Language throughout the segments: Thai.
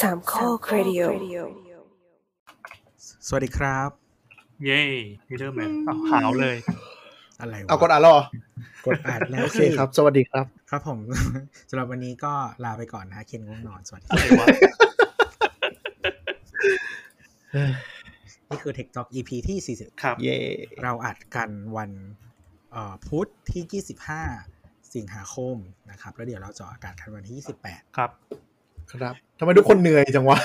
สามข้อครดิโอสวัสดีครับ เย้พีเตอร์แมนเอาหาวเลย อะไรวะเอากดอ่านแล้วเหรอกดอ่านแล้วโอเคครับ สวัสดีครับ ครับผมสำหรับวันนี้ก็ลาไปก่อนนะฮะเคนง่วงนอนสวัสดีคอะรับไรวะนี่คือ Tech Talk EP ที่ครับ เย่40เราอัดกันวันเอ่อพุธที่ 25 สิงหาคมนะครับ แล้วเดี๋ยวเราจะออกอากาศกันวันที่ 28 ครับ ครับทำไมทุกคนเหนื่อยจังวะ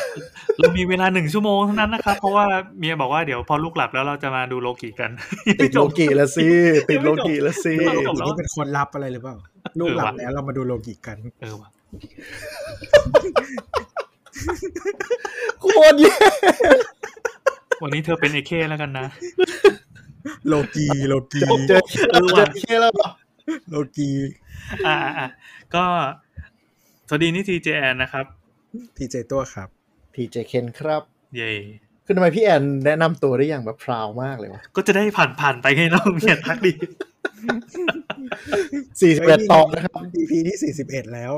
เรามีเวลาหนึ่งชั่วโมงเท่านั้นนะครับ เพราะว่าเมียบอกว่าเดี๋ยวพอลูกหลับแล้วเราจะมาดูโลกิกัน ติดโลกีละสิติดโลกีละสิไม่โลจบกินี่เป็นคนรับอะไรหรือเปล่า ลูกหลับแล้วเรามาดูโลกิกัน เออว่ะโคตรแย่วันนี้เธอเป็นเอเคแล้วกันนะ โลกีโลกีเจอเจอเจอเคแล้วเหรอโลกี อ่าอ่าอ่าก็ สวัสดีนี่ทีเจแอนนะครับพีเจตัวครับพีเจเคนครับ เย่คือทำไมพี่แอนแนะนำตัวได้อย่างแบบพราวมากเลยวะก็จะได้ผ่านผ่านไปไงเราเนี่ยทักดีสี่สิบเอ็ดตอนนะครับ EP ที่41แล้ว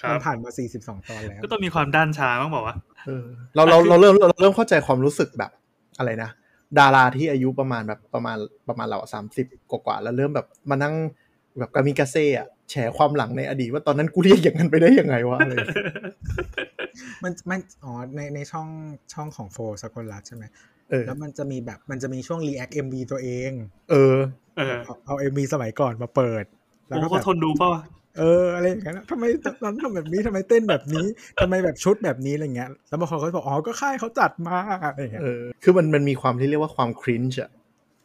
ครัมับนผ่านมา42ตอนแล้ว ก็ต้องมีความด้านชาบ้างบอกว่าเออเราเราเราเริ่มเราเริ่มเข้าใจความรู้สึกแบบอะไรนะดาราที่อายุประมาณแบบประมาณประมาณเราสามสิบกว่าๆแล้วเริ่มแบบมานั่งแบบกามิกาเซ่อะ แฉความหลังในอดีตว่าตอนนั้นกูเรียกอย่างนั้นไปได้ยังไงวะอะไรอย่างเงี้ยมันมันอ๋อในในช่องช่องของโฟสกลรัตใช่ไหมเออแล้วมันจะมีแบบมันจะมีช่วง React MV ตัวเอง เออ เออเอาเอา MV สมัยก่อนมาเปิด แล้วโอ้ก็ก็แบบ Ờ, ทนดูเปล่าวะเอออะไรอย่างเงี้ยทำไมตอนนั้นทำแบบนี้ทำไมเต้นแบบนี้ทำไมแบบชุดแบบนี้อะไรเงี้ย แล้วบางคนเขาก็บอกอ๋อก็ค่ายเขาจัดมาอะไรอย่างเงี้ยเออคือมันมันมีความที่เรียกว่าความ cringe อะ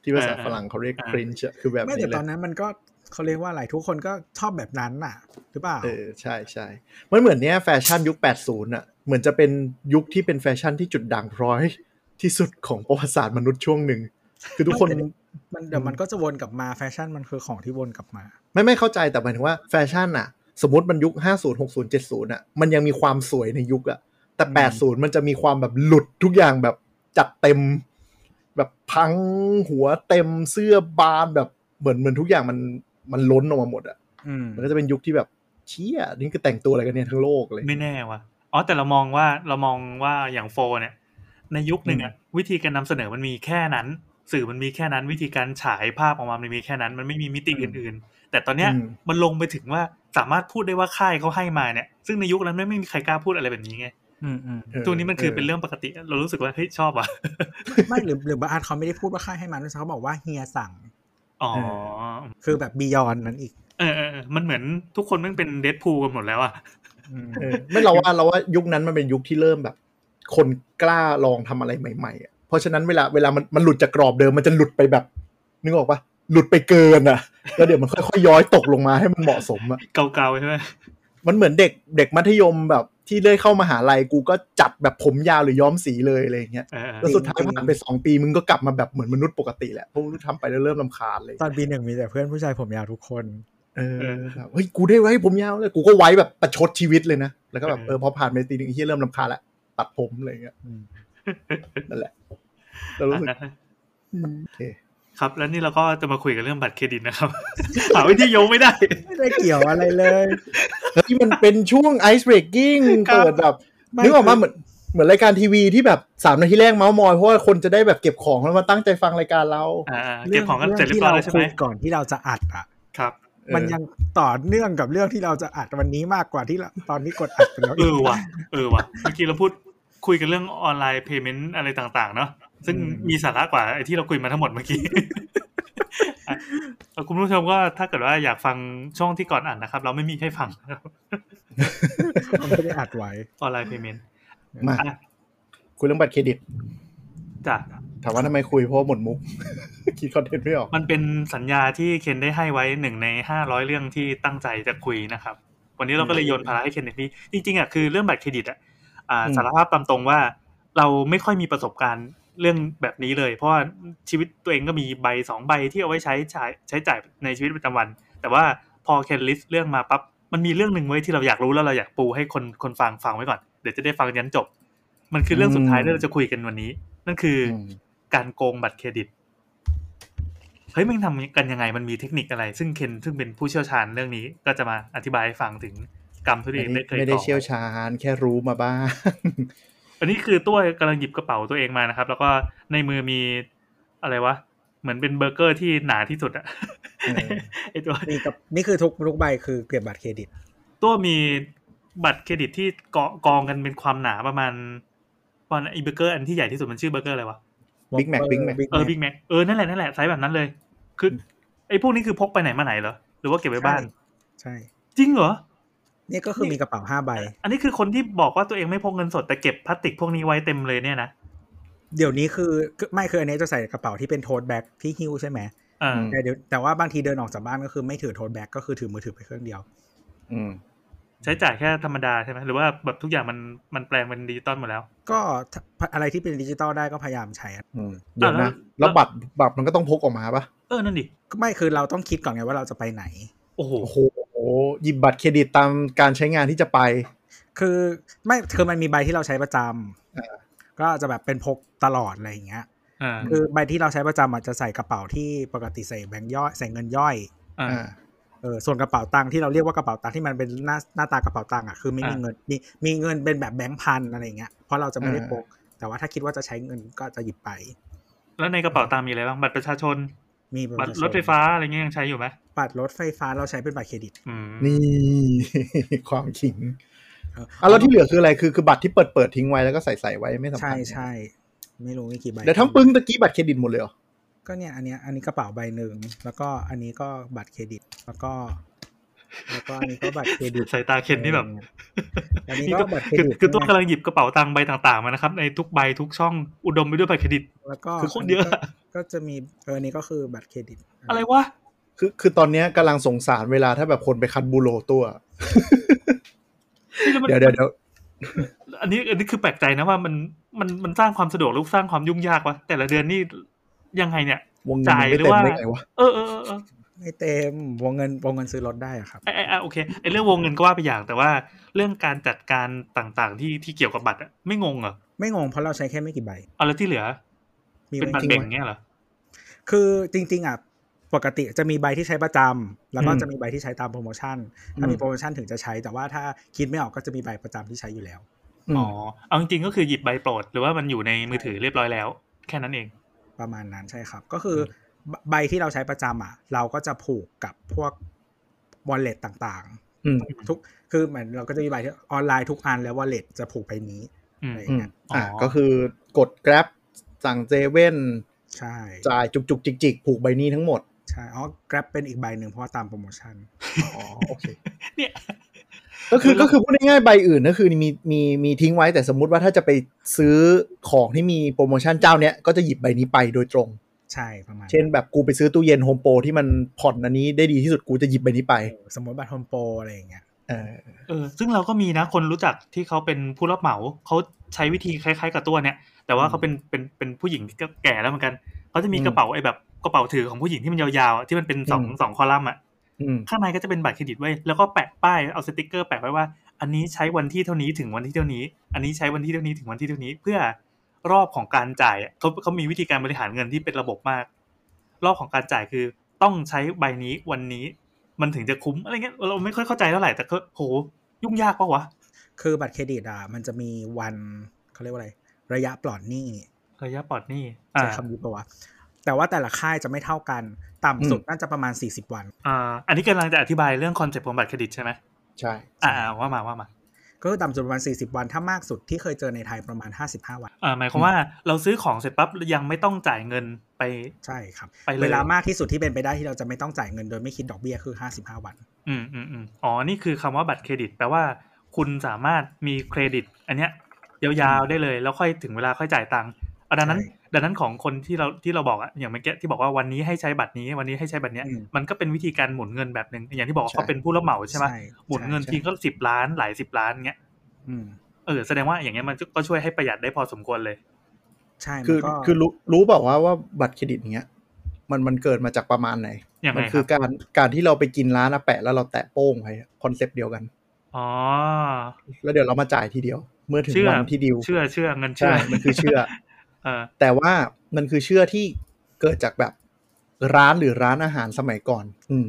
ที่ภาษาฝรั่งเขาเรียก cringeช์อะคือแบบไม่นี้แต่เลตอยนนั้นมันก็ เขาเรียกว่าอะไรทุกคนก็ชอบแบบนั้นน่ะหรือเปล่าเออใช่ใช่มันเหมือนเนี้ยแฟชั่นยุค 80อะเหมือนจะเป็นยุคที่เป็นแฟชั่นที่จุดด่างพร้อยที่สุดของประวัติศาสตร์มนุษย์ช่วงหนึ่งคือทุกคนมันเดี๋ยวมันก็จะวนกลับมาแฟชั่นมันคือของที่วนกลับมา ไม่ไม่เข้าใจแต่หมายถึงว่าแฟชั่นอะสมมติมันยุค 50 60 70อะมันยังมีความสวยในยุคอะแต่ 80 มันจะมีความแบบหลุดทุกอย่างแบบจัดเต็ม แบบพังหัวเต็มเสื้อบานแบบเหมือนเหมือนทุกอย่างมัน มันล้นออกมาหมดอะอืมมันก็จะเป็นยุคที่แบบเชี่ยนี่คือแต่งตัวอะไรกันเนี่ยทั้งโลกเลยไม่แน่ว่ะอ๋อแต่เรามองว่าเรามองว่าอย่างโฟเนี่ย ในยุคหนึ่งอะวิธีการนำเสนอมันมีแค่นั้น สื่อมันมีแค่นั้นวิธีการฉายภาพออกมามันมีแค่นั้น มันไม่มีมิติอื่น ๆ แต่ตอนเนี้ยอืมมันลงไปถึงว่าสามารถพูดได้ว่าค่ายเขาให้มาเนี่ย ซึ่งในยุคนั้นไม่ไม่มีใครกล้าพูดอะไรแบบนี้ไงอืมอืมเออตัวนี้มันคือเป็นเรื่องปกติ เรารู้สึกว่าเฮ้ยชอบอะไม่หรือหรือบางอาร์ตเขาไม่ได้พูดว่าค่ายให้มันด้วยซ้ำเขาบอกว่าเฮียสั่ง อ๋อ คือแบบบียอนนั้นอีก เออเออเออมันเหมือนทุกคนแมันเป็นเดดพูกันหมดแล้วอะอืมเออไม่เราว่าเราว่ายุคนั้นมันเป็นยุคที่เริ่มแบบ คนกล้าลองทำอะไรใหม่ๆอะเพราะฉะนั้นเวลาเวลามันมันหลุดจากกรอบเดิมมันจะหลุดไปแบบ นึกออกปะหลุดไปเกินอะ แล้วเดี๋ยวมันค่อยๆย้อยตกลงมาให้มันเหมาะสมอะเก่าๆใช่ไหมมันเหมือนเด็กเด็กมัธยมแบบ ที่ได้เข้ามาหาลัยกูก็จัดแบบผมยาวหรือย้อมสีเลยอะไรอย่างเงี้ยเออเอแล้วอสุดท้ายผ่านไปสองปีมึงก็กลับมาแบบเหมือนมนุษย์ปกติแหละเพราะมึงทำไปแล้วเริ่มลำคาญเลยตอนปีหนึ่งมีแต่เพื่อนผู้ชายผมยาวทุกคนเออแบบเฮ้ยกูได้ไว้ผมยาวเลยกูก็ไว้แบบประชดชีวิตเลยนะแล้วก็แบบเออพอผ่านไปปีหนึ่งไอ้เหี้ยเริ่มลำคาญละตัดผมอะไรอย่างเงี้ยอืมนั่นแหละเรารู้สึกอะโอเค ครับ แล้วนี่เราก็จะมาคุยกันเรื่องบัตรเครดิตนะครับ หาวิธีโยงไม่ได้ ไม่ได้เกี่ยวอะไรเลยเฮ้ยมันเป็นช่วงไอซ์เบรกกิ้งครับเปิดแบบไม่นึกออกมาคือเหมือนเหมือนรายการทีวีที่แบบสามนาทีแรกเมาส์มอยเพราะว่าคนจะได้แบบเก็บของแล้วมาตั้งใจฟังรายการเราอ่าเก็บของกันเสร็จเรียบร้อยแล้วใช่ไหมที่าคุก่อนที่เราจะอัดอะครับเออมันยังต่อเนื่องกับเรื่องที่เราจะอัดวันนี้มากกว่าที่เราตอนนี้กดอัดไปแล้วเออว่ะเออว่ะเมื่อกี้เราพูดคุยกันเรื่องออนไลน์เพย์เมนต์อะไรต่าง ๆ เนาะ ซึ่งมีสาระกว่าไอ้ที่เราคุยมาทั้งหมดเมื่อกี้อะแล้วคุณผู้ชมก็ถ้าเกิดว่าอยากฟังช่องที่ก่อนอ่านนะครับ เราไม่มีให้ฟังนะครับมันไม่ได้อัดไว้ออนไลน์เพย์เมนต์มาคุยเรื่องบัตรเครดิตจ้ะถามว่าทำไมคุยเพราะว่าหมดมุก คิดคอนเทนต์ไม่ออก มันเป็นสัญญาที่เคนได้ให้ไว้หนึ่งในห้าร้อยเรื่องที่ตั้งใจจะคุยนะครับ วันนี้เราก็เลยโยนภาระให้เคนในที่จริงๆอะคือเรื่องบัตรเครดิตอะอ่าอืมสารภาพตามตรงว่า เราไม่ค่อยมีประสบการณ์ เรื่องแบบนี้เลย เพราะว่าชีวิตตัวเองก็มีใบสองใบที่เอาไว้ใช้ใช้ใช้จ่ายในชีวิตประจำวัน แต่ว่าพอเคน list เรื่องมาปั๊บมันมีเรื่องหนึ่งไว้ที่เราอยากรู้แล้วเราอยากปูให้คนคนฟังฟังไว้ก่อนเดี๋ยวจะได้ฟังยันจบ มันคือเรื่องสุดท้ายที่เราจะคุยกันวันนี้ นั่นคือการโกงบัตรเครดิตเฮ้ยมันทำกันยังไงมันมีเทคนิคอะไร ซึ่งเคนซึ่งเป็นผู้เชี่ยวชาญเรื่องนี้ก็จะมาอธิบายให้ฟังถึงกรรมที่ตัวเองไม่ได้เคยไม่ได้เชี่ยวชาญ แค่รู้มาบ้าง อันนี้คือตัวกำลังหยิบกระเป๋าตัวเองมานะครับ แล้วก็ในมือมีอะไรวะ เหมือนเป็นเบอร์เกอร์ที่หนาที่สุดอะเออไอตัวนี่กับนี่คือทุกทุกใบคือเก็บบัตรเครดิต ตัวมีบัตรเครดิตที่เกาะกองกันเป็นความหนาประมาณประมาณไอเบอร์เกอร์อันที่ใหญ่ที่สุดมันชื่อเบอร์เกอร์อะไรวะ Big Mac Big Mac เออ Big Mac เออนั่นแหละนั่นแหละไซส์แบบนั้นเลย คือไอพวกนี้คือพกไปไหนมาไหนเหรอหรือว่าเก็บไว้บ้าน ใช่ จริงเหรอ นี่ก็คือมีกระเป๋าห้าใบ อันนี้คือคนที่บอกว่าตัวเองไม่พกเงินสดแต่เก็บพลาสติกพวกนี้ไว้เต็มเลยเนี่ยนะ เดี๋ยวนี้คือคือไม่คืออันนี้จะใส่กระเป๋าที่เป็น tote bag ที่หิ้วใช่ไหมอ่าอืมแต่เดี๋ยวแต่ว่าบางทีเดินออกจากบ้านก็คือไม่ถือ tote bag ก็คือถือมือถือไปเครื่องเดียว อืมใช้จ่ายแค่ธรรมดาใช่ไหมหรือว่าแบบทุกอย่างมันมันแปลงเป็นดิจิตอลหมดแล้ว ก็ถ้าอะไรที่เป็นดิจิตอลได้ก็พยายามใช้อะอืมเดี๋ยวแล้นะวแล้วบัตรบัตรมันก็ต้องพกออกมาปะเออนั่นดิก็ไม่คือเราต้องคิดก่อนไงว่าเราจะไปไหน โอ้โหโอ้โหหยิบบัตรเครดิตตามการใช้งานที่จะไป คือไม่คือมันมีใบที่เราใช้ประจำอ่าก็จะแบบเป็นพกตลอดอะไรอย่างเงี้ยอ่าคือใบที่เราใช้ประจำอาจจะใส่กระเป๋าที่ปกติใส่แบงค์ย่อยใส่เงินย่อยอ่าอ่าเออส่วนกระเป๋าตังค์ที่เราเรียกว่ากระเป๋าตังค์ที่มันเป็นหน้าหน้าตากระเป๋าตังค์อะคือไม่มีอ่าเงินมีมีเงินเป็นแบบแบงค์พันอะไรอย่างเงี้ยเพราะเราจะไม่ได้อ่าพกแต่ว่าถ้าคิดว่าจะใช้เงินก็จะหยิบไป แล้วในกระเป๋าตังค์มีอะไรบ้างบัตรประชาชนมีบัตรรถไฟฟ้าอะไรเงี้ยยังใช้อยู่ไหม บัตรรถไฟฟ้าเราใช้เป็นบัตรเครดิตอืมนี่ความขิงเอออะแล้วที่เหลือคืออะไรคือคือบัตรที่เปิดเปิดทิ้งไว้แล้วก็ใส่ใส่ไว้ไม่สำคัใช่ญใช่ไม่รู้มีกี่ใบเดี๋ยวทั้งปึ้งตะกี้บัตรเครดิตหมดเลยเหรอก็เนี่ยอันเนี้ยอันนี้กระเป๋าใบหนึ่งแล้วก็อันนี้ก็บัตรเครดิต แล้วก็ แล้วก็อันนี้ก็บัตรเครดิตสายตาเคนนี่แบบอันนี้นี่ก็ก็บัตรเครคือดิตคือตัวกำลังหยิบกระเป๋าตังค์ใบต่างๆมานะครับ ในทุกใบทุกช่องอุดมไปด้วยบัตรเครดิต แล้วก็คือโคตรเยอะก็ก็จะมีเอออันนี้ก็คือบัตรเครดิต อะไรวะ คือคือตอนเนี้ยกำลังสงสารเวลาถ้าแบบคนไปคัดบูโรตัวนี่แล้วมันเดี๋ยวเดี๋ยวเดี๋ยวอันนี้อันนี้คือแปลกใจนะว่ามันมันมันสร้างความสะดวกหรือสร้างความยุ่งยากวะแต่ละเดือนนี่ยังไงเนี่ยวงเงินจ่ายมันไม่หรือเต็มว่าได้ไงวะเออเออเออเออไม่เต็มวงเงินวงเงินซื้อรถได้อะครับไอ้ไอ้ไอ้โอเคไอ้เรื่องวงเงินก็ว่าไปอย่างแต่ว่า เรื่องการจัดการต่างๆ ที่ที่เกี่ยวกับบัตรอะไม่งงเหรอไม่งงเพราะเราใช้แค่ไม่กี่ใบเอาแล้วที่เหลือมีเป็นไว้บัตรทิ้งเบ่งไว้เงี้ยเหรอคือจริง ๆอะ ปกติจะมีใบที่ใช้ประจำแล้วก็อืมจะมีใบที่ใช้ตามโปรโมชั่น ถ้าอืมมีโปรโมชั่นถึงจะใช้ แต่ว่าถ้าคิดไม่ออกก็จะมีใบประจำที่ใช้อยู่แล้วมอ๋อ เอาจริงๆก็คือหยิบใบโปรด หรือว่ามันอยู่ในมือถือเรียบร้อยแล้ว แค่นั้นเอง ประมาณนั้นใช่ครับ ก็คืออใบที่เราใช้ประจำอะ เราก็จะผูกกับพวก wallet ต่างอืมๆทุก คือเหมือนเราก็จะมีใบที่ออนไลน์ทุกอันแล้ว wallet จะผูกไปนี้อืมอะไรอืมเงี้ย อะอ๋อก็คือกด Grab สั่งเจเว่นใช่จ่ายจุกจุกจิกจิกผูกใบนี้ทั้งหมด ใช่อ๋อ grab เป็นอีกใบหนึ่งเพราะว่าตามโปรโมชั่นอ๋อโอเคเนี่ยก็คือก็คือพูดง่ายๆใบอื่นก็คือมีมีมีทิ้งไว้แต่สมมุติว่าถ้าจะไปซื้อของที่มีโปรโมชั่นเจ้าเนี้ยก็จะหยิบใบนี้ไปโดยตรง ใช่ประมาณเช่นแบบกูไปซื้อตู้เย็นโฮมโปรที่มันผ่อนอันนี้ได้ดีที่สุดกูจะหยิบใบนี้ไปเออสมมติบัตรโฮมโปรอะไรอย่างเงี้ยเออเออซึ่งเราก็มีนะคนรู้จักที่เขาเป็นผู้รับเหมาเขาใช้วิธีคล้ายๆ กับตัวเนี่ยแต่ว่าเขาเป็นเป็นเป็นผู้หญิงที่ก็แก่แล้วเหมือนกัน เขาจะมีอืมกระเป๋าไอ้แบบกระเป๋าถือของผู้หญิงที่มันยาวๆอะที่มันเป็นสองอืมสองคอลัมน์อะอืมข้างในก็จะเป็นบัตรเครดิตไว้แล้วก็แปะป้ายเอาสติกเกอร์แปะไว้ว่า อันนี้ใช้วันที่เท่านี้ถึงวันที่เท่านี้ อันนี้ใช้วันที่เท่านี้ถึงวันที่เท่านี้ เพื่อรอบของการจ่ายอะเขาเขามีวิธีการบริหารเงินที่เป็นระบบมาก รอบของการจ่ายคือต้องใช้ใบนี้วันนี้ มันถึงจะคุ้มอะไรเงี้ยเราไม่ค่อยเข้าใจเท่าไหร่แต่ก็โหยุ่งยากปะวะคือบัตรเครดิตอะมันจะมีวันเขาเรียกว่าอะไร ระยะปลอดหนี้ ระยะปลอดหนี้อ่าใช้คำนี้ปะวะแต่ว่าแต่ละค่ายจะไม่เท่ากัน ต่ำสุดน่าจะประมาณ 40 วัน อ่า อันนี้กำลังจะอธิบายเรื่อง concept ของบัตรเครดิตใช่ไหมใช่ อ่าว่ามาว่ามา ก็คือต่ำสุดประมาณ 40 วันถ้ามากสุดที่เคยเจอในไทยประมาณ 55 วัน อ่าหมายความว่าเราซื้อของเสร็จปั๊บยังไม่ต้องจ่ายเงินไปใช่ครับไปเลยเวลามากที่สุดที่เป็นไปได้ที่เราจะไม่ต้องจ่ายเงินโดยไม่คิดดอกเบี้ยคือ 55 วัน อืมอืมอืมอ๋อนี่คือคำว่าบัตรเครดิต แปลว่า คุณสามารถมีเครดิต อันเนี้ยยาวๆได้เลย แล้วค่อยถึงเวลาค่อยจ่ายตังค์อะ ดังนั้นใช่ดังนั้นของคนที่เราที่เราบอกอะอย่างเมื่อกี้ที่บอกว่าวันนี้ให้ใช้บัตรนี้ วันนี้ให้ใช้บัตรเนี้ยอืมมันก็เป็นวิธีการหมุนเงินแบบหนึ่งอย่างที่บอกว่าใช่เขาเป็นผู้รับเหมาใช่ไหมหมุนเงินใช่ทีก็สิบล้านหลายสิบล้านเงี้ยอืมเออแสดงว่าอย่างเงี้ยมันก็ช่วยให้ประหยัดได้พอสมควรเลย ใช่คือมันก็คือรู้รู้เปล่าว่าว่าบัตรเครดิตเนี้ยมันมันเกิดมาจากประมาณไหนยังไงมัคคืรัอบการการที่เราไปกินร้านอะแปะแล้วเราแตะโป้งไป concept เดียวกันอ๋อแล้วเดี๋ยวเรามาจ่ายทีเดียว เมื่อถึงเชื่อวันที่ due เชื่อเชื่อเงินเชื่ใช่มันคือเชื่อเออ แต่ว่ามันคือเชื่อที่เกิดจากแบบร้านหรือร้านอาหารสมัยก่อน อืม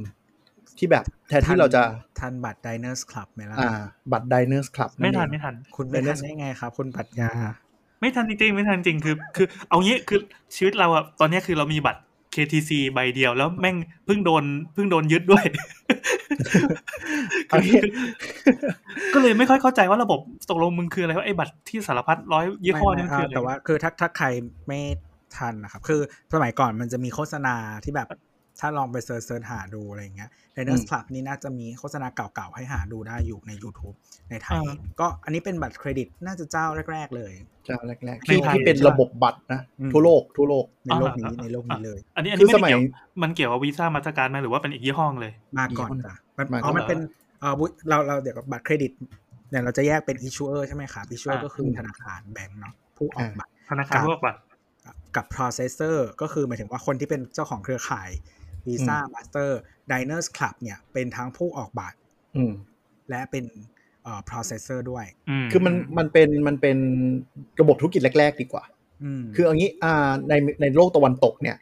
ที่แบบแทนที่เราจะทันบัตร Diners Club ไหมล่ะ อ่า บัตร Diners Club ไม่ทันเองไม่ทัน คุณไม่ทัน Diners ได้ไงครับ คุณปรัชญาไม่ทันจริงๆ ไม่ทันจริงคือ คือ เอางี้คือชีวิตเราอะตอนเนี้ยคือเรามีบัตร KTC ใบเดียวแล้วแม่งเพิ่งโดนเพิ่งโดนยึดด้วยเอางี้ก็เลยไม่ค่อยเข้าใจว่าระบบตกลงมึงคืออะไรว่าไอ้บัตรที่สารพัดร้อยยี่ห้อนี่มันไม่คือไม่อะไรแต่ว่าคือถ้าถ้าใครไม่ทันนะครับ คือสมัยก่อนมันจะมีโฆษณาที่แบบ ถ้าลองไปเซิร์ชเซิร์ชหาดูอะไรอย่างเงี้ย Diners Club นี่น่าจะมีโฆษณาเก่าๆ ให้หาดูได้อยู่ใน YouTube ในไทย ก็อันนี้เป็นบัตรเครดิตน่าจะเจ้าแรก ๆ เลย เจ้าแรกๆที่ที่เป็นระบบบัตรนะอืมทั่วโลกทั่วโลกในโลกนี้ในโลกนี้เลย อันนี้อันคืนี้อไม่สมัได้ยเกี่ยวมันเกี่ยวกับวีซ่ามาสการไหมหรือว่าเป็นอีกยี่ห้อเลย มาก่อนมีจ้ะมันมาก่อนอ๋อมันเป็นเออบุเราเราเดี๋ยวกับบัตรเครดิตเนี่ยเราจะแยกเป็น issuer ใช่ไหมครับ issuer อ่าก็คือธนาคารแบงก์เนาะผู้ออกบัตรธนาคารพวกบัตรกับ processor ก็คือหมายถึงว่าคนที่เป็นเจ้าของเครือข่าย Visa Master Diners Club เนี่ยเป็นทั้งผู้ออกบัตรอืมและเป็นเอ่อ processor ด้วย คือมันมันเป็นมันเป็นระบบธุรกิจแรก ๆ ดีกว่าอืมคือเอางี้อ่าในในโลกตะวันตกเนี่ย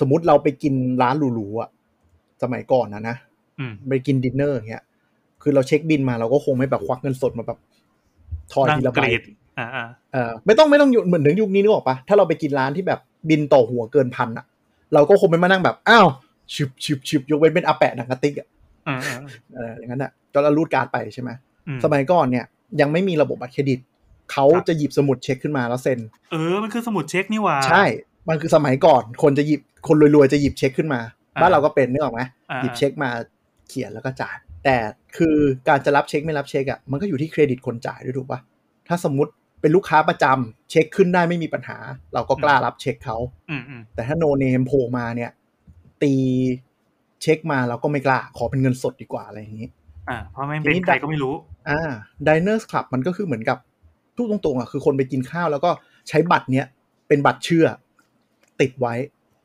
สมมติเราไปกินร้านหรูๆอะสมัยก่อนนะนะอืมไปกินดินเนอร์อย่างเงี้ย คือเราเช็คบิลมาเราก็คงไม่แบบควักเงินสดมาแบบทอยนั่งทีละกใบรีดอ่าอ่าเออไม่ต้องไม่ต้องอยู่เหมือนถึงยุคนี้นึกออกปะถ้าเราไปกินร้านที่แบบบินต่อหัวเกินพันอะ เราก็คงไม่มานั่งแบบอ้าว ชิบชิบชิบยกเว้นเป็นอาแปะหนังกระติกอะอ่าอ่าเอออย่างนั้นอะก็เรารูดการ์ดไปใช่ไหมอืมสมัยก่อนเนี่ย ยังไม่มีระบบบัตรเครดิตเขาครับจะหยิบสมุดเช็คขึ้นมาแล้วเซ็น เออ มันคือสมุดเช็คนี่หว่า ใช่ มันคือสมัยก่อน คนจะหยิบ คนรวยๆจะหยิบเช็คขึ้นมาอ่าบ้านเราก็เป็นนึกออกไหมอ่าหยิบเช็คมาเขียนแล้วก็จ่าย แต่คือการจะรับเช็คไม่รับเช็คอะ มันก็อยู่ที่เครดิตคนจ่ายด้วยถูกปะถ้าสมมติเป็นลูกค้าประจำเช็คขึ้นได้ไม่มีปัญหา เราก็กล้ารับเช็คเขาอืมอืมแต่ถ้าโนเนมโผล่มาเนี่ย ตีเช็คมาเราก็ไม่กล้า ขอเป็นเงินสดดีกว่าอะไรอย่างนี้ อ่า เพราะแม่งทีเป็นนี้ใครก็ไม่รู้ อ่า Diners Club มันก็คือเหมือนกับทุกตรงๆอะคือคนไปกินข้าวแล้วก็ใช้บัตรเนี้ยเป็นบัตรเชื่อ ติดไว้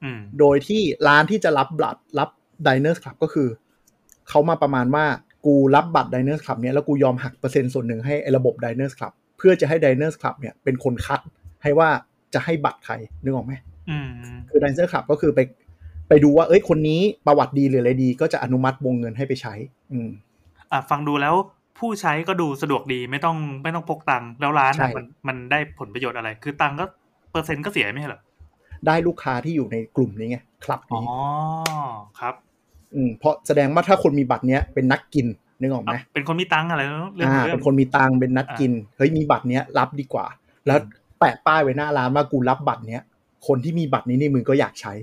อืมโดยที่ร้านที่จะรับบัตรรับ Diners Club ก็คือเขามาประมาณว่ากูรับบัตร Diners Club เนี้ยแล้วกูยอมหักเปอร์เซ็นต์ส่วนหนึ่งให้ไอ้ระบบ Diners Club เพื่อจะให้ Diners Club เนี่ยเป็นคนคัดให้ว่าจะให้บัตรใครนึกออกไหมอืมคือ Diners Club ก็คือไป ไปดูว่า เอ้ยคนนี้ประวัติดีหรืออะไรดี ก็จะอนุมัติวงเงินให้ไปใช้ อืมอะฟังดูแล้วผู้ใช้ก็ดูสะดวกดีไม่ต้องไม่ต้องพกตังค์แล้วร้านใช่อะมันมันได้ผลประโยชน์อะไร คือตังค์ก็เปอร์เซ็นต์ก็เสียไม่ใช่เหรอได้ลูกค้าที่อยู่ในกลุ่มนี้ไงคลับอ๋อนี้ครับ อืมเพราะแสดงว่าถ้าคนมีบัตรเนี้ยเป็นนักกินนึกออกไหมอะเป็นคนมีตังค์อะไรเรื่องอ่าเรื่อเป็งนคนมีตังค์เป็นนัดอ่ากินเฮ้ยมีบัตรเนี้ยรับดีกว่า แล้วแปะป้ายไว้หน้าร้านว่ากูรับบัตรเนี้ยคนที่มีบัตรนี้ในมือก็อยากใช้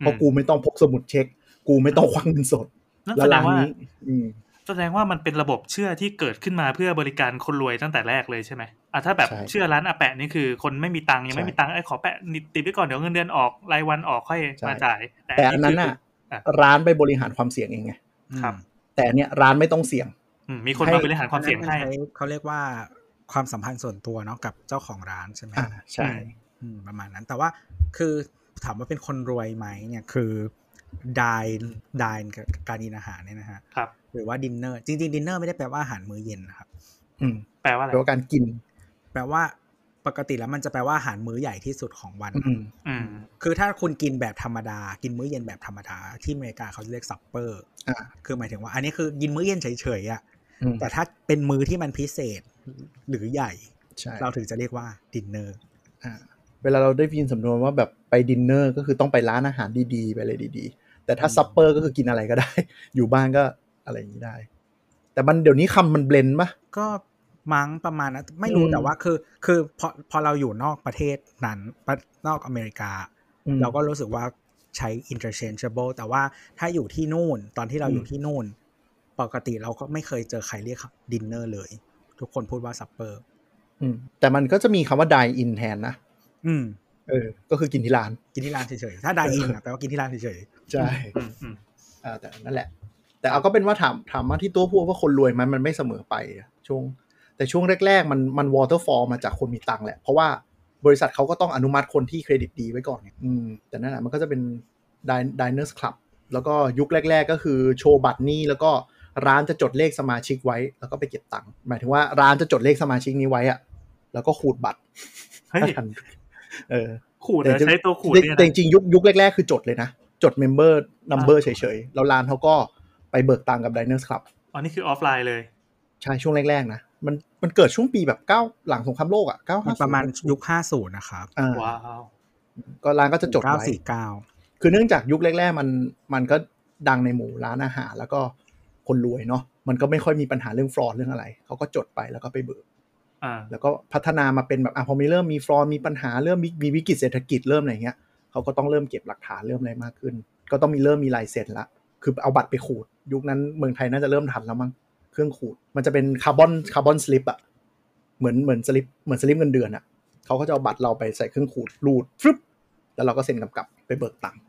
เพราะกูไม่ต้องพกสมุดเช็ค กูไม่ต้องควักเงินสดนั่นแล้วแสดร้างนว่านี้อืมแสดงว่ามันเป็นระบบเชื่อที่เกิดขึ้นมาเพื่อบริการคนรวยตั้งแต่แรกเลยใช่ไหมอะถ้าแบบใช่เชื่อร้านอาแปะนี่คือ คนไม่มีตังค์ยังไม่ใช่มีตังค์ไอ้ขอแปะนิดติดไว้ก่อนเดี๋ยวเงินเดือนออกรายวันออกค่อยใช่มาจ่าย แต่อันนั้นน่ะอะร้านไปบริหารความเสี่ยงเองไงครับ แต่อันเนี้ยร้านไม่ต้องเสี่ยงอืมมีคนให้มาบริหารความเสี่ยงให้อันนั้นมันใช้เขาเรียกว่าความสัมพันธ์ส่วนตัวเนาะกับเจ้าของร้านใช่ไหมอ่าใช่อืมประมาณนั้นแต่ว่าคือ ถามว่าเป็นคนรวยไหมเนี่ยคือดายดายกับการกินอาหารเนี่ยนะฮะครับ หรือว่าดินเนอร์จริงๆดินเนอร์ไม่ได้แปลว่าอาหารมื้อเย็นนะครับ อืม แปลว่าอะไรแปลว่าการกิน แปลว่าปกติแล้วมันจะแปลว่าอาหารมื้อใหญ่ที่สุดของวันอืมอืมคือถ้าคุณกินแบบธรรมดา กินมื้อเย็นแบบธรรมดา ที่อเมริกาเขาจะเรียก supper อ่าคือหมายถึงว่า อันนี้คือกินมื้อเย็นเฉยๆอะอืมแต่ถ้าเป็นมื้อที่มันพิเศษหรือใหญ่ใช่เราถึงจะเรียกว่าดินเนอร์อ่า เวลาเราได้ยินสำนวนว่าแบบไปดินเนอร์ก็คือต้องไปร้านอาหารดีๆ ไปเลยดีๆ แต่ถ้า supper ก็คือกินอะไรก็ได้ อยู่บ้านก็อะไรอย่างนี้ได้ แต่มันเดี๋ยวนี้คำมัน blend ปะก็มั้งประมาณนั้นไม่รู้อืมแต่ว่าคือ คือพอพอเราอยู่นอกประเทศนั้นประนอกอเมริกาอืมเราก็รู้สึกว่าใช้ interchangeable แต่ว่าถ้าอยู่ที่นู่น ตอนที่เราอยู่อืมที่นู่น ปกติเราก็ไม่เคยเจอใครเรียกดินเนอร์เลย ทุกคนพูดว่า supperอืมแต่มันก็จะมีคำว่า dine in แทนนะ อืมเออ ก็คือกินที่ร้าน กินที่ร้านเฉยๆ ถ้า dine in แปลว่ากินที่ร้านเฉยใช่อืมอืมอ่าแต่นั่นแหละ แต่เอาก็เป็นว่าถามถามมาที่ตัวพวกว่าคนรวยไหมันมันไม่เสมอไปอะช่วง แต่ช่วงแรก ๆ มันมัน waterfall มาจากคนมีตังค์แหละ เพราะว่าบริษัทเขาก็ต้องอนุมัติคนที่เครดิตดีไว้ก่อนไงอืมแต่นั่นแหละมันก็จะเป็น Din- diners club แล้วก็ยุคแรก ๆ ก็คือโชว์บัตรนี้แล้วก็ร้านจะจดเลขสมาชิกไว้ แล้วก็ไปเก็บตังค์หมายถึงว่าร้านจะจดเลขสมาชิกนี้ไว้อะแล้วก็ขูดบัตรเฮ้ยถ้าทัน เออขูดนะใช้ตัวขูดเนี่ยแต่นะจริงๆยุคยุคแรกๆ คือจดเลยนะ จด member number เฉยๆ แล้วร้านเขาก็ไปเบิกตังค์กับ Diners Club อ๋อนี่คือออฟไลน์เลย ใช่ช่วงแรกๆนะ มันมันเกิดช่วงปีแบบเก้าหลังสงครามโลกอะเก้ามันประมาณยุคห้าศูนย์นะครับอ่าว้าวก็ร้านก็จะจดเก้าไว้สี่เก้าคือเนื่องจากยุคแรก ๆ มันมันก็ดังในหมู่ร้านอาหารแล้วก็คนรวยเนาะมันก็ไม่ค่อยมีปัญหาเรื่องฟลอร์เรื่องอะไรเขาก็จดไปแล้วก็ไปเบิกอ่า แล้วก็พัฒนามาเป็นแบบอะพอมีเริ่มมี fraud มีปัญหาเริ่มมีวิกฤตเศรษฐกิจเริ่มอะไรเงี้ยเขาก็ต้องเริ่มเก็บหลักฐานเริ่มอะไรมากขึ้น ก็ต้องมีเริ่มมีลายเซ็นละคือเอาบัตรไปขูด ยุคนั้นเมืองไทยน่าจะเริ่มทันแล้วมั้งเครื่องขูด มันจะเป็นคาร์บอนคาร์บอนสลิปอะเหมือนเหมือนสลิปเหมือนสลิปเงินเดือนอะเขาก็จะเอาบัตรเราไปใส่เครื่องขูดรูดฟึบแล้วเราก็เซ็นกำกับไปเบิกตังค์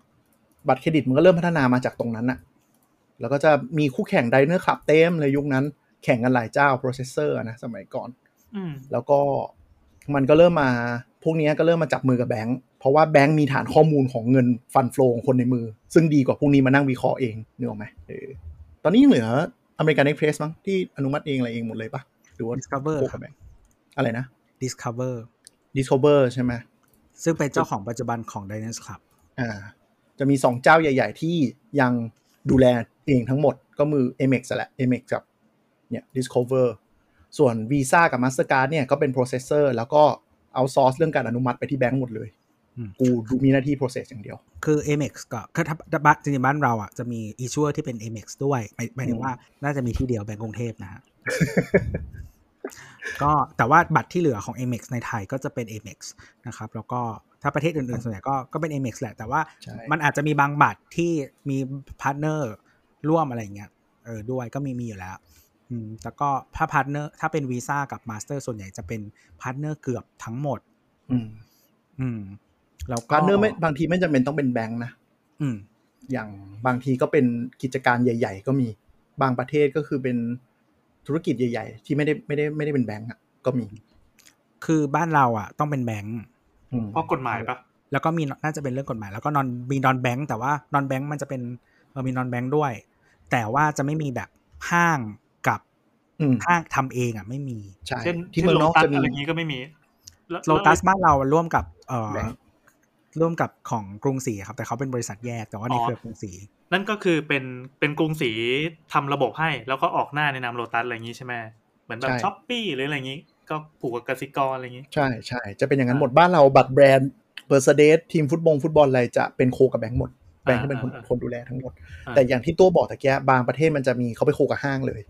บัตรเครดิตมันก็เริ่มพัฒนามาจากตรงนั้นอะแล้วก็จะมีคู่แข่ง Diners Club เต็มเลยยุคนั้น แข่งกันหลายเจ้า processor นะสมัยก่อน แล้วก็มันก็เริ่มมา พวกเนี้ยก็เริ่มมาจับมือกับแบงค์เพราะว่าแบงค์มีฐานข้อมูลของเงิน fund flow ของคนในมือ ซึ่งดีกว่าพวกนี้มานั่งวิเคราะห์เองนึกออกไหมเออตอนนี้ยังเหลือ American Express มั้งที่อนุมัติเองอะไรเองหมดเลยปะหรือว่า Discover โคครักับบแบงค์อะไรนะ Discover Discover ใช่ไหมซึ่งเป็นเจ้าของปัจจุบันของ Diners Club อ่า จะมีสองเจ้าใหญ่ ๆ ที่ยังดูแลเองทั้งหมดก็มือ Amex แหละ Amex กับเนี่ย Discover ส่วน Visa กับ Mastercard เนี่ยก็เป็น processor แล้วก็เอาซอร์สเรื่องการอนุมัติไปที่แบงก์หมดเลยอืมกูดูมีหน้าที่ process อย่างเดียว คือ Amex ก็คือถ้าถ้าบ้านจริงๆบ้านเราอะจะมี issuer ที่เป็น Amex ด้วยหมายหมายถึงว่าน่าจะมีที่เดียวแบงก์กรุงเทพนะฮะก็แต่ว่าบัตรที่เหลือของ Amex ในไทยก็จะเป็น Amex นะครับ แล้วก็ถ้าประเทศอื่นๆ ส่วนใหญ่ก็ก็เป็น Amex แหละ แต่ว่าใช่มันอาจจะมีบางบัตรที่มี partner ร่วมอะไรอย่างเงี้ยเออด้วยก็มีมีอยู่แล้วอืม แล้วก็ถ้า partner ถ้าเป็นวีซ่ากับมาสเตอร์ส่วนใหญ่จะเป็น partner เกือบทั้งหมด อืม อืมแล้วก็ partner ไม่บางทีไม่จำเป็นต้องเป็นแบงค์นะอืม อย่างบางทีก็เป็นกิจการใหญ่ ๆ ก็มีบางประเทศก็คือเป็นธุรกิจใหญ่ ๆ ที่ไม่ได้ไม่ได้ไม่ได้เป็นแบงก์อะก็มี คือบ้านเราอะ ต้องเป็นแบงก์อืมเพราะกฎหมายปะแล้วก็มีน่าจะเป็นเรื่องกฎหมาย แล้วก็นอนมีนอนแบงก์แต่ว่านอนแบงก์มันจะเป็นเออมีนอนแบงก์ด้วย แต่ว่าจะไม่มีแบบห้าง กับอืมห้างทำเองอะไม่มีใช่เช่นที่เมืองนอกตัสจะมีอะไรอย่างนี้ก็ไม่มีแล้วโลตัสบ้านเราร่วมกับ เออแบงก์ร่วมกับของกรุงศรีครับ แต่เขาเป็นบริษัทแยกแต่ว่าในเครือกรุงศรีนั่นก็คือเป็นเป็นกรุงศรีทำระบบให้ แล้วก็ออกหน้าในนามโลตัสอะไรอย่างนี้ใช่ไหมเหมือนแบบช้อปปี้หรืออะไรอย่างนี้ ก็ผูกกับกสิกรอะไรอย่างนี้ ใช่ใช่จะเป็นอย่างนั้นหมดบ้านเราบัตรแบรนด์เบอร์ e เดสทีมฟุตบอลฟุตบอลอะไรจะเป็นโคกับแบงก์หมดแบงก์ก็เป็นคนอ่าคนดูแลทั้งหมดอ่าแต่อย่างที่ตัวบอกตะเกียบางประเทศมันจะมีเขาไปโคกับห้างเลย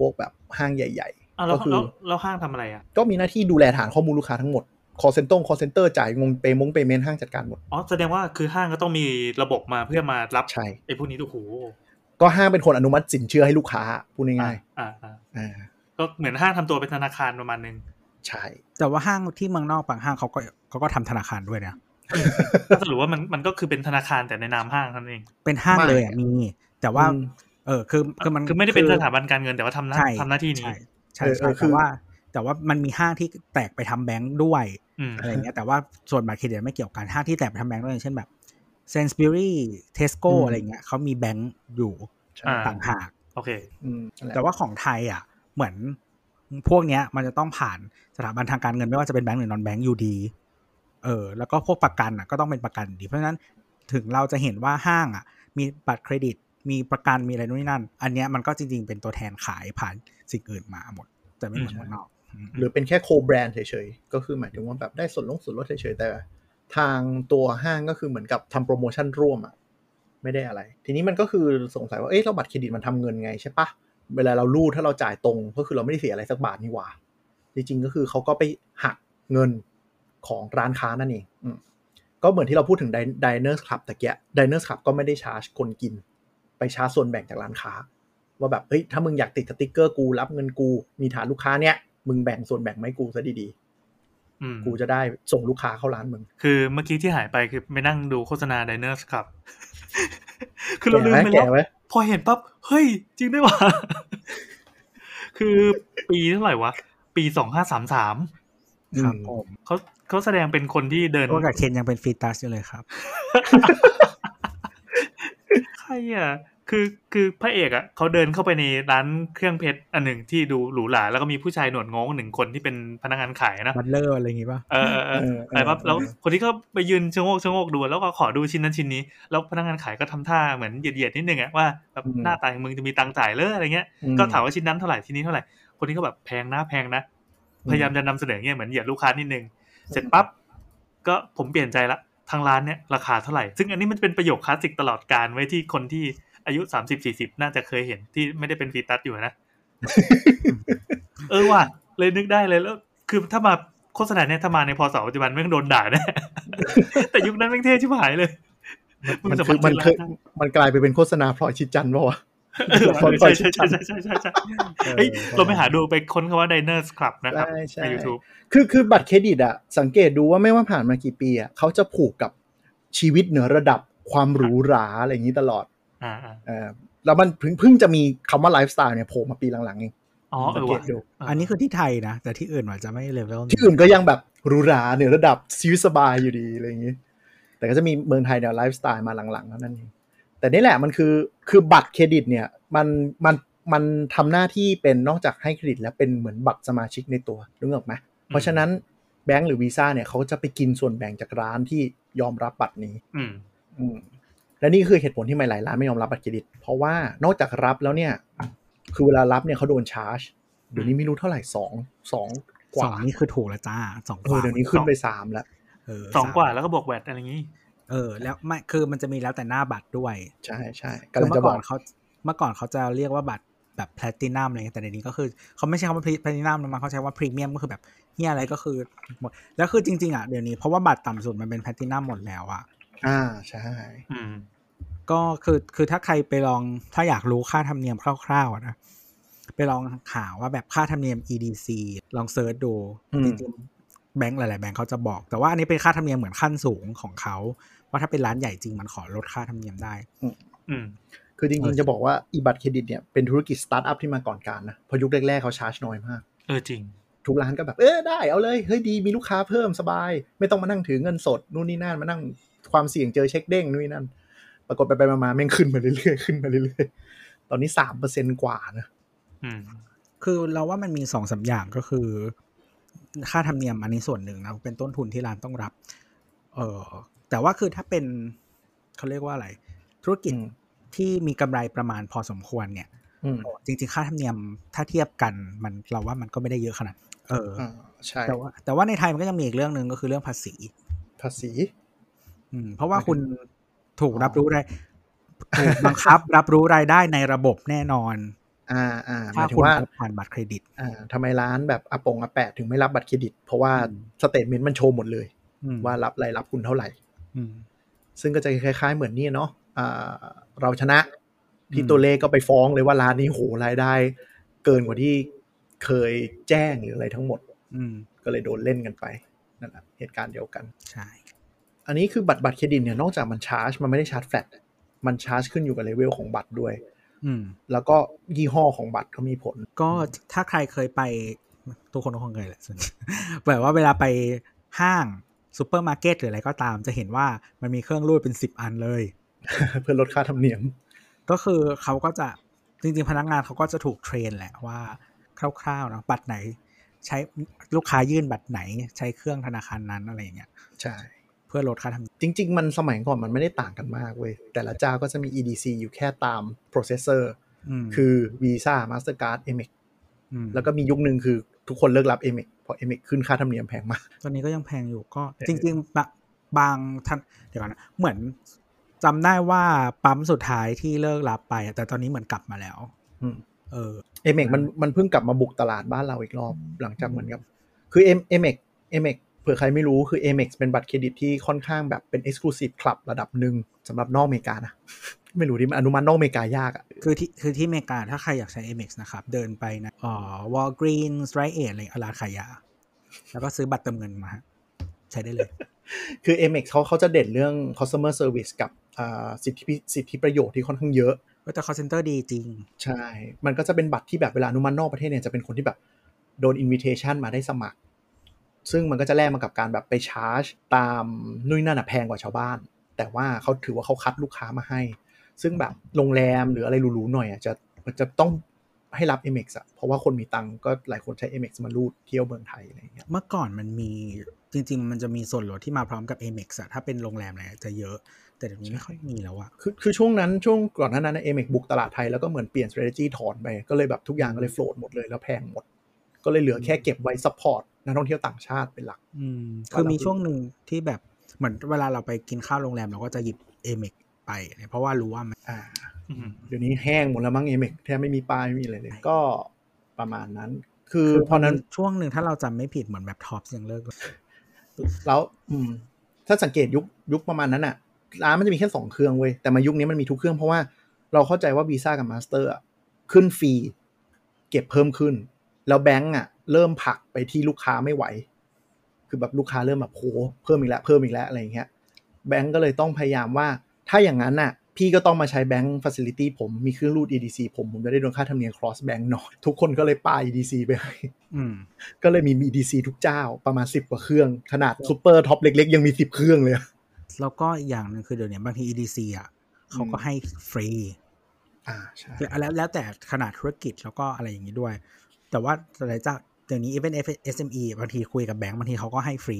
พวกแบบห้างใหญ่อ้าวๆแล้ก็วคือแล้วแล้วห้างทำอะไรอะ ก็มีหน้าที่ดูแลฐานข้อมูลลูกค้าทั้งหมด call center call center จ่ายงงเปมงเปเมนห้างจัดการหมด อ๋อ แสดงว่าคือห้างก็ต้องมีระบบมาเพื่อมารับใช่ไอ้พวกนี้ดูโหก็ห้างเป็นคนอนุมัติสินเชื่อให้ลูกค้าพูดง่ายอ่าอ่าๆอ่าก็เหมือนห้างทำตัวเป็นธนาคารประมาณนึงใช่ แต่ว่าห้างที่เมืองนอกบางห้างเขาก็เขาก็ทำธนาคารด้วยนะก็สรุปว่ามันมันก็คือเป็นธนาคารแต่ในนามห้างเท่านั้นเอง เป็นห้างเลยอะมี แต่ว่า อืมเออคือคือมันคือไม่ได้เป็นสถาบันการเงินแต่ว่าทำหน้าใช่ทำหน้าที่นี้ใช่ใช่เออเอใช่อคืแต่อว่า แต่ว่ามันมีห้างที่แตกไปทำแบงค์ด้วยอืมอะไรเงี้ยแต่ว่าส่วนบัตรเครดิตไม่เกี่ยวกันห้างที่แตกไปทำแบงค์ด้วยอย่างเช่นแบบเซนสปิรี่เทสโก้อืมอะไรเงี้ยเขามีแบงค์อยู่ใช่อ่าต่างหากโอเคอืมนั่นหละแต่ว่าของไทยอะ เหมือนพวกเนี้ย มันจะต้องผ่านสถาบันทางการเงินไม่ว่าจะเป็นแบงก์หรือ non-bank อยู่ดี เออ แล้วก็พวกประกันอะ ก็ต้องเป็นประกันดี เพราะฉะนั้นถึงเราจะเห็นว่าห้างอะ มีบัตรเครดิต มีประกันมีอะไรนู่นนี่นั่น อันเนี้ยมันก็จริง ๆ เป็นตัวแทนขายผ่านสิ่งอื่นมาหมด แต่ไม่เหมือนเมืองนอกอืมหรือเป็นแค่โคแบรนด์เฉยๆ ก็คือหมายถึงว่าแบบได้ส่วนลดส่วนลดเฉยๆ แต่ ทางตัวห้างก็คือเหมือนกับทำโปรโมชั่นร่วมอะไม่ได้อะไร ทีนี้มันก็คือสงสัยว่าเอ๊ะเราบัตรเครดิตมันทำเงินไงใช่ปะเวลาเรารูดถ้าเราจ่ายตรงก็คือเราไม่ได้เสียอะไรสักบาทนี่หว่า จริงๆก็คือเขาก็ไปหักเงินของร้านค้านั่นเองอืมก็เหมือนที่เราพูดถึง Diners Club ตะเกีย Diners Club ก็ไม่ได้ชาร์จคนกิน ไปชาร์จส่วนแบ่งจากร้านค้า ว่าแบบเฮ้ยถ้ามึงอยากติดสติ๊กเกอร์กูรับเงินกูมีฐานลูกค้าเนี้ยมึงแบ่งส่วนแบ่งไหมาให้กูซะดีอืมๆกูจะได้ส่งลูกค้าเข้าร้านมึง คือเมื่อกี้ที่หายไปคือไปนั่งดูโฆษณา Diners ครับ คือเราแก่ลืมไหมไปแก่แล้วไหมพอเห็นปั๊บเฮ้ย จริงด้วยว่ะคือปีเท่าไหร่วะ ปีสองห้าสามสามครับผมเขาเขาแสดงเป็นคนที่เดินโอ้กับเคนยังเป็นฟีตัสอยู่เลยครับใค รอะคือคือพระเอกอะเขาเดินเข้าไปในร้านเครื่องเพชรอันหนึ่งที่ดูหรูหราแล้วก็มีผู้ชายหนวดงงหนึ่งคนที่เป็นพนักงานขายนะบัตเลอร์อะไรอย่างงี้ป่ะเออเออเออเอออะไรปั๊บเออแล้วคนที่เขาไปยืนชะโงกชะโงกดูแล้วก็ขอดูชิ้นนั้นชิ้นนี้ แล้วพนักงานขายก็ทำท่าเหมือนเหยียดๆนิดนึงอะว่าแบบหน้าตาอย่างมึงจะมีตังค์จ่ายเลยอะไรเงี้ยก็ถามว่าชิ้นนั้นเท่าไหร่ชิ้นนี้เท่าไหร่คนนี้ก็แบบแพงนะแพงนะพยายามจะนำเสนอเงี้ยเหมือนเหยียดลูกค้านิดนึงเสร็จปั๊บก็ผมเปลี่ยนใจละ ทางร้านเนี่ยราคาเท่าไหร่ ซึ่งอันนี้มันเป็นประโยคคลาสสิกตลอดการไว้ที่คนที่อายุสามสิบสี่สิบน่าจะเคยเห็นที่ไม่ได้เป็นฟีตัสอยู่นะ เออว่ะเลยนึกได้เลยแล้ว คือถ้ามาโฆษณาเนี่ยถ้ามาในพศปัจจุบันไม่งโดนด่าแน่แต่ยุคนั้นแม่งเท่ชิบหายเลย มันสาคือารถมันเคยซื้อร้าได้มันกลายไปเป็นโฆษณาพลอยชิดจันทร์ป่าวะ เออพลอยพลใช่อยชิใช่ใช่นทร์ใช่ใช่ใช่ใช่เฮ้ยเราไปหาดูไปค้นคำว่า Diners Club นะครับใช่ใน YouTube คือคือบัตรเครดิตอะสังเกตดูว่าไม่ว่าผ่านมากี่ปีอะเขาจะผูกกับชีวิตเหนือระดับความหรูหราอะไรอย่างนี้ตลอดอ่าอ่าแล้วมันเพิ่งเพิ่งจะมีคำว่าไลฟ์สไตล์เนี่ยโผล่มาปีหลังๆเองอ๋อเอสังอเกว่ะตดูอันนี้คือที่ไทยนะ แต่ที่อื่นอาจจะไม่เลเวลที่อื่นก็ยังแบบหรูหราเหนือระดับชีวิตสบายอยู่ดีอะไรอย่างนี้ แต่ก็จะมีเมืองไทยเนี่ยไลฟ์สไตล์มาหลังๆเท่านั้นเอง แต่นี่แหละมันคือคือบัตรเครดิตเนี่ยมันมันมันทำหน้าที่เป็นนอกจากให้เครดิตแล้วเป็นเหมือนบัตรสมาชิกในตัวรู้ออกไหมเพราะฉะนั้นแบงก์หรือวีซ่าเนี่ยเขาจะไปกินส่วนแบ่งจากร้านที่ยอมรับบัตรนี้ อืมอืมและนี่คือเหตุผลที่ไม่หลายร้านไม่ยอมรับบัตรเครดิต เพราะว่านอกจากรับแล้วเนี่ย คือเวลารับเนี่ยเขาโดนชาร์จเดี๋ยวนี้ไม่รู้เท่าไหร่สองสองกสอว่างนี่คือถูกแล้วจ้าสองกเออว่าเดี๋ยวนี้ขึ้นไปสามแล้วเออสองกว่าสมแล้วก็บวกแวดอะไรอย่างงี้ เออ แล้วไม่คือมันจะมีแล้วแต่หน้าบัตรด้วย ใช่ใช่คืกำลังเมื่จะอบก่ออกนเขาเมื่อก่อนเขาจะเรียกว่าบัตรแบบแพลตินัมอะไรเงี้ยแต่เดี๋ยวนี้ก็คือเขาไม่ใช่คำว่าแพลตินัมนะมันเขาใช้ว่าพรีเมียมก็คือแบบเฮียอะไรก็คือหมดแล้วคือจริง ๆอะเดี๋ยวนี้เพราะว่าบัตรต่ำสุดมันเป็นแพลตินัมหมดแล้วอะอ่าใช่อืมก็คือคือถ้าใครไปลองถ้าอยากรู้ค่าธรรมเนียมคร่าวๆอะนะไปลองหาว่าแบบค่าธรรมเนียม EDC ลอง search ดูจริงๆแบงก์หลายๆแบงก์เขาจะบอก แต่ว่าอันนี้เป็นค่าธรรมเนียมเหมือนขั้นสูงของเขา ว่าถ้าเป็นร้านใหญ่จริงมันขอลดค่าธรรมเนียมได้ อืมคือจเอริงอๆจะบอกว่าอีบัตรเครดิตเนี่ยเป็นธุรกิจสตาร์ทอัพที่มาก่อนการนะพอยุคแรกๆเขาชาร์จน้อยมาก เออจริง ทุกร้านก็แบบ เออได้เอาเลยเฮ้ยดีมีลูกค้าเพิ่มสบาย ไม่ต้องมานั่งถือเงินสดนู่นนี่นั่นมานั่งความเสี่ยงเจอเช็คเด้งนู่นนี่นั่น ปรากฏไปไปมาๆแม่งขึ้นมาเรื่อยๆขึ้นมาเรื่อยๆตอนนี้สามเปอร์เซ็นกว่านะอืมคือเราว่ามันมีสองสามอย่างก็คือ ค่าธรรมเนียมอันนี้ส่วนหนึ่งนะเป็นต้นทุนที่ร้านต้องรับ เออ แต่ว่าคือถ้าเป็นเขาเรียกว่าอะไร ธุรกิจอืมที่มีกำไรประมาณพอสมควรเนี่ยอืมจริงๆ ค่าธรรมเนียมถ้าเทียบกันมันเราว่ามันก็ไม่ได้เยอะขนาด เออออ่าใช่แต่ว่าแต่ว่าในไทยมันก็ยังมีอีกเรื่องหนึ่งก็คือเรื่องภาษี ภาษี อืม เพราะว่าคุณถูกรับรู้ได้ถูกบังคับรับรู้รายได้ในระบบแน่นอน อ่าอ่าหถ้ามายถึคุงณว่าผ่านบัตรเครดิต อ่าทำไมร้านแบบอาปงอาแปะถึงไม่รับบัตรเครดิต เพราะว่าอืมสเตทเมนต์มันโชว์หมดเลยอืมว่ารับรายรับคุณเท่าไหร่อืม ซึ่งก็จะคล้าย ๆ เหมือนนี่เนาะอ่าเราชนะที่อืมตัวเลขก็ไปฟ้องเลยว่าร้านนี้โหรายได้ เกินกว่าที่เคยแจ้งหรืออะไรทั้งหมด อืมก็เลยโดนเล่นกันไปนั่นแหละเหตุการณ์เดียวกันใช่อันนี้คือบัตรบัตรเครดิตเนี่ยนอกจากมันชาร์จ มันไม่ได้ชาร์จแฟลตมันชาร์จขึ้นอยู่กับเลเวลของบัตรด้วยอืมแล้วก็ยี่ห้อของบัตรก็มีผล ก็ถ้าใครเคยไป ทุกคนก็คงเคยแหละส่วนแบบว่าเวลาไปห้าง ซูเปอร์มาร์เก็ตหรืออะไรก็ตาม จะเห็นว่ามันมีเครื่องรูดเป็นสิบอันเลย เพื่อลดค่าธรรมเนียม ก็คือเขาก็จะจริงๆ พนักงานเขาก็จะถูก train แหละว่าคร่าวๆนะบัตรไหน ใช้ลูกค้ายื่นบัตรไหน ใช้เครื่องธนาคารนั้นอะไรอย่างเงี้ยใช่เพื่อลดค่าธรรมเนียมจริง ๆ มันสมัยก่อนมันไม่ได้ต่างกันมากเว้ยแต่ละเจ้าก็จะมี EDC อยู่แค่ตาม processor มคือ Visa Mastercard Amex มแล้วก็มียุคหนึ่งคือทุกคนเลิกรับ Amex เพ ราะ Amex ขึ้นค่าธรรมเนียมแพงมากตอนนี้ก็ยังแพงอยู่ก็เออจริงๆบะบางท่านเดี๋ยวก่อนนะเหมือนจำได้ว่าปั๊มสุดท้ายที่เลิกรับไปอะแต่ตอนนี้เหมือนกลับมาแล้วอืมเออ Amex มันมันเพิ่งกลับมาบุกตลาดบ้านเราอีกรอบหลังจากเหมือนกับ คือ M Amex Amex เผื่อใครไม่รู้คือ Amex เป็นบัตรเครดิตที่ค่อนข้างแบบเป็น Exclusive Club ระดับหนึ่งสำหรับนอกอเมริกานะ ไม่รู้ที่มันอนุมัตินอกอเมริกายากอะคือที่คือที่อเมริกาถ้าใครอยากใช้ Amex นะครับ เดินไปนะเอ่อ Walgreens Rite Aid อะไรร้านขายยา แล้วก็ซื้อบัตรเติมเงินมาฮะใช้ได้เลย คือ Amex เขาเขาจะเด่นเรื่อง customer service กับอ่าสิทธิพิสิทธิประโยชน์ที่ค่อนข้างเยอะก็แต่ call center ดีจริง ใช่ มันก็จะเป็นบัตรที่แบบเวลาอนุมัตินอกประเทศเนี่ยจะเป็นคนที่แบบโดน invitation มาได้สมัคร ซึ่งมันก็จะแลกมากับการแบบไปชาร์จ ตามนู่นนนั่นอะแพงกว่าชาวบ้าน แต่ว่าเขาถือว่าเขาคัดลูกค้ามาให้ ซึ่งแบบโรงแรมหรืออะไรหรูๆหน่อยอะจะจะต้องให้รับ Amex อะเพราะว่าคนมีตังค์ก็หลายคนใช้ Amex มารูดเที่ยวเมืองไทยอะไรอย่างเงี้ยเมื่อก่อนมันมีจริง ๆ มันจะมีส่วนลดที่มาพร้อมกับ Amex อะถ้าเป็นโรงแรมอะไรอะจะเยอะ แต่เดี๋ยวนี้ไม่ค่อยมีแล้วอะคือคือช่วงนั้นช่วงก่อนหน้านั้นเอเมกบุกตลาดไทยแล้วก็เหมือนเปลี่ยน strategy ถอนไป ก็เลยแบบทุกอย่างก็เลยโฟลดหมดเลยแล้วแพงหมด ก็เลยเหลือแค่เก็บไว้ support นักท่องเที่ยวต่างชาติเป็นหลัก อืมคือมีช่วงหนึ่งที่แบบเหมือนเวลาเราไปกินข้าวโรงแรมเราก็จะหยิบ Amex ไปเนี่ยเพราะว่ารู้ว่ามันอ่าอืมเดี๋ยวนี้แห้งหมดแล้วมั้งเอเมกแทบไม่มีป้ายไม่มีอะไรเลย ก็ประมาณนั้น คือคือพพออนั้นั้นนช่วงหนึ่งถ้าเราจำไม่ผิดเหมือนแบบ Tops ยังเลิกแล้วอืม ถ้าสังเกตยุคยุคประมาณนั้นอะร้านมันจะมีแค่สองเครื่องเว้ยแต่มายุคนี้มันมีทุกเครื่องเพราะว่าเราเข้าใจว่าวีซ่ากับมาสเตอร์อะขึ้น fee เก็บเพิ่มขึ้น แล้วแบงก์อะเริ่มผลักไปที่ลูกค้าไม่ไหว คือแบบลูกค้าเริ่มแบบโหเพิ่มอีกแล้วเพิ่มอีกแล้วอะไรอย่างเงี้ยแบงก์ก็เลยต้องพยายามว่า ถ้าอย่างนั้นน่ะพี่ก็ต้องมาใช้แบงก์ facility ผมมีเครื่องรูด EDC ผมผมจะได้โดนค่าธรรมเนียม cross bank หน่อยทุกคนก็เลยปา EDC ไปให้อืมก็เลยมี EDC ทุกเจ้าประมาณ 10 กว่าเครื่อง ขนาดซูเปอร์ Tops เล็ก ๆ ยังมี 10 เครื่องเลยอะแล้วก็อีกอย่างหนึ่งคือเดี๋ยวนี้บางที EDC อะเขาก็ให้ฟรีอ่าใช่แล้วแล้วแต่ขนาดธุรกิจแล้วก็อะไรอย่างนี้ด้วย แต่ว่าหลายเจ้าเดี๋ยวนี้ even SME บางทีคุยกับแบงก์บางทีเขาก็ให้ฟรี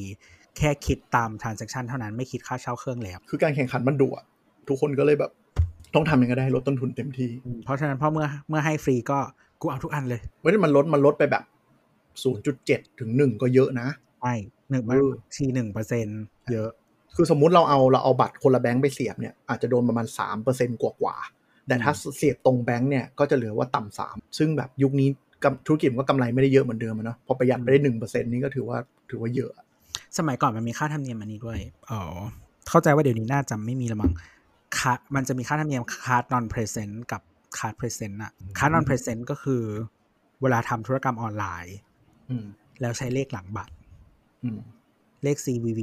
แค่คิดตาม transaction เท่านั้นไม่คิดค่าเช่าเครื่องแล้ว คือการแข่งขันมันดุอะ ทุกคนก็เลยแบบ ต้องทำยังไงก็ได้ลดต้นทุนเต็มที่ เพราะฉะนั้นพอเมื่อเมื่อให้ฟรีก็กูเอาทุกอันเลยเว้ยมันลดมันลดไปแบบ0.7ถึง1ก็เยอะนะใช่หนึ่งเออทีหนึ่งเปอร์เซ็นเยอะ คือสมมุติเราเอาเราเอาบัตรคนละแบงค์ไปเสียบเนี่ยอาจจะโดนประมาณ3%กว่ากว่าๆแต่ถ้าเสียบตรงแบงค์เนี่ยก็จะเหลือว่าต่ำสามซึ่งแบบยุคนี้กำธุรกิจมันก็กำไรไม่ได้เยอะเหมือนเดิมอะเนาะพอประหยัดไปได้หนึ่งเปอร์เซ็นต์นี่ก็ถือว่าถือว่าเยอะ สมัยก่อนมันมีค่าธรรมเนียมอันนี้ด้วยอ๋อเข้าใจว่าเดี๋ยวนี้น่าจะไม่มีและมั้งค่า มันจะมีค่าธรรมเนียมคาร์ด non present กับคาร์ด present อะคาร์ด non present ก็คือ เวลาทำธุรกรรมออนไลน์อืมแล้วใช้เลขหลังบัตรอืมเลข CVV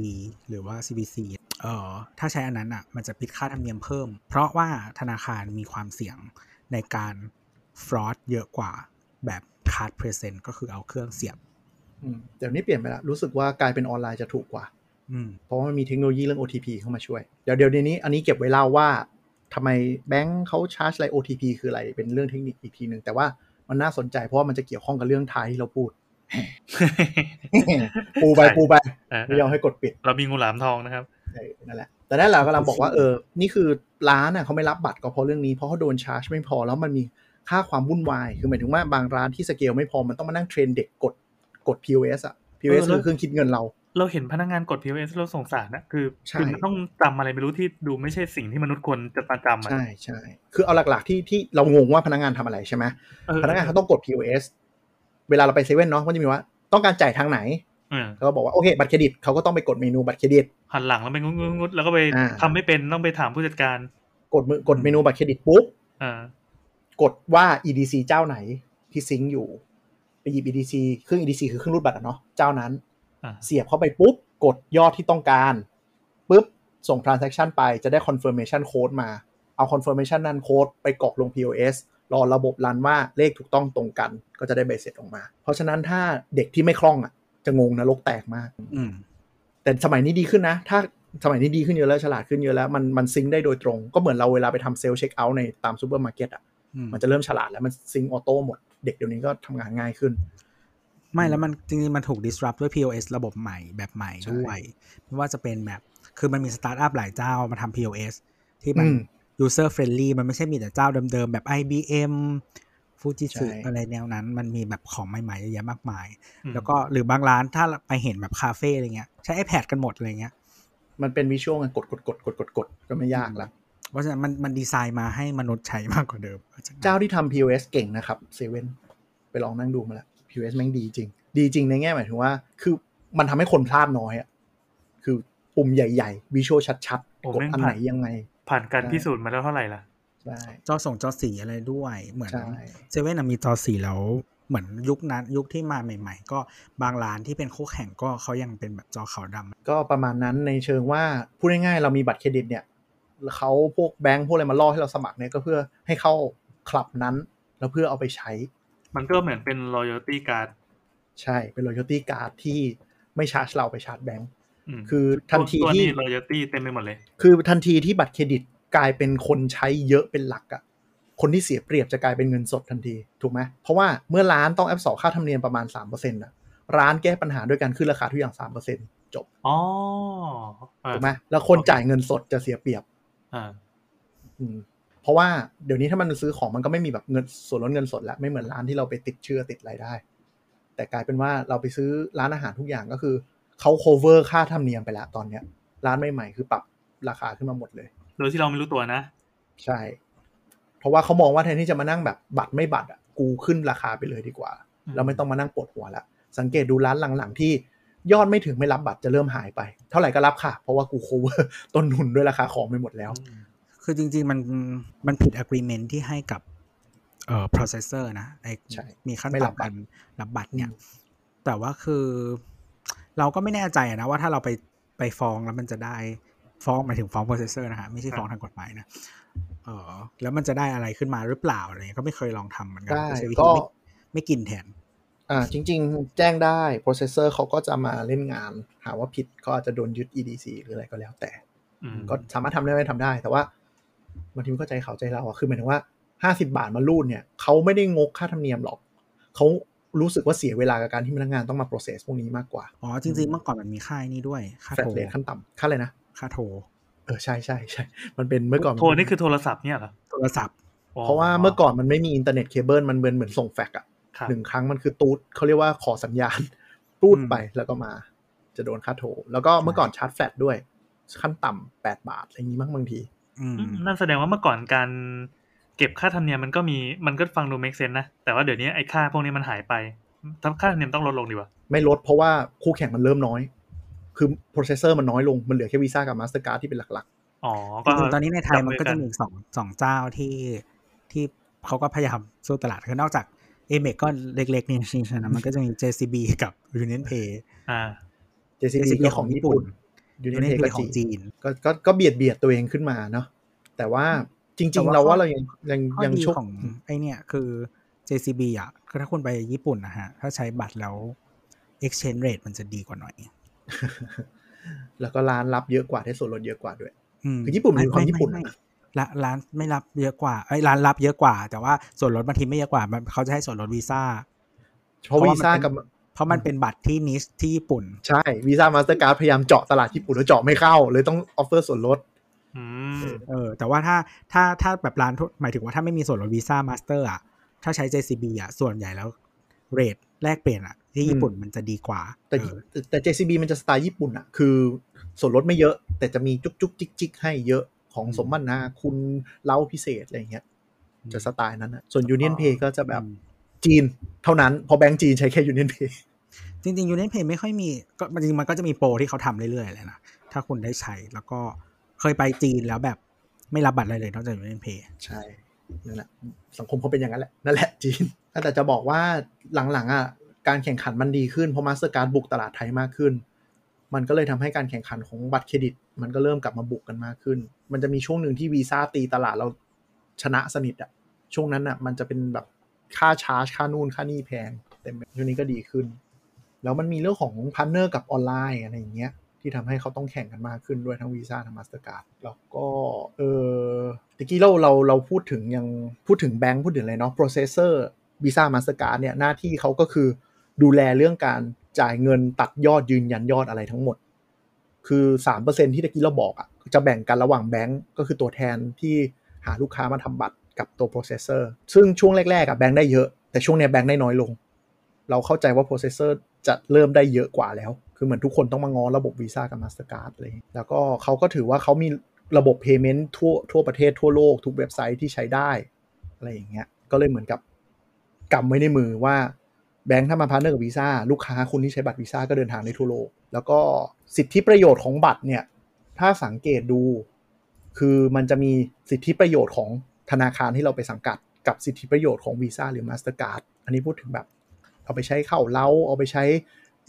หรือว่า CVC เออถ้าใช้อันนั้นอะมันจะคิดค่าธรรมเนียมเพิ่ม เพราะว่าธนาคารมีความเสี่ยงในการ fraud เยอะกว่าแบบ card present ก็คือเอาเครื่องเสียบอืมเดี๋ยวนี้เปลี่ยนไปละรู้สึกว่ากลายเป็นออนไลน์จะถูกกว่าอืม เพราะว่ามันมีเทคโนโลยีเรื่อง OTP เข้ามาช่วย เดี๋ยวเดี๋ยวนี้อันนี้เก็บไว้เล่าว่าทำไมแบงค์เขาชาร์จอะไร OTP คืออะไรเป็นเรื่องเทคนิคอีกทีหนึ่งแต่ว่ามันน่าสนใจเพราะว่ามันจะเกี่ยวข้องกับเรื่องท้ายที่เราพูด ปูไปใช่ปูไปเออไม่ยอมให้กดปิด เรามีงูหลามทองนะครับเออนั่นแหละแต่นั่นแหละกำลังบอกว่าเออ นี่คือร้านน่ะเขาไม่รับบัตรก็เพราะเรื่องนี้เพราะเขาโดนชาร์จไม่พอแล้วมันมีค่าความวุ่นวาย คือหมายถึงว่าบางร้านที่สเกลไม่พอมันต้องมานั่ง train เด็กกดกด POS อะ POS เออแล้วคือเครื่องคิดเงินเรา เราเห็นพนักงานกด POS เราสงสารนะคือใช่คือมันต้องจำอะไรไม่รู้ที่ดูไม่ใช่สิ่งที่มนุษย์ควรจะจำอะใช่ใช่คือเอาหลักๆที่ที่เรางงว่าพนักงานทำอะไรใช่ไหมเออพนักงานเขาต้องกด POS เวลาเราไปเซเว่นเนาะก็จะมีว่าต้องการจ่ายทางไหนเออเขาก็บอกว่าโอเคบัตรเครดิตเขาก็ต้องไปกดเมนูบัตรเครดิตหันหลังแล้วไปงุดงุดๆๆแล้วก็ไปอ่าทำไม่เป็นต้องไปถามผู้จัดการ กดมือกดเมนูบัตรเครดิตปุ๊บอ่ากดว่า EDC เจ้าไหนที่ซิงค์อยู่ไป หยิบ EDC เครื่อง EDC คือเครื่องรูดบัตรอะเนาะเจ้านั้นอ่าเสียบเข้าไปปุ๊บ กดยอดที่ต้องการปุ๊บ ส่ง transaction ไปจะได้ confirmation code มา เอา confirmation นั้นโค้ดไปกรอกลง POS รอระบบรันว่าเลขถูกต้องตรงกัน ก็จะได้ใบเสร็จออกมา เพราะฉะนั้นถ้าเด็กที่ไม่คล่องอะ จะงงนรกแตกมากอืมแต่สมัยนี้ดีขึ้นนะ ถ้าสมัยนี้ดีขึ้นเยอะแล้วฉลาดขึ้นเยอะแล้วมันมัน sync ได้โดยตรง ก็เหมือนเราเวลาไปทำ self checkout ในตามซูเปอร์มาร์เก็ตอะอืมมันจะเริ่มฉลาดแล้วมัน sync auto หมด เด็กเดี๋ยวนี้ก็ทำงานง่ายขึ้น ไม่แล้วมันจริงๆมันถูก disrupt ด้วย POS ระบบใหม่แบบใหม่ใช่ด้วย ไม่ว่าจะเป็นแบบคือมันมีสตาร์ทอัพหลายเจ้ามาทำ POS ที่มันอืม user friendly มันไม่ใช่มีแต่เจ้าเดิมๆ แบบ IBM Fujitsu ใช่อะไรแนวนั้น มันมีแบบของใหม่ๆเยอะแยะมากมายอืมแล้วก็หรือบางร้านถ้าไปเห็นแบบคาเฟ่อะไรเงี้ย ใช้ iPad กันหมดอะไรเงี้ย มันเป็นวิชวลไงกดกดกดกดกดกดก็ไม่ยากละ เพราะฉะนั้นมันมันดีไซน์มาให้มนุษย์ใช้มากกว่าเดิม เจ้าที่ทำ POS เก่งนะครับเซเว่นไปลองนั่งดูมาแล้ว POS แม่งดีจริง ดีจริงในแง่หมายถึงว่า คือมันทำให้คนพลาดน้อยอะคือปุ่มใหญ่ๆวิชวลชัดโอ้ๆกดแม่งอันไหนยังไง ผ่านการใช่พิสูจน์มาแล้วเท่าไหร่ล่ะใช่จอส่งจอสีอะไรด้วยเหมือนใช่เซเว่นมีจอสีแล้วเหมือนยุคนั้นยุคที่มาใหม่ ๆ ก็บางร้านที่เป็นคู่แข่งก็เขายังเป็นแบบจอขาวดำก็ประมาณนั้นในเชิงว่าพูดง่ายๆเรามีบัตรเครดิตเนี่ย เขาพวกแบงค์พวกอะไรมาล่อให้เราสมัครเนี่ยก็เพื่อให้เข้าคลับนั้น แล้วเพื่อเอาไปใช้ มันก็เหมือนเป็น loyalty card ใช่เป็น loyalty card ที่ไม่ชาร์จเราไปชาร์จแบงค์มคือทันทีตัวที่นี้ loyalty เต็มไปหมดเลย คือทันทีที่บัตรเครดิตกลายเป็นคนใช้เยอะเป็นหลักอะคนที่เสียเปรียบจะกลายเป็นเงินสดทันที ถูกไหมเพราะว่าเมื่อร้านต้องแอบสอบค่าธรรมเนียมประมาณ3%อะร้านแก้ปัญหาด้วยการขึ้นราคาทุกอย่าง3%จบ อ๋ออ่าถูกไหมแล้วคนจ่ายเงินสดจะเสียเปรียบ อ่าอืมเพราะว่าเดี๋ยวนี้ถ้ามันซื้อของมันก็ไม่มีแบบเงินส่วนลดเงินสดแล้วไม่เหมือนร้านที่เราไปติดเชื่อติดอะไรได้ แต่กลายเป็นว่าเราไปซื้อร้านอาหารทุกอย่างก็คือเขา cover ค่าธรรมเนียมไปแล้วตอนเนี้ย ร้านใหม่ๆคือปรับราคาขึ้นมาหมดเลย โดยที่เราไม่รู้ตัวนะ ใช่ เพราะว่าเขามองว่าแทนที่จะมานั่งแบบบัตรไม่บัตรอะกูขึ้นราคาไปเลยดีกว่าอืมเราไม่ต้องมานั่งปวดหัวละสังเกตดูร้านหลังๆที่ ยอดไม่ถึงไม่รับบัตรจะเริ่มหายไป เท่าไหร่ก็รับค่ะ เพราะว่ากู cover ต้นทุนด้วยราคาของไปหมดแล้วอืมคือจริง ๆ มันมันผิด agreement ที่ให้กับเอ่อ processor นะไอใช่มีขั้นไม่รับต่ำการรับบัตรเนี่ยอืมแต่ว่าคือเราก็ไม่แน่ใจอะนะว่าถ้าเราไปไปฟ้องแล้วมันจะได้ฟ้องหมายถึงฟ้อง processor นะฮะไม่ใช่ฟ้องทางกฎหมายนะเออแล้วมันจะได้อะไรขึ้นมาหรือเปล่าอะไรเงี้ยก็ไม่เคยลองทำเหมือนกัได้ใช้วิก็ธีไม่ไม่กินแทน อ่าจริง ๆ แจ้งได้ processor เขาก็จะมาเล่นงาน หาว่าผิดก็อาจจะโดนยึด EDC หรืออะไรก็แล้วแต่อืมก็สามารถทำได้ไหมทำได้ แต่ว่าบางทีมันก็ใจเขาใจเราอะคือหมายถึงว่าห้าสิบาทมารูดเนี่ยเขาไม่ได้งกค่าธรรมเนียมหรอกเขารู้สึกว่าเสียเวลากับการที่พนักงานต้องมา process พวกนี้มากกว่า อ๋อ จริง ๆ เมื่อก่อนมันมีค่ายนี้ด้วย ค่า flat rate ขั้นต่ำค่าอะไรนะ ค่าโทร เออ ใช่ใช่ใช่มันเป็นเมื่อก่อนมัโทรนี่คือโทรศัพท์เนี่ยเหรอ โทรศัพท์ เพราะว่าเมื่อก่อนมันไม่มีอินเทอร์เน็ตเคเบิลมันเหมือนเหมือนส่งแฟกซ์อะครับ หนึ่งครั้งมันคือตู๊ดเขาเรียกว่าขอสัญญาณตู๊ดไปแล้วก็มา จะโดนค่าโทร แล้วก็เมื่อก่อนชาร์จแฟลชด้วย ขั้นต่ำแปดบาทอะไรอย่างนี้มั้งบางทีอืมอืมนั่นแสดงว่าเมื่อก่อนการเก็บค่าธรรมเนียมมันก็มีมันก็ฟังดู make sense นะ แต่ว่าเดี๋ยวนี้ไอ้ค่าพวกนี้มันหายไปทั้งค่าธรรมเนียมต้องลดลงดีกว่าไม่ลดเพราะว่าคู่แข่งมันเริ่มน้อย คือ processor มันน้อยลง มันเหลือแค่วีซ่ากับมาสเตอร์การ์ดที่เป็นหลักอ๋อจก็ริงๆตอนนี้ในไทยมันก็จัจะบมีอสองสองเจ้าที่ที่เขาก็พยายามสู้ตลาดคือนอกจาก Amex ก็เล็ก ๆ เนี่ยจริงๆนะมันก็จะมี JCB กับ Union Pay อ่าๆ JCB ก็ของญี่ปุ่น Union Union Pay Pay ก็ของจีจีนนก็ก็ก็เบียดเบียดตัวเองขึ้นมาเนาะแต่ว่าจแต่ริงๆว่าเราว่าข้อเรายังยังข้อยังดีโชคของไอเนี่ยคือ JCB อะคือถ้าคุณไปญี่ปุ่นนะฮะ ถ้าใช้บัตรแล้ว exchange rate มันจะดีกว่าหน่อย แล้วก็ร้านรับเยอะกว่าได้ส่วนลดเยอะกว่าด้วยมคือญี่ปุ่นมันมีความไไญี่ปุ่นไม่อะ ร้านร้านไม่รับเยอะกว่าไอ้ยร้านรับเยอะกว่า แต่ว่าส่วนลดบางทีไม่เยอะกว่ามันเขาจะให้ส่วนลดวีซ่าเพราะเพราะวีว่ามันซ่าเป็นกับเพราะมันเป็นบัตรที่ niche ที่ญี่ปุ่น ใช่วีซ่ามาสเตอร์การ์ดพยายามเจาะตลาดญี่ปุ่นแล้วเจาะไม่เข้า เลยต้อง offer ส่วนลดอืมเออ แต่ว่าถ้าถ้าถ้าแบบร้านทั่วหมายถึงว่าถ้าไม่มีส่วนลดวีซ่ามาสเตอร์อะถ้าใช้ JCB อะส่วนใหญ่แล้ว rate แลกเปลี่ยนอะ ที่ญี่ปุ่นมันจะดีกว่า แต่เออแต่แต่ JCB มันจะสไตล์ญี่ปุ่นอะคือส่วนลดไม่เยอะ แต่จะมีจุกจุกจิกจิกให้เยอะ ของสมนาคุณ lounge พิเศษอะไรอย่างเงี้ยจะสไตล์นั้นอะส่วน Union Pay ก็จะแบบอืมจีนเท่านั้น พอแบงก์จีนใช้แค่ Union Pay จริงๆ Union Pay ไม่ค่อยมีก็จริงๆมันก็จะมีโปรที่เขาทำเรื่อยๆเลยนะ ถ้าคุณได้ใช้แล้วก็เคยไปจีนแล้วแบบไม่รับบัตรอะไรเลยนอกจาก Union Pay ใช่นั่นแหละสังคมเขาเป็นอย่างนั้นแหละนั่นแหละจีนแต่จะบอกว่าหลังๆอะการแข่งขันมันดีขึ้นเพราะมาสเตอร์การ์ดบุกตลาดไทยมากขึ้น มันก็เลยทำให้การแข่งขันของบัตรเครดิต มันก็เริ่มกลับมาบุกกันมากขึ้น มันจะมีช่วงหนึ่งที่วีซ่าตีตลาดเราชนะสนิทอะช่วงนั้นอะมันจะเป็นแบบค่าชาร์จค่านู่นค่านี่แพงแต่ช่วงนี้ก็ดีขึ้น แล้วมันมีเรื่องของ partner กับออนไลน์อะไรอย่างเงี้ยที่ทำให้เขาต้องแข่งกันมากขึ้นด้วยทั้งวีซ่าทั้งมาสเตอร์การ์ดแล้วก็เออตะกี้เราเราเราพูดถึงยังพูดถึงแบงค์พูดถึงอะไรเนาะ processor วีซ่ามาสเตอร์การ์ดเนี่ยหน้าที่เขาก็คือดูแลเรื่องการ จ่ายเงินตัดยอดยืนยันยอดอะไรทั้งหมด คือ3%ที่ตะกี้เราบอกอะ่ะจะแบ่งกันระหว่างแบงค์ก็คือตัวแทนที่หาลูกค้ามาทำบัตรกับตัว processor ซึ่งช่วงแรกๆอะแบงค์ได้เยอะ แต่ช่วงเนี้ยแบงค์ได้น้อยลง เราเข้าใจว่า processor จะเริ่มได้เยอะกว่าแล้ว คือเหมือนทุกคนต้องมาง้อระบบวีซ่ากับ Mastercard เลยแล้วก็เขาก็ถือว่าเขามีระบบ payment ทั่วทั่วประเทศทั่วโลกทุกเว็บไซต์ที่ใช้ได้ อะไรอย่างเงี้ยก็เลยเหมือนกับกำไว้ในมือว่า แบงค์ถ้ามา partner กับวีซ่าลูกค้าคุณที่ใช้บัตรวีซ่าก็เดินทางได้ทั่วโลก แล้วก็สิทธิประโยชน์ของบัตรเนี่ย ถ้าสังเกตดู คือมันจะมีสิทธิประโยชน์ของธนาคารที่เราไปสังกัด กับสิทธิประโยชน์ของวีซ่าหรือ Mastercard อันนี้พูดถึงแบบ เอาไปใช้เข้าเล้าเอาไปใช้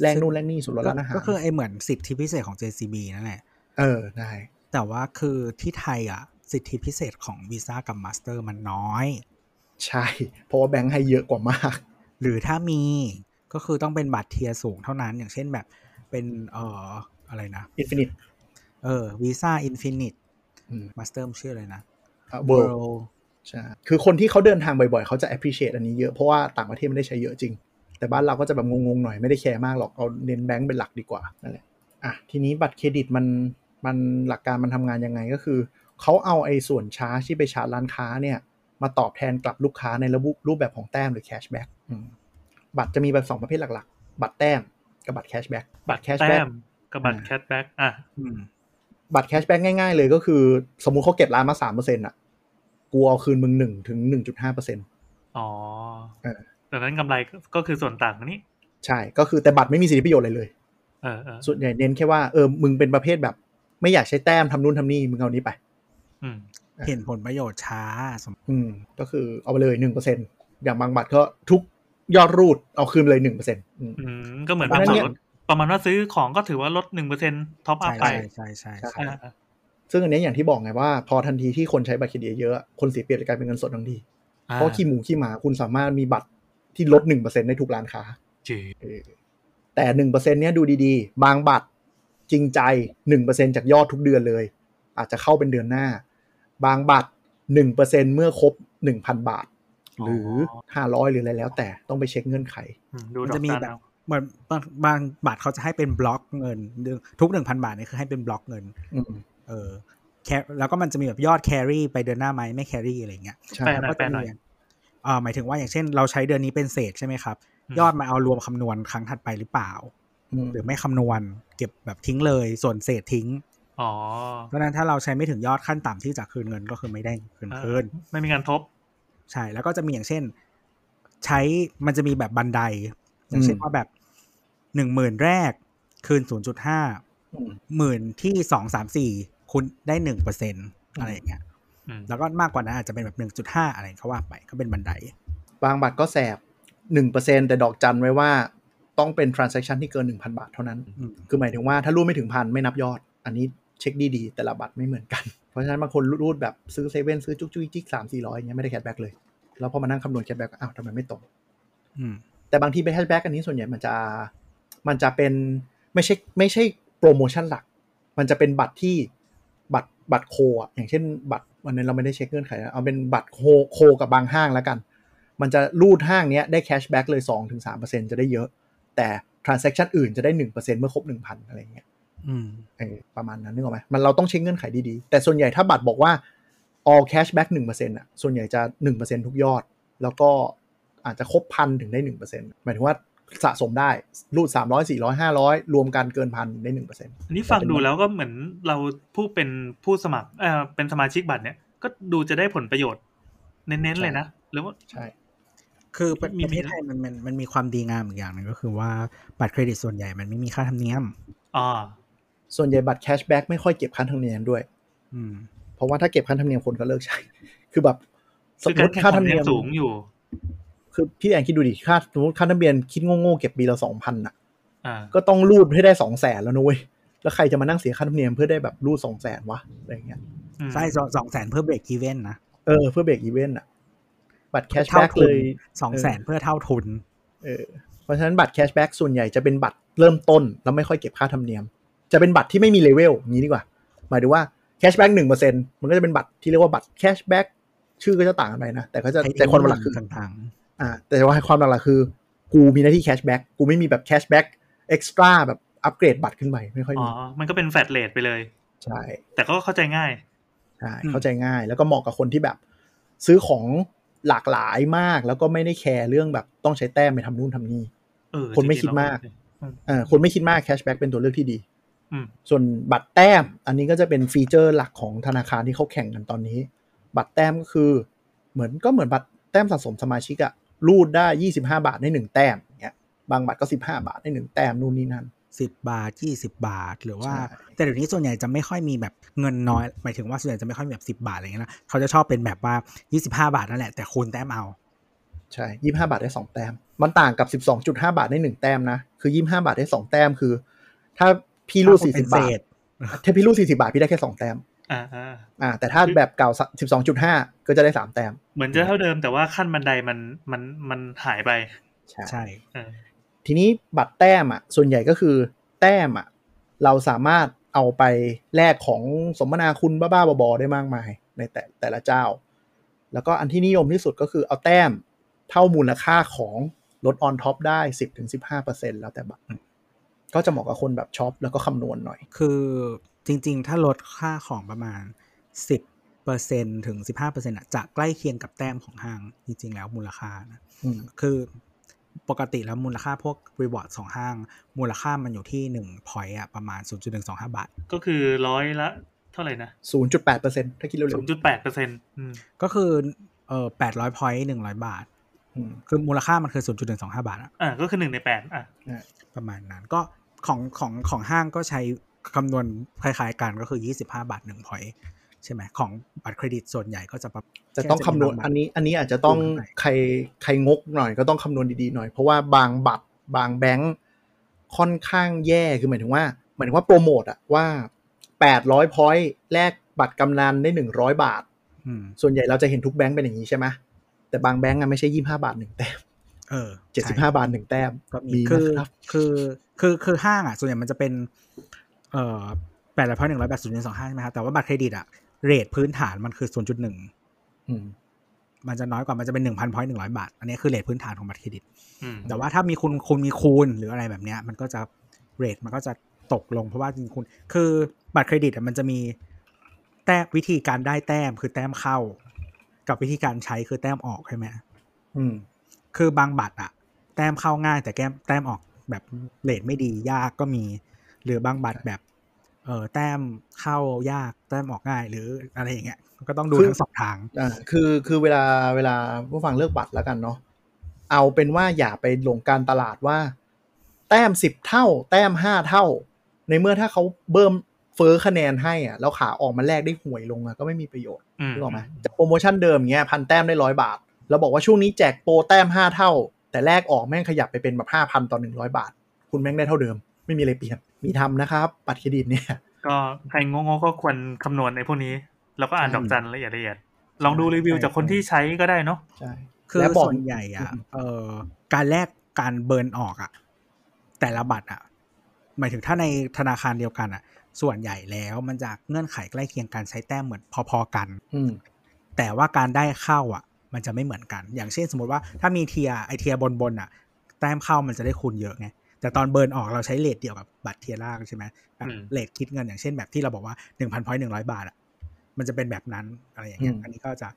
แลกนู่นแลกนี่ส่วนลดร้านอาหารก็คือไอเหมือนสิทธิพิเศษของ JCB นั่นแหละเออได้แต่ว่าคือที่ไทยอะ สิทธิพิเศษของวีซ่ากับมาสเตอร์มันน้อย ใช่ เพราะว่าแบงค์ให้เยอะกว่ามาก หรือถ้ามีก็คือต้องเป็นบัตร tier สูงเท่านั้น อย่างเช่นแบบเป็นเอ่ออะไรนะอินฟินิตเออวีซ่าอินฟินิตอืมมาสเตอร์ชื่ออะไรนะเวิร์ใช่คือคนที่เขาเดินทางบ่อยๆ เขาจะ appreciate อันนี้เยอะ เพราะว่าต่างประเทศไม่ได้ใช้เยอะจริง แต่บ้านเราก็จะแบบงงๆหน่อยไม่ได้แคร์มากหรอก เอาเน้นแบงก์เป็นหลักดีกว่านั่นแหละอะทีนี้บัตรเครดิตมันมันหลักการมันทำงานยังไงก็คือ เขาเอาไอ้ส่วนชาร์จที่ไปชาร์จร้านค้าเนี่ย มาตอบแทนกลับลูกค้าในระบบรูปแบบของแต้มหรือแคชแบ็กบัตรจะมีแบบสองประเภทหลักๆ บัตรแต้มกับบัตรแคชแบ็กบัตรแคชแต้แบ็กมกับบัตรแคชแบ็กอะอืมบัตรแคชแบ็กง่ายๆเลยก็คือ สมมุติเขาเก็บร้านมาสามเปอร์เซ็นต์อะ กูเอาคืนมึงหนึ่งถึงหนึ่งจุดห้าเปอร์เซ็นต์อ๋อเออดังนั้นกำไรก็ก็คือส่วนต่างนี้ ใช่ ก็คือแต่บัตรไม่มีสิทธิประโยชน์อะไรเลยเออเออส่วนใหญ่เน้นแค่ว่าเออมึงเป็นประเภทแบบ ไม่อยากใช้แต้มทำนู่นทำนี่มึงเอานี้ไปอืม เห็นผลประโยชน์ช้าสมอืมก็คือเอาไปเลยหนึ่งเปอร์เซ็นอย่างบางบัตรก็ทุกยอดรูดเอาคืนเลยหนึ่งเปอร์เซ็นต์อืมก็เหมือนเพราะแบบฉะนั้นเนี่ยลดประมาณว่าซื้อของก็ถือว่าลดหนึ่งเปอร์เซ็น top up ใช่ไปใช่ใช่ใช่ใช่ใช่อ่าซึ่งอันนี้อย่างที่บอกไงว่า พอทันทีที่คนใช้บัตรเครดิตเยอะๆคนเสียเปรียบจะกลายเป็นเงินสดทันทีอ่เพราะขี้หมูขี้หมาคุณสามารถมีบัตรที่ลดหนึ่งเปอร์เซ็นได้ทุกร้านค้าจริงเออแต่หนึ่งเปอร์เซ็นเนี้ยดูดีๆ บางบัตรจริงใจหนึ่งเปอร์เซ็นจากยอดทุกเดือนเลย อาจจะเข้าเป็นเดือนหน้า บางบัตรหนึ่งเปอร์เซ็นเมื่อครบหนึ่งพันบาท หรือห้าร้อยหรืออะไรแล้ว แต่ต้องไปเช็คเงื่อนไขอืมดูมันดอกจะมีจันแบบเอาเหมือนบางบางบัตรเขาจะให้เป็นบล็อกเงิน ทุกหนึ่งพันบาทนี่คือให้เป็นบล็อกเงินอืมเออแคแล้วก็มันจะมีแบบยอดแครี่ไปเดือนหน้าไหมไม่แครี่อะไรเงี้ยใช่แปลแล้วหน่อก็ยแปลจะหน่มีอยอ่าหมายถึงว่าอย่างเช่น เราใช้เดือนนี้เป็นเศษใช่ไหมครับอืมยอดมาเอารวมคำนวณครั้งถัดไปหรือเปล่าอืมหรือไม่คำนวณ เก็บแบบทิ้งเลยส่วนเศษทิ้งอ๋อ เพราะฉะนั้นถ้าเราใช้ไม่ถึงยอดขั้นต่ำที่จะคืนเงินก็คือไม่ได้คืนเออคืนไม่มีการทบ ใช่แล้วก็จะมีอย่างเช่น ใช้มันจะมีแบบบันได อย่างเช่นว่าแบบหนึ่งหมื่นแรกคืนศูนย์จุดห้าอืมหมื่นที่สองสามสี่คุณได้หนึ่งเปอร์เซ็นตอืมอะไรอย่างเงี้ยอืมแล้วก็มากกว่านั้นอาจจะเป็นแบบหนึ่งจุดห้าอะไรก็ว่าไปก็เป็นบันได บางบัตรก็แสบหนึ่งเปอร์เซ็นแต่ดอกจันไว้ว่าต้องเป็น transaction ที่เกินหนึ่งพันบาทเท่านั้นอืมคือหมายถึงว่าถ้ารูดไม่ถึงพันไม่นับยอด อันนี้ เช็คดีๆ แต่ละบัตรไม่เหมือนกัน เพราะฉะนั้นบางคนรูดแบบซื้อเซเว่นซื้อจุกจุกจิกสามสี่ร้อยอย่างเงี้ยไม่ได้ cashback เลย แล้วพอมานั่งคำนวณ cashback อ้าวทำไมไม่ตรงอืมแต่บางทีไป cashback อันนี้ส่วนใหญ่มันจะมันจะเป็นไม่ใช่ไม่ใช่โปรโมชั่นหลัก มันจะเป็นบัตรที่บัตรบัตร co อะอย่างเช่น บัตรวันนี้เราไม่ได้เช็คเงื่อนไขนะเอาเป็นบัตรโคโคกับบางห้างแล้วกัน มันจะรูดห้างเนี้ยได้แคชแบ็กเลย2-3%จะได้เยอะ แต่ transaction อื่นจะได้ 1%เมื่อครบ 1,000 อะไรเงี้ยอืมเออ ประมาณนั้นนึกออกไหมมันเราต้องเช็คเงื่อนไขดีๆ แต่ส่วนใหญ่ถ้าบัตรบอกว่า all cashback 1%อะส่วนใหญ่จะ1%ทุกยอด แล้วก็อาจจะครบพันถึงได้1%หมายถึงว่าสะสมได้รูด300 400 500รวมกันเกินพันได้1%อันนี้ฟังดูแล้วก็เหมือนเราผู้เป็นผู้สมัครเออเป็นสมาชิกบัตรเนี่ยก็ดูจะได้ผลประโยชน์เน้นๆเลยนะหรือว่าใช่คือประมีประเทศไทยมันมันมันมีความดีงามอีกอย่างหนึงก็คือว่าบัตรเครดิตส่วนใหญ่มันไม่มีค่าธรรมเนียมอ๋อ ส่วนใหญ่บัตร cashback ไม่ค่อยเก็บค่าธรรมเนียมด้วย อืม เพราะว่าถ้าเก็บค่าธรรมเนียมคนก็เลิกใช้ คือแบบสคืมอมการติแข่งค่าธขัรนรมเนียัยมงสูงอยู่ คือพี่แอนคิดดูดิค่าสมมติค่าธรรมเนียมคิดโง่ๆเก็บปีละสองพันอะอ่าก็ต้องรูดให้ได้สองแสนแล้วนุ้ยแล้วใครจะมานั่งเสียค่าธรรมเนียมเพื่อได้แบบรูดสองแสนวะอะไรอย่างเงี้ยอืมใช่สองแสนเพื่อ break even นะเออเพื่อ break even อะ เท่าทุนเลยสองแสนเพื่อเท่าทุน เออเพราะฉะนั้นบัตร cashback ส่วนใหญ่จะเป็นบัตรเริ่มต้นแล้วไม่ค่อยเก็บค่าธรรมเนียม จะเป็นบัตรที่ไม่มีเลเวลอย่างนี้ดีกว่า หมายถึงว่า cashback หนึ่งเปอร์เซ็นมันก็จะเป็นบัตรที่เรียกว่าบัตร cashback ชื่อก็จะต่างกันไปนะ แต่ก็จะแต่ความหลักคือต่างอ่า แต่ว่าความหลักๆคือ กูมีหน้าที่ cashback กูไม่มีแบบ cashback extra แบบอัปเกรดบัตรขึ้นไปไม่ค่อยอ๋มีอมันก็เป็นแฟลตเลทไปเลย ใช่ แต่ก็เข้าใจง่ายใช่อืมเข้าใจง่าย แล้วก็เหมาะกับคนที่แบบ ซื้อของหลากหลายมากแล้วก็ไม่ได้แคร์เรื่องแบบต้องใช้แต้มไปทำนู่นทำนี่เออคนไม่จริงๆคิดมากแล้วอืมเอ่าคนไม่คิดมาก cashback เป็นตัวเลือกที่ดีอืม ส่วนบัตรแต้ม อันนี้ก็จะเป็น feature หลักของธนาคารที่เขาแข่งกันตอนนี้ บัตรแต้มก็คือเหมือนก็เหมือนบัตรแต้มสะสมสมาชิกอะรูดได้25บาทได้หนึ่งแต้มอย่างเงี้ยบางบัตรก็15บาทได้หนึ่งแต้มนู่นนี่นั่นสิบบาทยี่สิบาท หรือว่าใช่แต่เดี๋ยวนี้ส่วนใหญ่จะไม่ค่อยมีแบบเงินน้อย หมายถึงว่าส่วนใหญ่จะไม่ค่อยมีแบบสิบาทอะไรเงี้ยนะเขาจะชอบเป็นแบบว่ายี่สิบห้าบาทนั่นแหละแต่คูณแต้มเอา ใช่ยี่ห้าบาทได้สองแต้ม มันต่างกับสิบสองจุดห้าบาทได้หนึ่งแต้มนะ คือยี่ห้าบาทได้สองแต้มคือ ถ้า พี่รูดถ้าสี่เป็สินบาทเศษถ้าพี่รูดสี่สิบาทพี่ได้แค่สองแต้มอ่าอ่าอ่า แต่ถ้าแบบเก่าสิบสองจุดห้าก็จะได้สามแต้ม เหมือนจะเท่าเดิมแต่ว่าขั้นบันไดมันมันมันหายไป ใช่เออทีนี้บัตรแต้มอะ ส่วนใหญ่ก็คือแต้มอะ เราสามารถเอาไปแลกของสมนาคุณบ้าๆบอๆได้มากมาย ในแต่แต่ละเจ้า แล้วก็อันที่นิยมที่สุดก็คือเอาแต้มเท่ามูลค่าของลด on top ได้10-15%แล้วแต่บัตร ก็จะเหมาะกับคนแบบ shop แล้วก็คำนวณหน่อย คือจริง ๆ ถ้าลดค่าของประมาณสิบเปอร์เซ็นถึงสิบห้าเปอร์เซ็นต์อะจะใกล้เคียงกับแต้มของห้าง จริง ๆ แล้วมูลค่านะอืมคือปกติแล้วมูลค่าพวก reward สองห้าง มูลค่ามันอยู่ที่หนึ่ง point อะประมาณ 0.125 บาท ก็คือร้อยละเท่าไหร่นะ 0.8%ถ้าคิดเร็ศูวนย์จุดแปดเปอร์เซ็นต์ก็คือเอ่อแปดร้อย point หนึ่งร้อยบาทๆอืมคือมูลค่ามันคือ 0.125 บาทอะอ่าก็คือหนึ่งในแปดอะประมาณนั้นก็ ของของของห้างก็ใช้คำนวณคล้ายๆกันก็คือ 25 บาท1 point ใช่ไหมของบัตรเครดิตส่วนใหญ่ก็จะประจะต้องคำนวณแค่จะมีบางบัตรอันนี้อันนี้อาจจะต้องคูณเข้าไปใครใครงกหน่อยก็ต้องคำนวณดีๆหน่อย เพราะว่าบางบัตรบางแบงค์ค่อนข้างแย่คือหมายถึงว่าหมายถึงว่าโปรโมทอะว่า 800 point แลกบัตรกำนันได้ 100 บาทอืมส่วนใหญ่เราจะเห็นทุกแบงค์เป็นอย่างนี้ใช่ไหมแต่บางแบงค์อะไม่ใช่ 25 บาทหนึ่งแต้ม เออ75ใช่บาทหนึ่งแต้มก็มีมีคือนะครับคือคือคือห้างอะ ส่วนใหญ่มันจะเป็น เอ่อแปดร้อยพอยหนึ่งร้อยแปดศูนย์สองห้าใช่ไหมครับแต่ว่าบัตรเครดิตอะเรทพื้นฐานมันคือศูนย์จุดหนึ่งอืมมันจะน้อยกว่ามันจะเป็นหนึ่งพันพอยหนึ่งร้อยบาท อันนี้คือเรทพื้นฐานของบัตรเครดิตอืมแต่ว่าถ้ามีคุณคุณมีคูณหรืออะไรแบบเนี้ย มันก็จะrate มันก็จะตกลงเพราะว่าจริงๆคุณ คือบัตรเครดิตอะมันจะมีแต้มวิธีการได้แต้มคือแต้มเข้า กับวิธีการใช้คือแต้มออกใช่ไหมอืม คือบางบัตรอะแต้มเข้าง่ายแต่แก้มแต้มออกแบบ rate ไม่ดียากก็มี หรือบางบัตรแบบเออแต้มเข้ายากแต้มออกง่าย หรืออะไรอย่างเงี้ยก็ต้องดูคือทั้งสองทางอ่าคือคือเวลาเวลาผู้ฟังเลือกบัตรแล้วกันเนาะเอาเป็นว่าอย่าไปหลงการตลาดว่า แต้มสิบเท่า แต้มห้าเท่า ในเมื่อถ้าเขาเบิ่มเฟอร์คะแนนให้อะแล้วขาออกมาแลกได้ห่วยลงอะก็ไม่มีประโยชน์อืมนึกออกไหมจากโปรโมชั่นเดิมเงี้ยพันแต้มได้ร้อยบาท แล้วบอกว่าช่วงนี้แจกโปรแต้มห้าเท่า แต่แลกออกแม่งขยับไปเป็นแบบห้าพันต่อหนึ่งร้อยบาท คุณแม่งได้เท่าเดิม ไม่มีอะไรเปลี่ยน มีทำนะครับบัตรเครดิตเนี่ย ก็ใครงงๆก็ควรคำนวณในพวกนี้ แล้วก็อ่านใช่ดอกจันละเอียดละเอียด ลองดูรีวิวใช่จากคนที่ใช้ก็ได้เนาะใช่คือและบอกส่วนใหญ่อะอืมเอ่อการแลกการ burn ออกอะแต่ละบัตรอะหมายถึงถ้าในธนาคารเดียวกันอะส่วนใหญ่แล้วมันจะเงื่อนไขใกล้เคียงการใช้แต้มเหมือนพอๆกันอืมแต่ว่าการได้เข้าอะ มันจะไม่เหมือนกัน อย่างเช่นสมมติว่าถ้ามี tier ไอ tier บนบนๆอะ แต้มเข้ามันจะได้คูณเยอะไงแต่ตอน burn ออกเราใช้ rate เดียวกับบัตร tier ล่างใช่ไหมแบบ rate คิดเงินอย่างเช่นแบบที่เราบอกว่าหนึ่งพัน point หนึ่งร้อยบาทอะมันจะเป็นแบบนั้นอะไรอย่างเงี้ยอืมอันนี้ก็จะ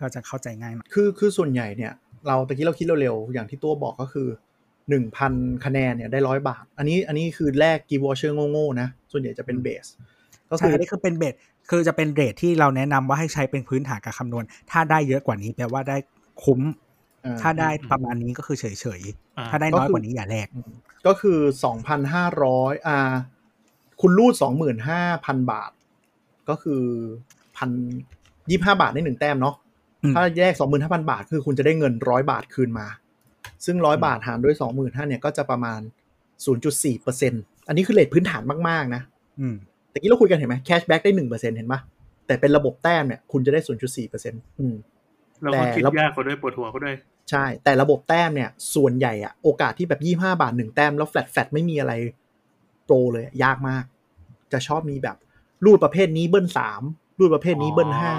ก็จะเข้าใจง่ายหน่อยคือคือส่วนใหญ่เนี่ย เราตะกี้เราคิดเร็วๆอย่างที่ตัวบอกก็คือหนึ่งพันคะแนนเนี่ยได้ร้อยบาท อันนี้อันนี้คือแลกกีวอเชอร์โง่ๆนะ ส่วนใหญ่จะเป็นเบสก็ใช่คืออันนี้คือเป็นเบส คือจะเป็นเรทที่เราแนะนำว่าให้ใช้เป็นพื้นฐานการคำนวณ ถ้าได้เยอะกว่านี้แปลว่าได้คุ้มอ่าถ้าได้ประมาณนี้ก็คือเฉยอ่าๆถ้าได้น้อยกว่านี้อย่าแลกก็คือสองพันห้าร้อยอ่า คุณรูดสองหมื่นห้าพันบาท ก็คือพันยี่ห้าบาทได้หนึ่งแต้มเนาะอืมถ้าแยกสองหมื่นห้าพันบาท คือคุณจะได้เงินร้อยบาทคืนมา ซึ่งร้อยบาทหารด้วยสองหมื่นห้าเนี่ยก็จะประมาณศูนย์จุดสี่เปอร์เซ็นอันนี้คือ rate พื้นฐานมาก ๆ นะ อืมตะกี้เราคุยกันเห็นไหม cashback ได้หนึ่งเปอร์เซ็นเห็นปะแต่เป็นระบบแต้มเนี่ยคุณจะได้ศูนย์จุดสี่เปอร์เซ็นต์อืมเราก็คิดแต่ละยากกว่าด้วยปวดหัวก็ด้วยใช่ แต่ระบบแต้มเนี่ย ส่วนใหญ่อะโอกาสที่แบบยี่ห้าบาทหนึ่งแต้มแล้ว flat flat ไม่มีอะไรโปรเลยอะยากมาก จะชอบมีแบบรูดประเภทนี้เบิ้ลสามรูดประเภทนี้เบิ้ลห้า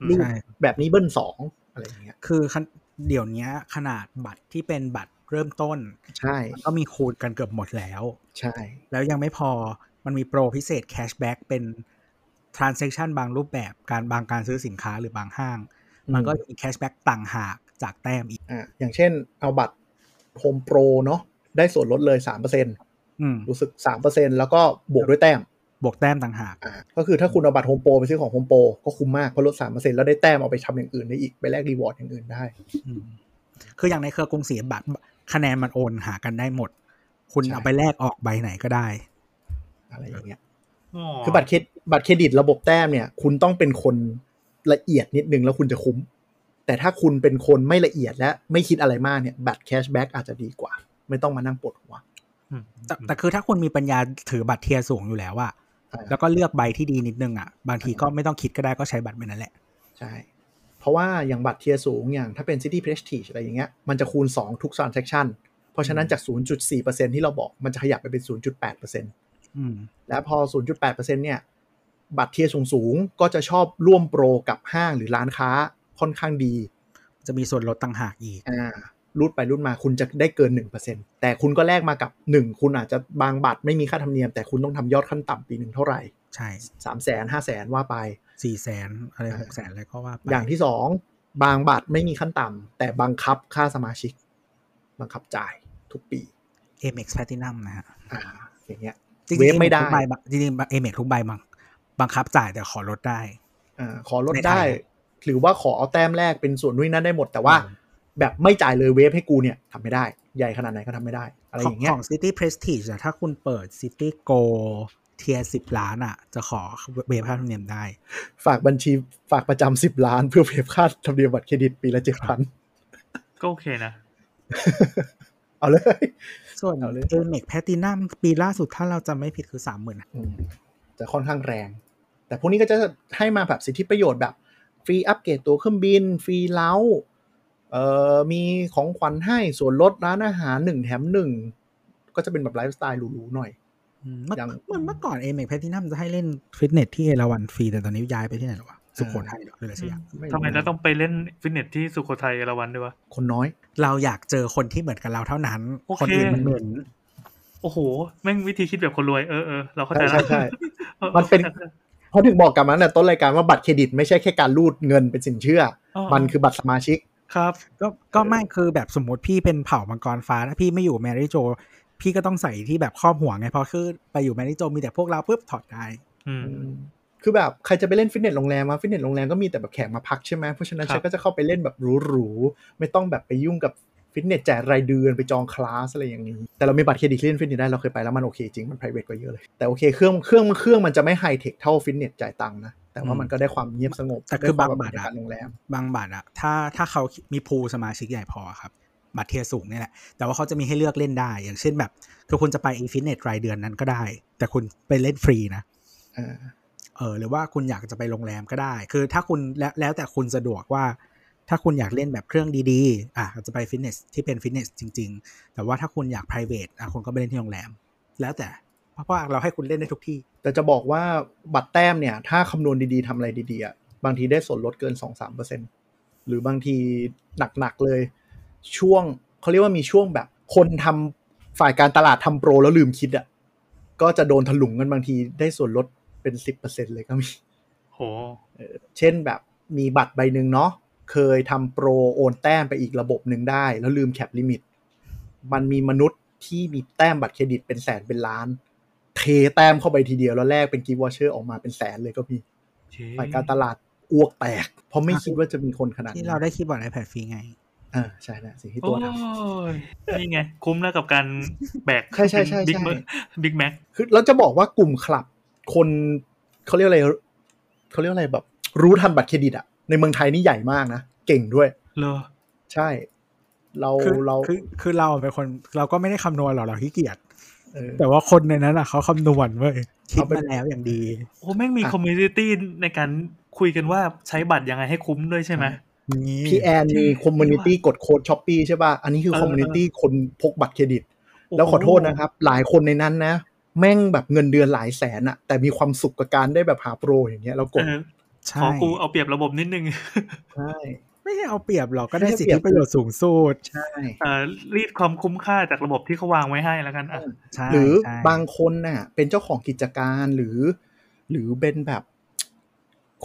อืมรูดใช่แบบนี้เบิ้ลสองอะไรอย่างเงี้ยคือคันเดี๋ยวนี้ขนาดบัตรที่เป็นบัตรเริ่มต้น ใช่มันก็มีคูณกันเกือบหมดแล้ว ใช่ แล้วยังไม่พอ มันมีโปรพิเศษแคชแบ็กเป็น transaction บางรูปแบบการบางการซื้อสินค้าหรือบางห้าง มันก็มี cashback ต่างหากจากแต้มอีกอ่าอย่างเช่นเอาบัตรโฮมโปรเนาะได้ส่วนลดเลยสามเปอร์เซ็นอืมรู้สึกสามเปอร์เซ็นแล้วก็บวกด้วยแต้ม บวกแต้มต่างหากอ่าก็คือถ้าคุณเอาบัตรโฮมโปรไปซื้อของโฮมโปรก็คุ้มมาก เพราะลดสามเปอร์เซ็นแล้วได้แต้มเอาไปทำอย่างอื่นได้อีก ไปแลก reward อย่างอื่นได้อืมคืออย่างในเครือกรุงศรีบัตรคะแนนมันโอนหากันได้หมด คุณใช่เอาไปแลกออกใบไหนก็ได้ อะไรอย่างเงี้ยอ๋อคือบัตรเครด- บัตรเครดิตระบบแต้มเนี่ย คุณต้องเป็นคนละเอียดนิดนึงแล้วคุณจะคุ้ม แต่ถ้าคุณเป็นคนไม่ละเอียดและไม่คิดอะไรมากเนี่ย บัตร cashbackอาจจะดีกว่า ไม่ต้องมานั่งปวดหัวอืมแต่แต่คือถ้าคุณมีปัญญาถือบัตร tier สูงอยู่แล้วอะอ่าแล้วก็เลือกใบที่ดีนิดนึงอะบางทีก็ไม่ต้องคิดก็ได้ก็ใช้บัตรไปนั่นแหละ ใช่ เพราะว่าอย่างบัตร tier สูงอย่างถ้าเป็น City Prestige อะไรอย่างเงี้ยมันจะคูณ 2 ทุก transaction เพราะฉะนั้นจาก 0.4%ที่เราบอกมันจะขยับไปเป็น 0.8%อืม แล้วพอ 0.8%เนี่ย บัตรเทียร์สูงๆก็จะชอบร่วมโปรกับห้างหรือร้านค้าค่อนข้างดี จะมีส่วนลดต่างหากอีก อ่ารูดไปรูดมาคุณจะได้เกิน 1%แต่คุณก็แลกมากับ 1 คุณอาจจะบางบัตรไม่มีค่าธรรมเนียม แต่คุณต้องทำยอดขั้นต่ำปีหนึ่งเท่าไหร่ ใช่สามแสนห้าแสนว่าไปสี่แสนอะไรอ่าหกแสนอะไรก็ว่าไปอย่างที่สองบางบัตรไม่มีขั้นต่ำแต่บังคับค่าสมาชิก บังคับจ่ายทุกปี Amex Platinum นะฮะอ่าอย่างเงี้ย จริงๆ waive ไม่ได้ทุกใบบังจริงๆ Amex ทุกใบบังบังคับจ่ายแต่ขอลดได้อ่าขอลดในไทยได้ หรือว่าขอเอาแต้มแลกเป็นส่วนนู่นนั่นได้หมด แต่ว่าอืมแบบไม่จ่ายเลย waive ให้กูเนี่ยทำไม่ได้ ใหญ่ขนาดไหนก็ทำไม่ได้ อะไรขอองย่างเงี้ยของ City Prestige อะถ้าคุณเปิด City Go เทียสิบล้านอะ จะขอ waive ค่าธรรมเนียมได้ ฝากบัญชีฝากประจำสิบล้านเพื่อ waive ค่าธรรมเนียมบัตรเครดิตปีละเจ็ดพันก็โอเคนะ เอาเลย ส่วนเอาเลย Amex Platinum ปีล่าสุดถ้าเราจำไม่ผิดคือสามหมื่นอืมจะค่อนข้างแรง แต่พวกนี้ก็จะให้มาแบบสิทธิประโยชน์แบบ ฟรีอัปเกรดตั๋วเครื่องบิน ฟรี lounge เอ่อมีของขวัญให้ส่วนลดร้านอาหารหนึ่งแถมหนึ่งก็จะเป็นแบบไลฟ์สไตล์หรูๆหน่อยเมื่ออย่างเมื่อเมื่อก่อน Amex Platinum จะให้เล่นฟิตเนสที่เอราวันฟรีแต่ตอนนี้ย้ายไปที่ไหนแล้ววะ สุโขทัยเหรอหรืออะไรสักอย่างทำไมเราต้องไปเล่นฟิตเนสที่สุโขทัยเอราวันด้วยวะคนน้อย เราอยากเจอคนที่เหมือนกับเราเท่านั้นโอเคคนอื่นมันเหมือนโอ้โห แม่งวิธีคิดแบบคนรวยเออเออเราเข้าใจใช่แล้วใช่ใช่มันเป็นเพราะถึงบอกกันมาตั้งแต่ต้นรายการว่าบัตรเครดิตไม่ใช่แค่การรูดเงินเป็นสินเชื่อ มันคือบัตรสมาชิกครับก็ก็ไม่คือแบบสมมติพี่เป็นเผ่ามังกรฟ้าถ้าพี่ไม่อยู่แมรี่โจ พี่ก็ต้องใส่ที่แบบครอบหัวไงเพราะคือไปอยู่แมรี่โจมีแต่พวกเราปุ๊บถอดได้อืม คือแบบใครจะไปเล่นฟิตเนสโรงแรมมาฟิตเนสโรงแรมก็มีแต่แบบแขกมาพักใช่ไหมเพราะฉะนั้นครับฉันก็จะเข้าไปเล่นแบบหรูๆไม่ต้องแบบไปยุ่งกับฟิตเนสจ่ายรายเดือนไปจองคลาสอะไรอย่างนี้ แต่เรามีบัตรเครดิตเล่นฟิตเนสได้เราเคยไปแล้วมันโอเคจริง มัน p r i v a t กว่าเยอะเลย แต่โอเคเครื่องเครื่องเครื่องมันจะไม่ไฮเทคเท่าฟิตเนสจ่ายตังค์นะ แต่ว่ามันก็ได้ความเงียบสงบ แต่คือบางบัตรอะ ได้รวมบรรยกศโรงแรมบางบัตรอะถ้าถ้าเขามี pool สมาชิกใหญ่พอครับ บัตร tier สูงเนี่ยแหละ แต่ว่าเขาจะมีให้เลือกเล่นได้ อย่างเช่นแบบคือคุณจะไปอีฟิตเนสรายเดือนนั้นก็ได้ แต่คุณไปเล่นฟรีนะอ่า เออหรือว่าคุณอยากจะไปโรงแรมก็ได้ คือถ้าคุณแล้วแล้วแต่คุณสะดวกว่า ถ้าคุณอยากเล่นแบบเครื่องดีๆอะจจะไปฟิตเนสที่เป็นฟิตเนสจริง ๆ แต่ว่าถ้าคุณอยาก p r i v a t อะคุณก็ไปเล่นที่โรงแรม แล้วแต่เพราะว่าเราให้คุณเล่นได้ทุกที่ แต่จะบอกว่าบัตรแต้มเนี่ย ถ้าคำนวณดีๆทำอะไรดีๆอะบางทีได้ส่วนลดเกิน 2-3%หรือบางทีหนักๆเลย ช่วงเขาเรียกว่ามีช่วงแบบคนทำฝ่ายการตลาดทำโปรแล้วลืมคิดอะก็จะโดนถลุงกันบางทีได้ส่วนลด เป็น10%เลยก็มีโหเช่นแบบมีบัตรใบหนึ่งเนาะเคยทำโปรโอนแต้มไปอีกระบบหนึ่งได้ แล้วลืม cap limit มันมีมนุษย์ที่มีแต้มบัตรเครดิตเป็นแสนเป็นล้าน เทแต้มเข้าไปทีเดียวแล้วแลกเป็น gift voucher ออกมาเป็นแสนเลยก็มีฝ่ายการตลาดอ้วกแตก เพราะไม่คิดว่าจะมีคนขนาดที่นี้เราได้คีย์บอร์ด iPad ฟรีไงอ่าใช่นะสิ่งที่โอ้ตัวทยนี่ไง คุ้มแล้วกับการแบกใช่ใช่ใช่บิ๊กใช่บิ๊กแม็กำคือเราจะบอกว่ากลุ่มคลับ คนเขาเรียกอะไรเขาเรียกอะไรแบบ รู้ทันบัตรเครดิตอะในเมืองไทยนี่ใหญ่มากนะ เก่งด้วยเลอใช่ เราคือเราคือคือเราเป็นคน เราก็ไม่ได้คำนวณหรอกเราขี้เกียจเออแต่ว่าคนในนั้นอะเขาคำนวณเว้ยคิดเอาเป็นมาแล้วอย่างดี โอ้แม่งมีอะ community ในการคุยกันว่าใช้บัตรยังไงให้คุ้มด้วยใช่ไหมนี่พี่แอนมี community กดโค้ด Shopee ใช่ป่ะ อันนี้คือเออ community คนพกบัตรเครดิตโอ้โหแล้วขอโทษนะครับ หลายคนในนั้นนะ แม่งแบบเงินเดือนหลายแสนอะแต่มีความสุขกับการได้แบบหาโปรอย่างเงี้ยแล้วกดเออใช่ขอกูเอาเปรียบระบบนิดนึงใช่ไม่ใช่เอาเปรียบหรอกก็ได้ไม่สิทใช่ธิเปรียบ สิทธิประโยชน์สูงสุดใช่เอ่อรีดความคุ้มค่าจากระบบที่เขาวางไว้ให้แล้วกันอะใช่หรือใช่บางคนน่ะ เป็นเจ้าของกิจการหรือ หรือเป็นแบบ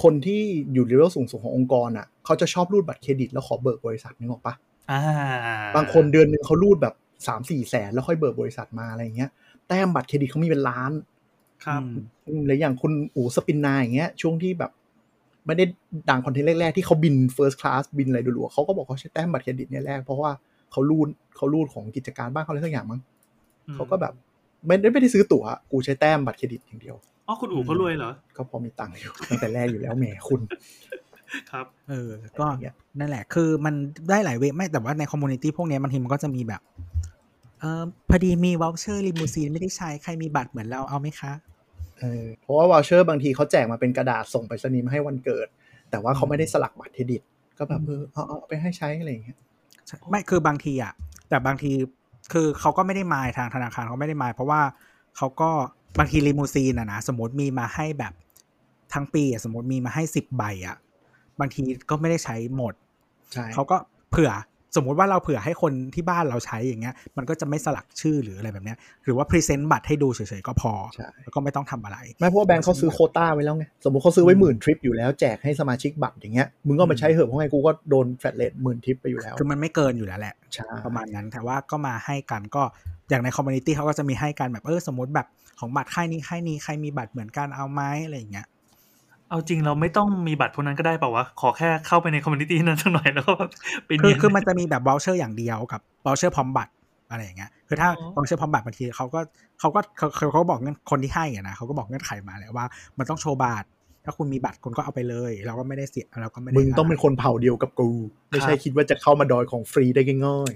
คนที่อยู่เลเวลสูงสุดขององค์กรอะเขาจะชอบรูดบัตรเครดิตแล้วขอเบิกบริษัทนึกออกปะอ่าบางคนเดือนหนึ่งเขารูดแบบสามสี่แสนแล้วค่อยเบิกบริษัทมาอะไรอย่างเงี้ย แต้มบัตรเครดิตเขามีเป็นล้าน ครับอืมอืมหรืออย่างคุณอู๋ Spin9อย่างเงี้ย ช่วงที่แบบไม่ได้ดัง content แรก ๆ ที่เขาบิน first class บินอะไรดูๆเขาก็บอกเขาใช้แต้มบัตรเครดิตเนี่ยแลก เพราะว่าเขารูดเขารูดของกิจการบ้านเขาอะไรสักอย่างมั้งอืมเขาก็แบบไม่ได้ไม่ได้ซื้อตั๋วกูใช้แต้มบัตรเครดิตอย่างเดียวอ๋อคุณอู๋เขารวยเหรอก็พอมีตังค์อยู่ตั้งแต่แรกอยู่แล้วแหมคุณ ครับ เออ ก็อะไรอย่างเงี้ยนั่นแหละ คือมันได้หลาย way ไม่แต่ว่าใน community พวกเนี้ยบางทีมันก็จะมีแบบ เออพอดีมี voucher ลิมูซีนไม่ได้ใช้ใครมีบัตรเหมือนเราเอาไหมคะเออเพราะว่า voucher บางทีเขาแจกมาเป็นกระดาษส่งไปรษณีย์มาให้วันเกิด แต่ว่าเขาไม่ได้สลักบัตรเครดิต ก็แบบเออเอาเอาเอาไปให้ใช้อะไรอย่างเงี้ยใช่ไม่คือบางทีอะ แต่บางทีคือเขาก็ไม่ได้มายทางธนาคารเขาไม่ได้มายเพราะว่าเขาก็บางทีลิมูซีนอะนะสมมติมีมาให้แบบทั้งปีอะสมมติมีมาให้สิบใบอะบางทีก็ไม่ได้ใช้หมดใช่เขาก็เผื่อ สมมุติว่าเราเผื่อให้คนที่บ้านเราใช้อย่างเงี้ย มันก็จะไม่สลักชื่อหรืออะไรแบบเนี้ย หรือว่า present บัตรให้ดูเฉยๆก็พอใช่แล้วก็ไม่ต้องทำอะไร ไม่เพราะว่าแบงค์เขาซื้อโควต้าไว้แล้วไง สมมติเขาซื้อไว้หมื่นทริปอยู่แล้วแจกให้สมาชิกบัตรอย่างเงี้ย มึงก็มาใช้เหอะเพราะไงกูก็โดน flat rate หมื่นทริปไปอยู่แล้ว คือมันไม่เกินอยู่แล้วแหละใช่ประมาณนั้น แต่ว่าก็มาให้กันก็อย่างใน community เขาก็จะมีให้กันแบบเออสมมติแบบของบัตรค่ายนี้ค่ายนี้ใครมีบัตรเหมือนกันเอาไหมอะไรอย่างเงี้ย เอาจริงเราไม่ต้องมีบัตรพวกนั้นก็ได้เปล่าวะ ขอแค่เข้าไปใน community นั้นสักหน่อยแล้วก็แบบไปคือเนียนคือมันจะมีแบบ v o ลเชอร์อย่างเดียวกับ v o ลเชอร์พร้อมบัตรอะไรอย่างเงี้ย คือถ้าอ๋อ v o ลเชอร์พร้อมบัตรบางทีเขาก็เขาก็เขาเขาเขาก็บอกเงื่อนคนที่ให้อะนะเขาก็บอกเงื่อนไขมาแล้วว่ามันต้องโชว์บัตรถ้าคุณมีบัตรคุณก็เอาไปเลย เราก็ไม่ได้เสียเราก็ไม่ได้มึงต้องเป็นคนเผ่าเดียวกับกู ไม่ใช่คิดว่าจะเข้ามาดอยของฟรีได้ง่าย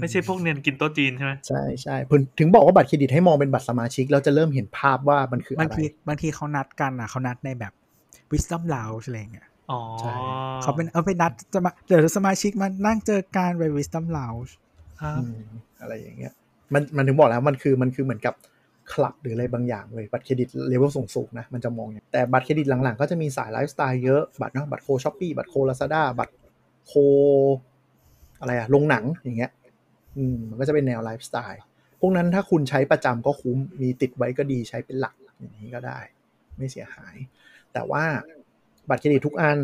ไม่ใช่พวกเนียนกินโต๊ะจีนใช่ไหมๆใช่ใช่ถึงถึงบอกว่าบัตรเครดิตให้มองเป็นบัตรสมาชิกแล้วจะเริ่มเห็นภาพว่ามันคือบางอะไรทีบางทีเขานัดกันอะเขานัดในแบบ wisdom lounge อะไรอย่างเงี้ยอ๋อใช่เขาเป็นเอาไปนัดจะมาเดี๋ยวสมาชิกมานั่งเจอกันไป wisdom lounge ครับอืมอะไรอย่างเงี้ย มันมันถึงบอกแล้วมันคือมันคือเหมือนกับคลับหรืออะไรบางอย่างเลยบัตรเครดิตเลเวลสูงๆนะมันจะมองอย่างแต่บัตรเครดิตหลังๆ ก็จะมีสายไลฟ์สไตล์เยอะบัตรเนาะบัตร co Shopee บัตร co Lazada บัตรโค อะไรอะลงหนังอย่างเงี้ย อืมมันก็จะเป็นแนวไลฟ์สไตล์พวกนั้นถ้าคุณใช้ประจำก็คุ้มมีติดไว้ก็ดีใช้เป็นหลักอย่างนี้ก็ได้ ไม่เสียหาย แต่ว่าบัตรเครดิตทุกอัน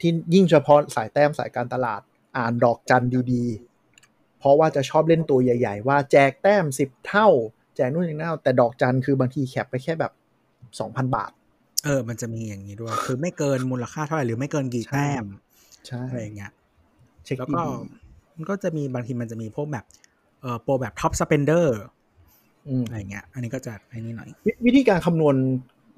ที่ยิ่งเฉพาะสายแต้มสายการตลาดอ่านดอกจันดีๆ เพราะว่าจะชอบเล่นตัวใหญ่ ๆ ว่าแจกแต้มสิบเท่า แจกนู่นอย่างนั้นแต่ดอกจันคือบางทีแคปไปแค่แบบสองพันบาท เออ มันจะมีอย่างนี้ด้วย คือไม่เกินมูลค่าเท่าไหร่หรือไม่เกินกี่แต้มใช่อะไรอย่างเงี้ยเช็คแล้วดีก็มันก็จะมีบางทีมันจะมีพวกแบบเออโปรแบบ top spender ๆอืมอะไรเงี้ย อันนี้ก็จะไอ้นี่หน่อยวิวิธีการคำนวณ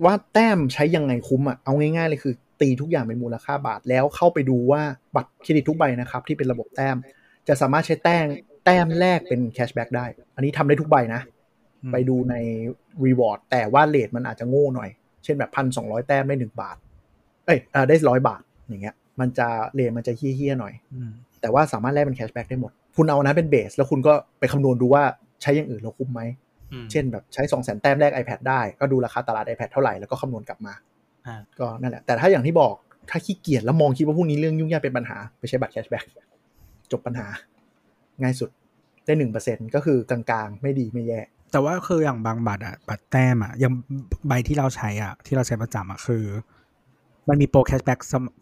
ว่าแต้มใช้ยังไงคุ้มอะเอาง่ายๆเลยคือ ตีทุกอย่างเป็นมูลค่าบาทแล้วเข้าไปดูว่าบัตรเครดิตทุกใบนะครับ ที่เป็นระบบแต้ม จะสามารถใช้แต้มแต้มแลกเป็น cashback ได้ อันนี้ทำได้ทุกใบนะอืมไปดูใน Reward แต่ว่าเลทมันอาจจะโง่หน่อย เช่นแบบพันสองร้อยแต้มได้หนึ่งบาท เอ้ยเอ่อได้ร้อยบาทอย่างเงี้ย มันจะเลทมันจะเฮี้ยๆหน่อยอืมแต่ว่าสามารถแลกเป็นแคชแบ็กได้หมด คุณเอาอันนั้นเป็นเบส แล้วคุณก็ไปคำนวณดูว่าใช้อย่างอื่นแล้วคุ้มไหมอืม เช่นแบบใช้2 0 0 0 0 0แต้มแรก iPad ได้ ก็ดูราคาตลาด iPad เท่าไหร่แล้วก็คำนวณกลับมาอ่าก็นั่นแหละ แต่ถ้าอย่างที่บอกถ้าขี้เกียจแล้วมองคิดว่าพวกนี้เรื่องยุ่งยากเป็นปัญหา ไปใช้บัตรแคชแบ็กจบปัญหา ง่ายสุดได้หนึ่งเปอร์เซ็นต์ก็คือกลางๆ ไม่ดีไม่แย่ แต่ว่าคืออย่างบางบัตรอะบัตรแต้มอะอย่างใบที่เราใช้อะที่เราใช้ประจำอะคือ มันมีโปร cashback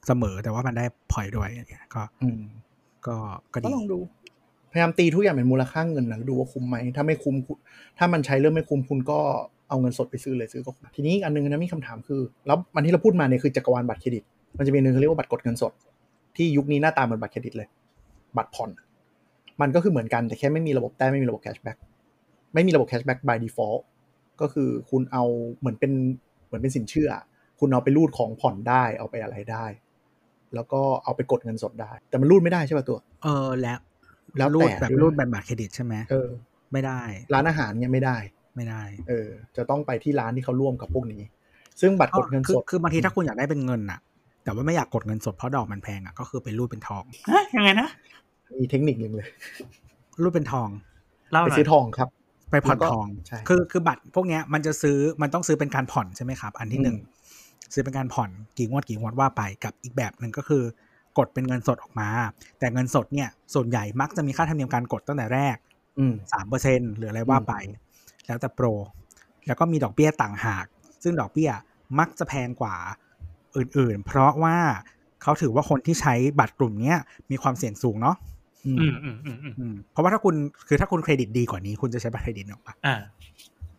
เสมอแต่ว่ามันได้ point ด้วยอย่างเงี้ยก็อืมก็ก็ก็ดีลองดู พยายามตีทุกอย่างเป็นมูลค่าเงินนะดูว่าคุ้มไหมถ้าไม่คุ้มถ้ามันใช้เริ่มไม่คุ้มคุณก็เอาเงินสดไปซื้อเลยซื้อก็คุ้มทีนี้อันหนึงนะมีคำถามคือแล้วมันที่เราพูดมาเนี่ยคือจักรวาลบัตรเครดิต มันจะมีอันหนึ่งเขาเรียกว่าบัตรกดเงินสด ที่ยุคนี้หน้าตาเหมือนบัตรเครดิตเลย บัตรผ่อน มันก็คือเหมือนกันแต่แค่ไม่มีระบบแต้มไม่มีระบบแคชแบ็กไม่มีระบบแคชแบ็ก by default ก็คือคุณเอาเหมือนเป็นเหมือนเป็นสินเชื่อ คุณเอาไปรูดของผ่อนได้เอาไปอะไรได้ แล้วก็เอาไปกดเงินสดได้ แต่มันรูดไม่ได้ใช่ป่ะตัว เออแล้ว แล้วรูแต่ดแบบด้วยรูดแบบบัตรเครดิตใช่ไหมเออ ไม่ได้ ร้านอาหารเนี่ยไม่ได้ ไม่ได้ เออ จะต้องไปที่ร้านที่เขาร่วมกับพวกนี้ ซึ่งบัตรกดเงินคืสอดคือบางทีถ้าคุณอยากได้เป็นเงินอะแต่ว่าไม่อยากกดเงินสดเพราะดอกมันแพงอะก็คือไปรูดเป็นทองฮะยังไงนะมีเทคนิคหนึ่งเลย รูดเป็นทองเล่าไปหน่อยซื้อทองครับไปผ่อนแล้วก็ทองใช่คือคือบัตรพวกเนี้ยมันจะซื้อมันต้องซื้อเป็นการผ่อนใช่ไหมครับ อันที่หนึ่งอืมซื้อเป็นการผ่อนกี่งวดกี่งวดว่าไปกับอีกแบบหนึ่งก็คือ กดเป็นเงินสดออกมา แต่เงินสดเนี่ยส่วนใหญ่มักจะมีค่าธรรมเนียมการกดตั้งแต่แรกอืมสามเปอร์เซ็นหรืออะไรว่าไป แล้วแต่โปร แล้วก็มีดอกเบี้ยต่างหาก ซึ่งดอกเบี้ยมักจะแพงกว่าอื่นๆ เพราะว่าเขาถือว่าคนที่ใช้บัตรกลุ่มเนี้ยมีความเสี่ยงสูงเนาะอืมอืมอืมอืมอืมอืมเพราะว่าถ้าคุณคือถ้าคุณเครดิตดีกว่านี้ คุณจะใช้บัตรเครดิตออกปะอ่า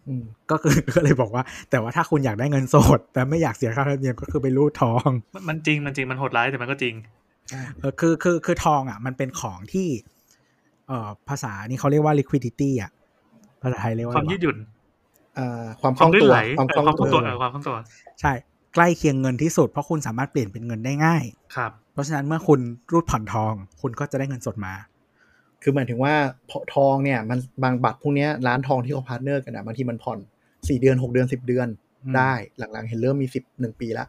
อืมก็คือก็เลยบอกว่า แต่ว่าถ้าคุณอยากได้เงินสด แต่ไม่อยากเสียค่าธรรมเนียมก็คือไปรูดทอง มันมันจริงมันจริงมันโหดร้ายแต่มันก็จริงเออ คือคือคือทองอะ มันเป็นของที่ เอ่อภาษานี่เขาเรียกว่า liquidity อะภาษาไทยเรียกว่าความอะไรยืดวะหยุ่นอ่าความคควาล่อมงลื่นตัวไหลความเอคล่อองความคล่องตัวตัวเออความคล่องตัว ใช่ ใกล้เคียงเงินที่สุดเพราะคุณสามารถเปลี่ยนเป็นเงินได้ง่าย ครับ เพราะฉะนั้นเมื่อคุณรูดผ่อนทอง คุณก็จะได้เงินสดมา คือหมายถึงว่าทองเนี่ย มันบางบัตรพวกเนี้ยร้านทองที่เขา partner กันอะบางทีมันผ่อนสี่เดือนหกเดือนสิบเดือนอืมได้ หลังๆ เห็นเริ่มมีสิบหนึ่งปีแล้ว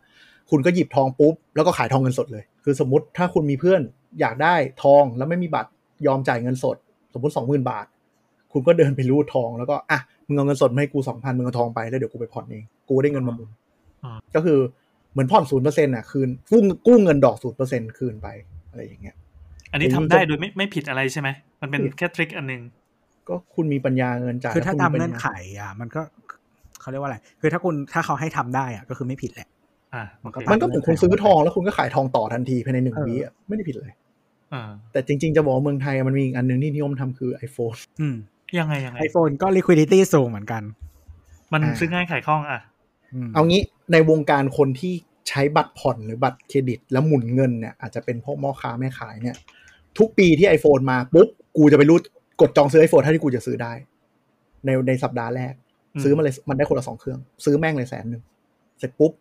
คุณก็หยิบทองปุ๊บ แล้วก็ขายทองเงินสดเลย คือสมมติถ้าคุณมีเพื่อนอยากได้ทองแล้วไม่มีบัตรยอมจ่ายเงินสด สมมติสองหมื่นบาท คุณก็เดินไปรูดทองแล้วก็อะมึงเอาเงินสดมาให้กูสองพันมึงเอาทองไปแล้วเดี๋ยวกูไปผ่อนเองกูได้เงินมาหมุนอ่าก็คือเหมือนผ่อนศูนย์เปอร์เซ็นต์อะคืนกู้กู้เงินดอกศูนย์เปอร์เซ็นต์คืนไปอะไรอย่างเงี้ย อันนี้อย่างทำนี้ได้จะโดยไม่ไม่ผิดอะไรใช่ไหมมันเป็นผิดแค่ทริคอันหนึงก็คุณมีปัญญาเงินจ่ายคือถ้าแล้วตามคุณเงื่อนปัญญไขอะ มันก็เขาเรียกว่าอะไร คือถ้าคุณถ้าเขาให้ทำได้อะก็คือไม่ผิดแหละอ่าโอเค มันก็เหมือนคุณซื้อทองแล้วคุณก็ขายทองต่อทันทีภายในหนึ่งเออวิอะไม่ได้ผิดเลยอ่าแต่จริง ๆ จะบอกว่าเมืองไทยมันมีอีกอันหนึ่งที่นิยมทำคือ iPhone อืมยังไงยังไงไอโฟนก็ liquidity สูงเหมือนกัน มันอ่าซื้อง่ายขายคล่องอะมเอางี้ในวงการคนที่ใช้บัตรผ่อนหรือบัตรเครดิต แล้วหมุนเงินเนี่ยอาจจะเป็นพวกพ่อค้าแม่ขายเนี่ย ทุกปีที่ iPhone มาปุ๊บกูจะไปรูดกดจองซื้อ iPhone เท่าที่กูจะซื้อได้ ในในสัปดาห์แรกอืมซื้อมาเลยมันได้คนละสองเครื่อง ซื้อแม่งเลยแสนหนึ่งเสร็จปุ๊บ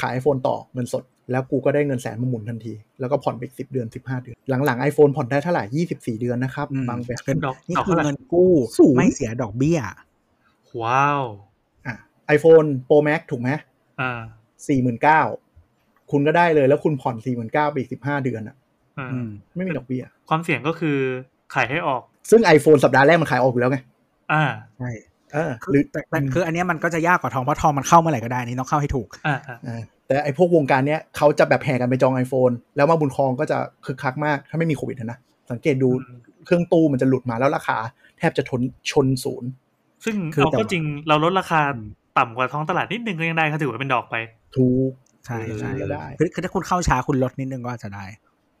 ขาย iPhone ต่อเงินสด แล้วกูก็ได้เงินแสนมาหมุนทันที แล้วก็ผ่อนไปสิบเดือนสิบห้าเดือน หลังๆ iPhone ผ่อนได้เท่าไหร่ยี่สิบสี่เดือนนะครับอืมบางแบบเป็นดอกนี่ดอกคือเท่าไหร่เงินกู้สูงไม่เสียดอกเบี้ย ว้าวอะ iPhone Pro Max ถูกไหมอ่าสี่หมื่นเก้าคุณก็ได้เลยแล้วคุณผ่อนสี่หมื่นเก้าไปอีกสิบห้าเดือนอะอ่าอืมไม่มีดอกเบี้ย ความเสี่ยงก็คือขายให้ออก ซึ่ง iPhone สัปดาห์แรกมันขายออกอยู่แล้วไง อ่า ใช่เออคือ หรือแต่แต่คืออันเนี้ยมันก็จะยากกว่าทองเพราะทองมันเข้าเมื่อไหร่ก็ได้นี่ต้องเข้าให้ถูกอ่าอ่าอ่าแต่ไอพวกวงการเนี้ยเขาจะแบบแห่กันไปจอง iPhone แล้วมาบุญครองก็จะคึกคักมาก ถ้าไม่มีโควิดนะ สังเกตดูเครื่องตู้มันจะหลุดมาแล้วราคา แทบจะทนชนศูนย์ ซึ่งคือเอาแต่ก็ว่าจริงเราลดราคาอืมต่ำกว่าท้องตลาดนิดนึงก็ยังได้เขาถือว่าเป็นดอกไป ถูก ใช่ใช่ก็ได้คือคือถ้าคุณเข้าช้าคุณลดนิดนึงก็อาจจะได้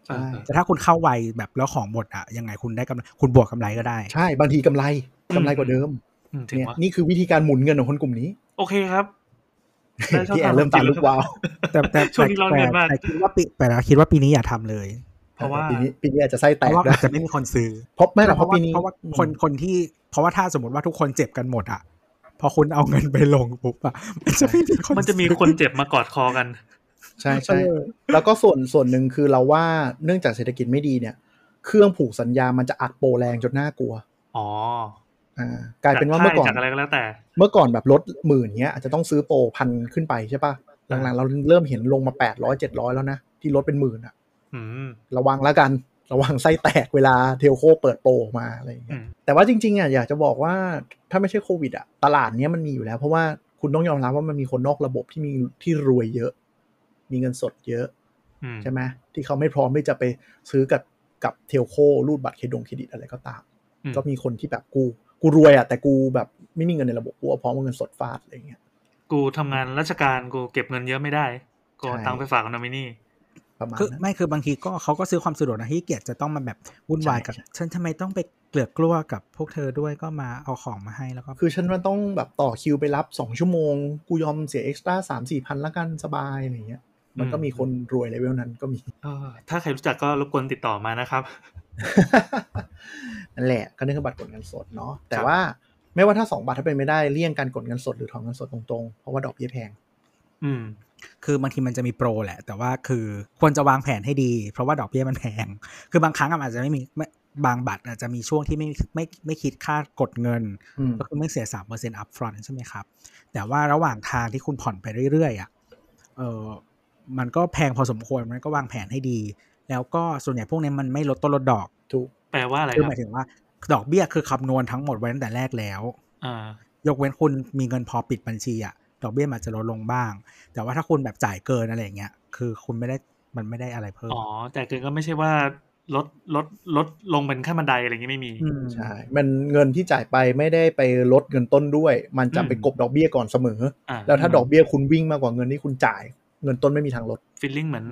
ใช่แต่ถ้าคุณเข้าไวแบบแล้วของหมดอะยังไงคุณได้กำไรคุณบวกกำไรก็ได้ ใช่ บางทีกำไรกำไรกว่าเดิมอืม ถึงเนี่ยว่านี่คือวิธีการหมุนเงินของคนกลุ่มนี้ โอเคครับได้ช่งพี่แอทางนเริ่มตาลุกวาวแต่แต่ช่วงนี้ร้อนเงินมากแต่คิดว่าปีแต่เราคิดว่าปีนี้อย่าทำเลย เพราะว่าปีนี้ปีนี้อาจจะไส้เพแตกราะว่าได้อาจจะไม่มีคนซื้อเพราะไม่หรอกเพราะปีนี้เพราะว่าคนคนที่ เพราะว่าถ้าสมมติว่าทุกคนเจ็บกันหมดอะพอคุณเอาเงินไปลงปุ๊บอะมันจะไม่มีคนมันจะมีคนเจ็บมากอดคอกัน ใช่เอใช่อแล้วก็ส่วนส่วนหนึ่งคือเราว่าเนื่องจากเศรษฐกิจไม่ดีเนี่ย เครื่องผูกสัญญามันจะอัดโปรแรงจนน่ากลัว อ๋ออ่า กลายเป็นว่าเมื่อก่อนจากอะไรก็แล้วแต่ เมื่อก่อนแบบลดหมื่นเงี้ยอาจจะต้องซื้อโปรพันขึ้นไปใช่ปะหลังๆเราเริ่มเห็นลงมาแปดร้อยเจ็ดร้อยแล้วนะ ที่ลดเป็นหมื่นอะอืมระวังแล้วกันระวังไส้แตกเวลาเทลโคเปิดโปรออกมาอะไรอย่างอืเงี้ยมแต่ว่าจริงๆอะอยากจะบอกว่าถ้าไม่ใช่โควิดอะตลาดเนี้ยมันมีอยู่แล้ว เพราะว่าคุณต้องยอมรับว่ามันมีคนนอกระบบที่มีที่รวยเยอะ มีเงินสดเยอะอืมใช่ไหมที่เขาไม่พร้อมที่จะไปซื้อกับกับ telco รูดบัตรเครดงเครดิตอะไรก็ตามอืมก็มีคนที่แบบกู กูรวยอะแต่กูแบบไม่มีเงินในระบบกูเอาพร้อมเอาเงินสดฟาดอะไรอย่างเงี้ยกูทำงานราชการกูเก็บเงินเยอะไม่ได้กูเอาใช่ตังค์ไปฝากกับนอมินีประมาณคือนั้นไม่คือบางทีก็เขาก็ซื้อความสะดวกนะขี้เกียจจะต้องมาแบบวุ่นวายกับใช่ฉันทำไมต้องไปเกลือกกลัวกับพวกเธอด้วยก็มาเอาของมาให้แล้วก็ คือฉันมันต้องแบบต่อคิวไปรับสองชั่วโมง กูยอมเสียเอ็กซ์ตร้าสามสี่พันละกันสบายอะไรอย่างเงี้ย มันก็มีคนรวยเลเวลนั้นก็มีเออถ้าใครรู้จักก็รบกวนติดต่อมานะครับ นั่นแหละก็นี่คือบัตรกดเงินสดเนาะแต่ครับว่าไม่ว่าถ้าสองบัตรถ้าเป็นไม่ได้เลี่ยงการกดเงินสดหรือถอนเงินสดตรงๆ เพราะว่าดอกเบี้ยแพง อืม คือบางทีมันจะมีโปรแหละ แต่ว่าคือควรจะวางแผนให้ดี เพราะว่าดอกเบี้ยมันแพง คือบางครั้งอะอาจจะไม่มีไม่บางบัตรอาจจะมีช่วงที่ไม่ไม่ไม่คิดค่ากดเงินอืมก็คือไม่เสียสามเปอร์เซ็นต์อัพฟรอนใช่ไหมครับ แต่ว่าระหว่างทางที่คุณผ่อนไปเรื่อยๆอะเออมันก็แพงพอสมควรมันก็วางแผนให้ดี แล้วก็ส่วนใหญ่พวกนี้มันไม่ลดต้นลดดอกถูกแปลว่าอะไรคือคหรับมายถึงว่า ดอกเบี้ยคือคำนวณทั้งหมดไว้ตั้งแต่แรกแล้วอ่ายกเว้นคุณมีเงินพอปิดบัญชีอะดอกเบี้ยมันจะลดลงบ้าง แต่ว่าถ้าคุณแบบจ่ายเกินอะไรอย่างเงี้ย คือคุณไม่ได้มันไม่ได้อะไรเพิ่มอ๋อแต่เกินก็ไม่ใช่ว่าลดลดลดลงเป็นขั้นบันไดอะไรอย่างงี้ไม่มีมใช่มันเงินที่จ่ายไปไม่ได้ไปลดเงินต้นด้วย มันจะอืมไปกบดอกเบี้ยก่อนเสมออ่าแล้วถ้าดอกเบี้ยคุณวิ่งมากกว่าเงินที่คุณจ่าย เงินต้นไม่มีทางลดฟีลลิ่งเหมือน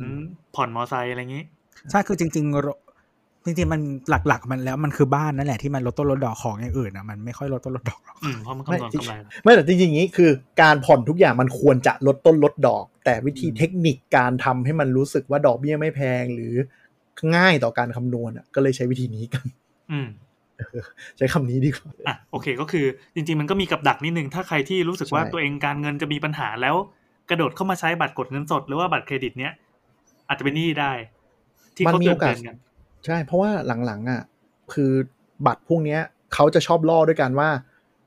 ผ่อนมอไซค์อะไรอย่างงี้ ใช่คือจริงๆรจริงๆมันหลัก ๆ มันแล้วมันคือบ้านนั่นแหละที่มันลดต้นลดดอกของอย่างอื่นอะมันไม่ค่อยลดต้นลดดอกหรอกอืมเพราะมันไม่คำนวณที่กำไรแล้วไม่แต่จริงๆอย่างนี้คือการผ่อนทุกอย่างมันควรจะลดต้นลดดอก แต่วิธีเทคนิคการทำให้มันรู้สึกว่าดอกเบี้ยไม่แพงหรือง่ายต่อการคำนวณอะก็เลยใช้วิธีนี้กัน อืมใช้คำนี้ดีกว่าอะโอเคก็คือ จริง ๆ มันก็มีกับดักนิดนึงถ้าใครที่รู้สึกว่าใช่ตัวเองการเงินจะมีปัญหาแล้ว กระโดดเข้ามาใช้บัตรกดเงินสด หรือว่าบัตรเครดิตเนี้ยอาจจะเป็นหนี้ได้ ที่มันเขามีเตือโอนกาสๆกันใช่ เพราะว่าหลังๆอะ คือบัตรพวกเนี้ยเขาจะชอบล่อด้วยกันว่า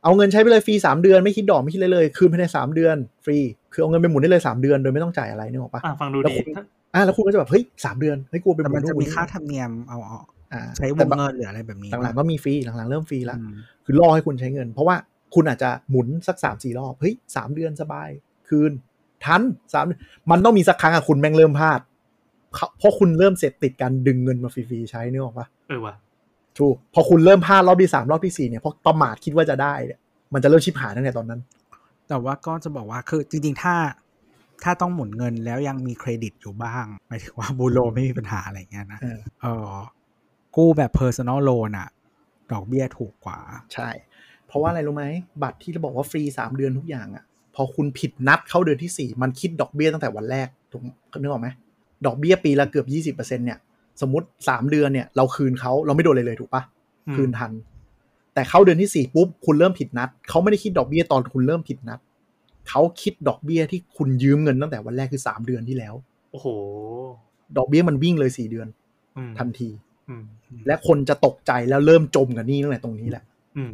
เอาเงินใช้ไปเลยฟรีสามเดือนไม่คิดดอกไม่คิดเลยเลย คืนภายในสามเดือนฟรี คือเอาเงินไปหมุนได้เลยสามเดือนโดยไม่ต้องจ่ายอะไรนึกออกปะอะฟังดูแล้วดีคุณถ้าอะแล้วคุณก็จะแบบเฮ้ยสามเดือนให้ยกูเอาไปหแต่มุมันนนู่จะนหมีนี่ค่าธรรมเนียมเอาออกอ่าใช้วแต่งบางเงินหรืออะไรแบบนี้หลังๆก็มีฟรีหลังๆเริ่มฟรีละอืมคือล่อให้คุณใช้เงิน เพราะว่าคุณอาจจะหมุนสักสามสี่รอบเฮ้ยสามเดือนสบาย คืน ทันสามมันต้องมีสักครั้งอะคุณแม่งเริ่มพลาด เขาเพราะคุณเริ่มเสร็จติดการดึงเงินมาฟรีๆใช้นึกออกปะเออว่ะถูกพอคุณเริ่มพลาดรอบที่สามรอบที่สี่เนี่ยเพราะประมาทคิดว่าจะได้เนี่ยมันจะเริ่มชิบหายตั้งแต่ตอนนั้น แต่ว่าก็จะบอกว่าคือจริงๆถ้าถ้าต้องหมุนเงินแล้วยังมีเครดิตอยู่บ้างหมายถึงว่าบูโรไม่มีปัญหาอะไรเงี้ยนะเออเออกู้แบบ personal loan อะดอกเบี้ยถูกกว่า ใช่ เพราะว่าอะไรรู้ไหมบัตรที่เราบอกว่าฟรีสามเดือนทุกอย่างอะ่ะพอคุณผิดนัดเข้าเดือนที่สี่มันคิดดอกเบี้ยตั้งแต่วันแรกถูกนึกออกไหม ดอกเบี้ยปีละเกือบยี่สิบเปอร์เซ็นเนี่ย สมมติสามเดือนเนี่ย เราคืนเขาเราไม่โดนเลยเลยถูกปะอืมคืนทัน แต่เข้าเดือนที่สี่ปุ๊บคุณเริ่มผิดนัดเขาไม่ได้คิดดอกเบี้ยตอนคุณเริ่มผิดนัดเขาคิดดอกเบี้ยที่คุณยืมเงินตั้งแต่วันแรกคือสามเดือนที่แล้ว โอ้โห ดอกเบี้ยมันวิ่งเลยสี่เดือนอืมทันทีอืมและคนจะตกใจแล้วเริ่มจมกับหนี่ตั้งแต่ตรงนี้แหละอืม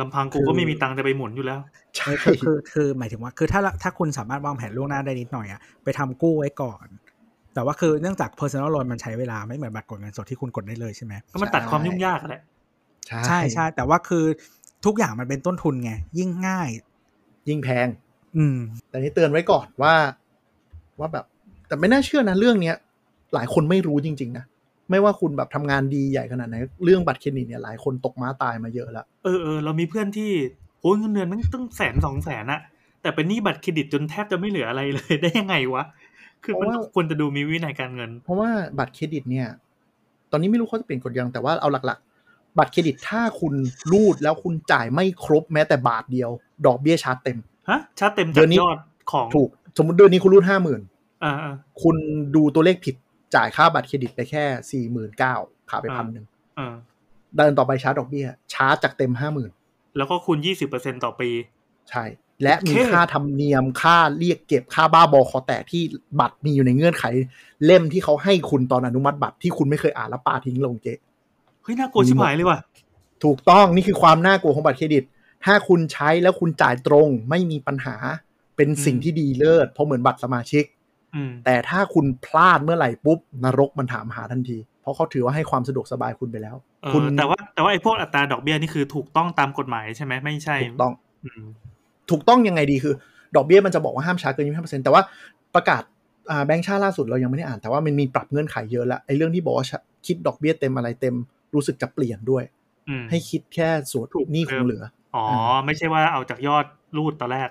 ลำพังกูคือก็ไม่มีตังค์จะไปหมุนอยู่แล้ว ใช่คือคือคือ หมายถึงว่า คือถ้าถ้าคุณสามารถวางแผนล่วงหน้าได้นิดหน่อยอะไปทำกู้ไว้ก่อน แต่ว่าคือเนื่องจาก personal loan มันใช้เวลาไม่เหมือนบัตรกดเงินสดที่คุณกดได้เลยใช่ไหมก็มันตัดความยุ่งยากอะแหละใช่ใช่แต่ว่าคือทุกอย่างมันเป็นต้นทุนไง ยิ่งง่าย ยิ่งแพง อืม แต่นี่เตือนไว้ก่อนว่า ว่าแบบ แต่ไม่น่าเชื่อนะเรื่องเนี้ย หลายคนไม่รู้จริง ๆ นะไม่ว่าคุณแบบทำงานดีใหญ่ขนาดไหนเรื่องบัตรเครดิตเนี่ยหลายคนตกม้าตายมาเยอะแล้วเออเออเรามีเพื่อนที่โอ้ยเงินเดือนมันตั้งแสนสองแสนอะแต่เป็นหนี้บัตรเครดิตจนแทบจะไม่เหลืออะไรเลยได้ยังไงวะ คือมันเพราะว่าควรจะดูมีวินัยการเงิน เพราะว่าบัตรเครดิตเนี่ย ตอนนี้ไม่รู้เขาจะเปลี่ยนกฎยังแต่ว่าเอาหลักๆ บัตรเครดิตถ้าคุณรูดแล้วคุณจ่ายไม่ครบแม้แต่บาทเดียว ดอกเบี้ยชาร์จเต็มฮะชาร์จเต็มเดืจาอกนนี้ยอดของถูก สมมติเดือนนี้คุณรูดห้าหมื่นอ่าอ่าคุณดูตัวเลขผิดจ่ายค่าบัตรเครดิตไปแค่สี่หมื่นเก้าขาดไปอ่าพันหนึ่งอ่าเดินต่อไปชาร์จดอกเบี้ยชาร์จจากเต็มห้าหมื่นแล้วก็คูณยี่สิบเปอร์เซ็นต่อปี ใช่ และมีโอเคค่าธรรมเนียมค่าเรียกเก็บค่าบ้าบอคอแตกที่บัตรมีอยู่ในเงื่อนไข เล่มที่เขาให้คุณตอนอนุมัติบัตรที่คุณไม่เคยอ่านแล้วปาทิ้งลงเจ๊เฮ้ยน่ากลัวชิบหายเลยว่ะถูกต้องนี่คือความน่ากลัวของบัตรเครดิต ถ้าคุณใช้แล้วคุณจ่ายตรงไม่มีปัญหาเป็นสิ่งอืมที่ดีเลิศเพราะเหมือนบัตรสมาชิกอืมแต่ถ้าคุณพลาดเมื่อไหร่ปุ๊บนรกมันถามหาทันที เพราะเขาถือว่าให้ความสะดวกสบายคุณไปแล้วเออคุณแต่ว่าแต่ว่าไอ้พวกอัตราดอกเบี้ยนี่คือถูกต้องตามกฎหมายใช่ไหมไม่ใช่ถูกต้องอืม ถูกต้องยังไงดีคือ ดอกเบี้ยมันจะบอกว่าห้ามชาร์จเกินยี่ห้าเปอร์เซ็นต์แต่ว่าประกาศอ่าแบงค์ชาติล่าสุดเรายังไม่ได้อ่านแต่ว่ามันมีปรับเงื่อนไขเยอะแล้วไอ้เรื่องที่บอกว่าคิดดอกเบี้ยเต็มอะไรเต็มรู้สึกจะเปลี่ยนด้วยอืมให้คิดแค่ส่วนถูกหนี้คงเหลือ อ๋อ ไม่ใช่ว่าเอาจากยอดรูดตอนแรก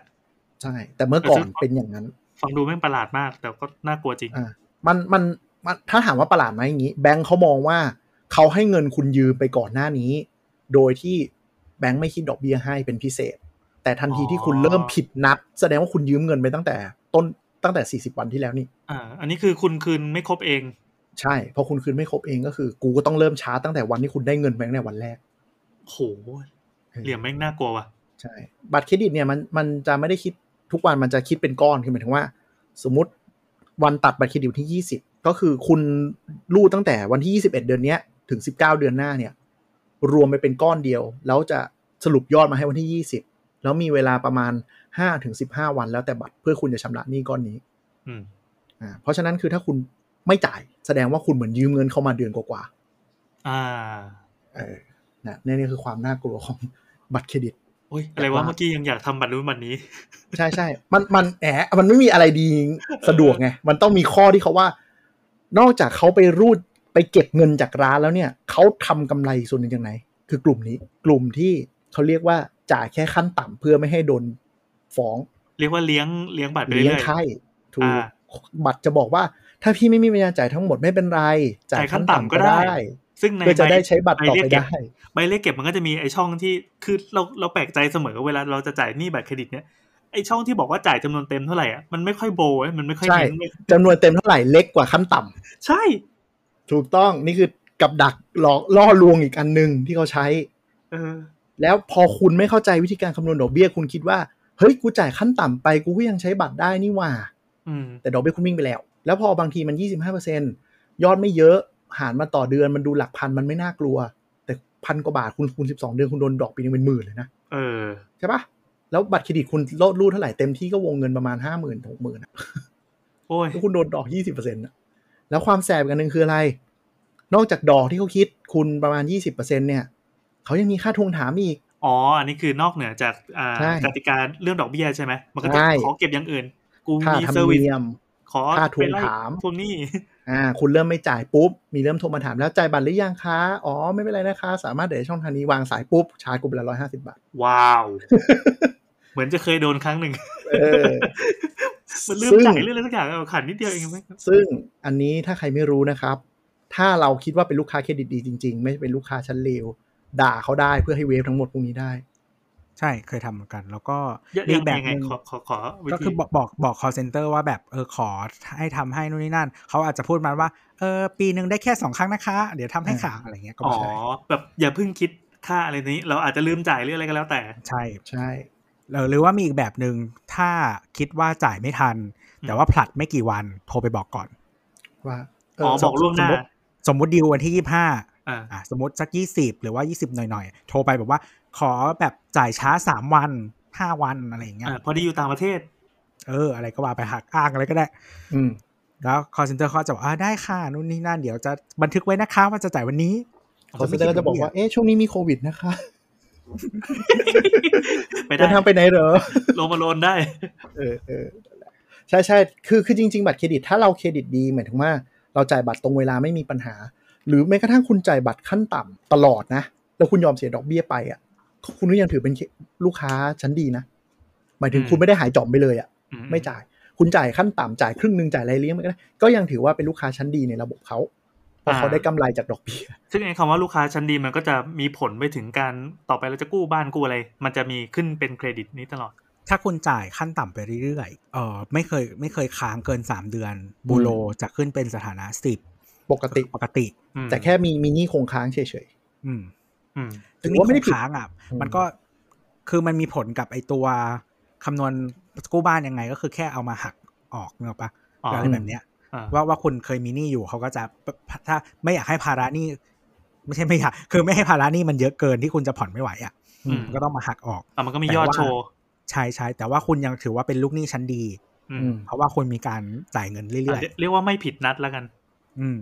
ใช่ แต่เมื่อก่อนแต่ซึ่งเป็นอย่างนั้น ฟังดูแม่งประหลาดมาก แต่ก็น่ากลัวจริงอ่ามันมันมันถ้าถามว่าประหลาดไหมอย่างนี้ แบงค์เขามองว่าเขาให้เงินคุณยืมไปก่อนหน้านี้ โดยที่แบงค์ไม่คิดดอกเบี้ยให้เป็นพิเศษ แต่ทันทีที่คุณอ๋อเริ่มผิดนัด แสดงว่าคุณยืมเงินไปตั้งแต่ต้นตั้งแต่ 40 วันที่แล้วนี่ อ่า อันนี้คือคุณคืนไม่ครบเอง ใช่พอคุณคืนไม่ครบเองก็คือ กูก็ต้องเริ่มช้าตั้งแต่วันที่คุณได้เงินแบงค์ในวันแรกโหเหลี่ยมแม่งน่ากลัวว่ะใช่บัตรเครดิตเนี่ยมันมันจะไม่ได้คิดทุกวันมันจะคิดเป็นก้อนคือหมายถึงว่า สมมติวันตัดบัตรเครดิตที่ 20 ก็คือคุณรูดตั้งแต่วันที่ 21 เดือนเนี้ยถึง 19 เดือนหน้าเนี่ย รวมไปเป็นก้อนเดียว แล้วจะสรุปยอดมาให้วันที่ 20 แล้วมีเวลาประมาณ5ถึง15วันแล้วแต่บัตรเพื่อคุณจะชำระหนี้ก้อนนี้อืมอ่าเพราะฉะนั้นคือถ้าคุณไม่จ่ายแสดงว่าคุณเหมือนยืมเงินเข้ามาเดือนกว่าอ่าๆเออนะนี่นี่คือความน่ากลัวของบัตรเครดิตโอ้ยอะไรวะเมื่อกี้ยังอยากทำบัตรนู้นบัตรนี้ ใช่ใช่มันมันแหมมันไม่มีอะไรดีสะดวกไงมันต้องมีข้อที่เขาว่า นอกจากเขาไปรูดไปเก็บเงินจากร้านแล้วเนี่ยเขาทำกำไรส่วนหนึ่งจากไหน คือกลุ่มนี้ กลุ่มที่เขาเรียกว่า จ่ายแค่ขั้นต่ำเพื่อไม่ให้โดนฟ้อง เรียกว่าเลี้ยงเลี้ยงบัตรไปเลี้ยงเรื่อยไข้ถูกอ่าบัตรจะบอกว่า ถ้าพี่ไม่มีปัญญาจ่ายทั้งหมดไม่เป็นไร จ่ายขั้นต่ำก็ได้ๆซึ่งในเพื่อจะใบได้ใช้บัตรต่อใบเรียไปกเก็บได้ใบเลขเก็บมันก็จะมีไอช่องที่คือเราเราแปลกใจเสมอเวลาเราจะจ่ายหนี้บัตรเครดิตเนี่ยไอช่องที่บอกว่าจ่ายจำนวนเต็มเท่าไหร่อะมันไม่ค่อยโบว์เว้ยมันไม่ค่อยใช่เน้นเว้ยจำนวนเต็มเท่าไหร่เล็กกว่าขั้นต่ำใช่ ถูกต้องนี่คือกับดักหลอกล่อลวงอีกอันหนึ่งที่เขาใช้ เออ แล้วพอคุณไม่เข้าใจวิธีการคำนวณดอกเบี้ยคุณคิดว่าเฮ้ยกูจ่ายขั้นต่ำไปกูก็ยังใช้บัตรได้นี่หว่าอืมแต่ดอกเบี้ยคุณวิ่งไปแล้ว แล้วพอบางทีมัน 25%ยอดไม่เยอะหารมาต่อเดือนมันดูหลักพันมันไม่น่ากลัว แต่พันกว่าบาทคุณคูณ 12 เดือนคุณโดนดอกปีนึงเป็นหมื่นเลยนะเออใช่ปะแล้วบัตรเครดิตคุณลดรูดเท่าไหร่เต็มที่ก็วงเงินประมาณ5 0 0 0 0 0 6 0 0 0 0โอ้ยแล้วคุณโดนดอก20%อะแล้วความแสบอีกอันหนึ่งคืออะไร นอกจากดอกที่เขาคิดคุณประมาณ20%เนี่ย เขายังมีค่าทวงถามอีก อ๋อ อันนี้คือนอกเหนือจากอ่าใช่กติกาเรื่องดอกเบี้ยใช่ไหมมันก็จะใช่ขอเก็บอย่างอื่น กูค่ามีธรรเซอมร์วิสเนียมขอค่าทวงไปไล่ถามทวงหนี้อ่า คุณเริ่มไม่จ่ายปุ๊บ มีเริ่มโทรมาถามแล้วจ่ายบัตรหรือยังคะ อ๋อ ไม่เป็นไรนะคะ สามารถเดี๋ยวช่องทางนี้วางสายปุ๊บ ชาร์จกูไปละร้อยห้าสิบาท ว้าว เหมือนจะเคยโดนครั้งหนึ่งเออมันลืมซึ่งจ่ายเรื่องอะไรสักอย่างเอาขันนิดเดียวเองไหมซึ่งอันนี้ถ้าใครไม่รู้นะครับ ถ้าเราคิดว่าเป็นลูกค้าเครดิตดีจริง ๆ ไม่เป็นลูกค้าชั้นเลว ด่าเขาได้เพื่อให้เวฟทั้งหมดพวกนี้ได้ ใช่เคยทำเหมือนกัน แล้วก็ยังมียังแบบยังไงหนึงขอขอขอวิก็ธีคือบอกบอกบอก call center ว่าแบบเออขอให้ทำให้นู่นนี่นั่น เขาอาจจะพูดมาว่าเออปีหนึ่งได้แค่สองครั้งนะคะ เดี๋ยวทำให้ค่ะอะไรเงี้ยก็อ๋อไม่ใช่แบบอย่าเพิ่งคิดค่าอะไรนี้ เราอาจจะลืมจ่ายหรืออะไรก็แล้วแต่ ใช่ใช่เออหรือว่ามีอีกแบบหนึ่งถ้าคิดว่าจ่ายไม่ทัน แต่ว่าผลัดไม่กี่วันโทรไปบอกก่อน ว่าเอ๋อบอกล่วงหน้าสมมุติสมมติ due วันที่ยี่ห้า อ่าอะสมมติสักยี่สิบหรือว่ายี่สิบหน่อยๆ โทรไปแบบว่าขอแบบจ่ายช้าสามวันห้าวันอะไรอย่างเงี้ยอ่าพอดีอยู่ต่างประเทศ เออ อะไรก็ว่าไปหักอ้างอะไรก็ได้ อืมแล้ว call center เขาจะบอกอ่าได้ค่ะนู่นนี่นั่นเดี๋ยวจะบันทึกไว้นะคะว่าจะจ่ายวันนี้ call center ก็จะบอกว่าเอ๊ะช่วงนี้มีโควิดนะคะไปได้เดินทางไปไหนเหรอลงมาโลนได้ เออเออใช่ใช่คือคือจริง ๆ บัตรเครดิต ถ้าเราเครดิตดีหมายถึงว่า เราจ่ายบัตรตรงเวลาไม่มีปัญหา หรือแม้กระทั่งคุณจ่ายบัตรขั้นต่ำตลอดนะ แล้วคุณยอมเสียดอกเบี้ยไปอะ คุณก็ยังถือเป็นลูกค้าชั้นดีนะ หมายถึงอืมคุณไม่ได้หายจอมไปเลยอะอืไม่จ่าย คุณจ่ายขั้นต่ำจ่ายครึ่งหนึ่งจ่ายอะไรเลี้ยงมันก็ได้ก็ยังถือว่าเป็นลูกค้าชั้นดีในระบบเขาเพราะเขาได้กำไรจากดอกเบี้ย ซึ่งไอ้คำว่าลูกค้าชั้นดีมันก็จะมีผลไปถึงการต่อไปเราจะกู้บ้านกู้อะไร มันจะมีขึ้นเป็นเครดิตนี้ตลอดถ้าคุณจ่ายขั้นต่ำไปเรื่อยๆ เออไม่เคยไม่เคยค้างเกินสามเดือน บูโรจะขึ้นเป็นสถานะสิบ ปกติปกติอืมแต่แค่มีมีหนี้คงค้างเฉยอืม อืมซึ่งถือนี่ว่าไม่ได้คผิงดค้างอะอืมมันก็คือมันมีผลกับไอตัวคำนวณกู้บ้านยังไง ก็คือแค่เอามาหักออกเนกอะปะอ๋ออะไรแบบเนี้ยอ่าว่าว่าคุณเคยมีหนี้อยู่เขาก็จะถ้าไม่อยากให้ภาระหนี้ไม่ใช่ไม่อยากคือไม่ให้ภาระหนี้มันเยอะเกินที่คุณจะผ่อนไม่ไหวอะอืมก็ต้องมาหักออกอะมันก็มีแต่ยอดว่าโชว์ใช่ใช่แต่ว่าคุณยังถือว่าเป็นลูกหนี้ชั้นดีอืๆอืมมเพราะว่าคุณมีการจ่ายเงินเรื่อะอยเรียกเรียกว่าไม่ผิดนัดแล้วกันๆ อืม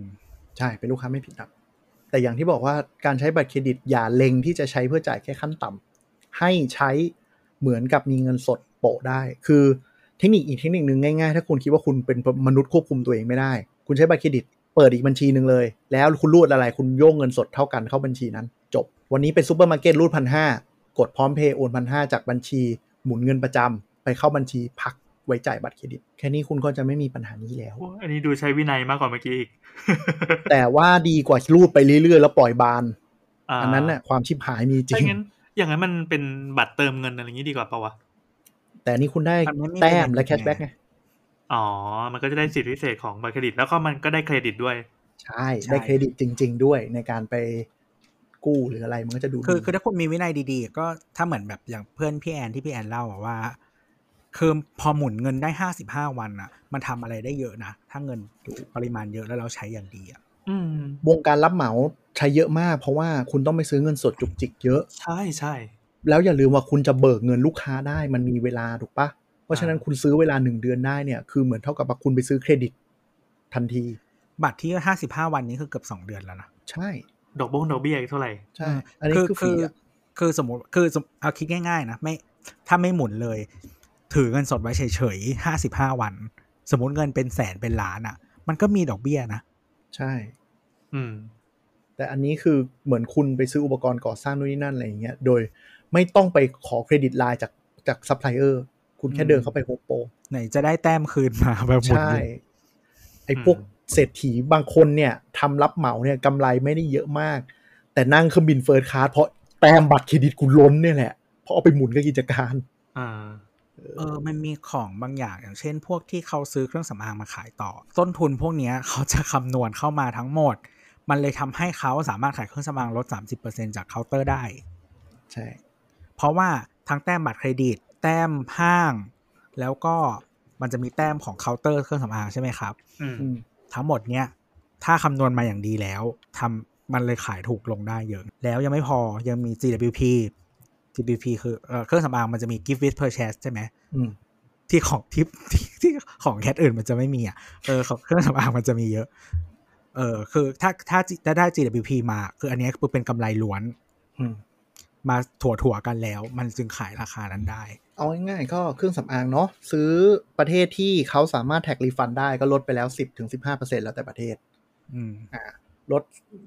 ใช่เป็นลูกค้าไม่ผิดนัดแต่อย่างที่บอกว่าการใช้บัตรเครดิตอย่าเล็งที่จะใช้เพื่อจ่ายแค่ขั้นต่ำให้ใช้เหมือนกับมีเงินสดโปะได้ คือเทคนิคอีกเทคนิคหนึ่งง่ายๆ ถ้าคุณคิดว่าคุณเป็นมนุษย์ควบคุมตัวเองไม่ได้ คุณใช้บัตรเครดิตเปิดอีกบัญชีหนึ่งเลย แล้วคุณรูดอะไร คุณโยนเงินสดเท่ากันเข้าบัญชีนั้น จบ วันนี้เป็นซูเปอร์มาร์เก็ตรูดพันห้ากดพร้อมเพย์โอนพันห้าจากบัญชี หมุนเงินประจำไปเข้าบัญชีพัก ไว้จ่ายบัตรเครดิต แค่นี้คุณก็จะไม่มีปัญหานี้แล้วโอ้อันนี้ดูใช้วินัยมากกว่าเมื่อกี้อีก แต่ว่าดีกว่ารูดไปเรื่อยๆ แล้วปล่อยบานาอันนั้นน่ะความชิบหายมีจริถ้างงั้นอย่างนั้นมันเป็นบัตรเติมเงินอะไรอย่างนี้ดีกว่าปะวะแต่อันนี้คุณได้มันไม่มีแต้มเป็นและไง cashback ไงอ๋อ มันก็จะได้สิทธิพิเศษของบัตรเครดิต แล้วก็มันก็ได้เครดิตด้วย ใช่ใช่ได้เครดิตจริง ๆ ด้วยในการไปกู้หรืออะไรมันก็จะดูคือดีคือถ้าคุณมีวินัยดีๆ ก็ถ้าเหมือนแบบอย่างเพื่อนพี่แอนที่พี่แอนเล่าอะว่า คือพอหมุนเงินได้ห้าสิบห้าวันอะมันทำอะไรได้เยอะนะ ถ้าเงินปริมาณเยอะแล้วเราใช้อย่างดีอะอืมวงการรับเหมาใช้เยอะมาก เพราะว่าคุณต้องไปซื้อเงินสดจุกจิกเยอะ ใช่ใช่แล้วอย่าลืมว่าคุณจะเบิกเงินลูกค้าได้มันมีเวลาถูกปะเพราะฉะนั้นอ่าคุณซื้อเวลาหนึ่งเดือนได้เนี่ยคือเหมือนเท่ากับว่าคุณไปซื้อเครดิต ทันที บัตรที่ห้าสิบห้าวันนี้คือเกือบสองเดือนแล้วนะใช่ ดอกบงดอกเบี้ยอีกเท่าไหร่ใช่อันนี้คือฟรีอะคือสมมติคือสมเอาคิดง่าย ๆ นะไม่ถ้าไม่หมุนเลย ถือเงินสดไว้เฉยๆห้าสิบห้าวัน สมมติเงินเป็นแสนเป็นล้านอะ่ะ มันก็มีดอกเบี้ยนะ ใช่ อืม แต่อันนี้คือเหมือนคุณไปซื้ออุปกรณ์ก่อสร้างนู่นนี่นั่นอะไรอย่างเงี้ย โดยไม่ต้องไปขอ credit line จากจากซัพพลายเออร์ คุณแค่อืมเดินเข้าไปโฮมโปรไหนจะได้แต้มคืนมาแบบหมุนใช่เลยไอ้พวกเศรษฐีบางคนเนี่ยทำรับเหมาเนี่ยกำไรไม่ได้เยอะมาก แต่นั่งเครื่องบิน first class เพราะแต้มบัตรเครดิตกูล้นเนี่ยแหละเพราะเอาไปหมุนกับกิจการ อ่า เออ มันมีของบางอย่างอย่างเช่น พวกที่เขาซื้อเครื่องสำอางมาขายต่อ ต้นทุนพวกเนี้ยเขาจะคำนวณเข้ามาทั้งหมด มันเลยทำให้เขาสามารถขายเครื่องสำอางลด 30%จากเคาน์เตอร์ได้ ใช่ เพราะว่าทั้งแต้มบัตรเครดิต แต้มห้าง แล้วก็มันจะมีแต้มของเคาน์เตอร์เครื่องสำอางใช่ไหมครับอืมอืมทั้งหมดเนี้ยถ้าคำนวณมาอย่างดีแล้วทำมันเลยขายถูกลงได้เยอะ แล้วยังไม่พอยังมี GWP GWP คือเอ่อเครื่องสำอางมันจะมี gift with purchase ใช่ไหมอืมที่ของที่ที่ที่ของแคทอื่นมันจะไม่มีอะเออของเครื่องสำอางมันจะมีเยอะ เออ คือถ้าถ้าถ้าได้ GWP มา คืออันนี้คือเป็นกำไรล้วนอืมมาถั่วถั่วๆกันแล้ว มันจึงขายราคานั้นได้ เอาง่ายๆก็เครื่องสำอางเนาะซื้อประเทศที่เขาสามารถแท็กรีฟันได้ก็ลดไปแล้ว10-15%แล้วแต่ประเทศ อืมอ่าลด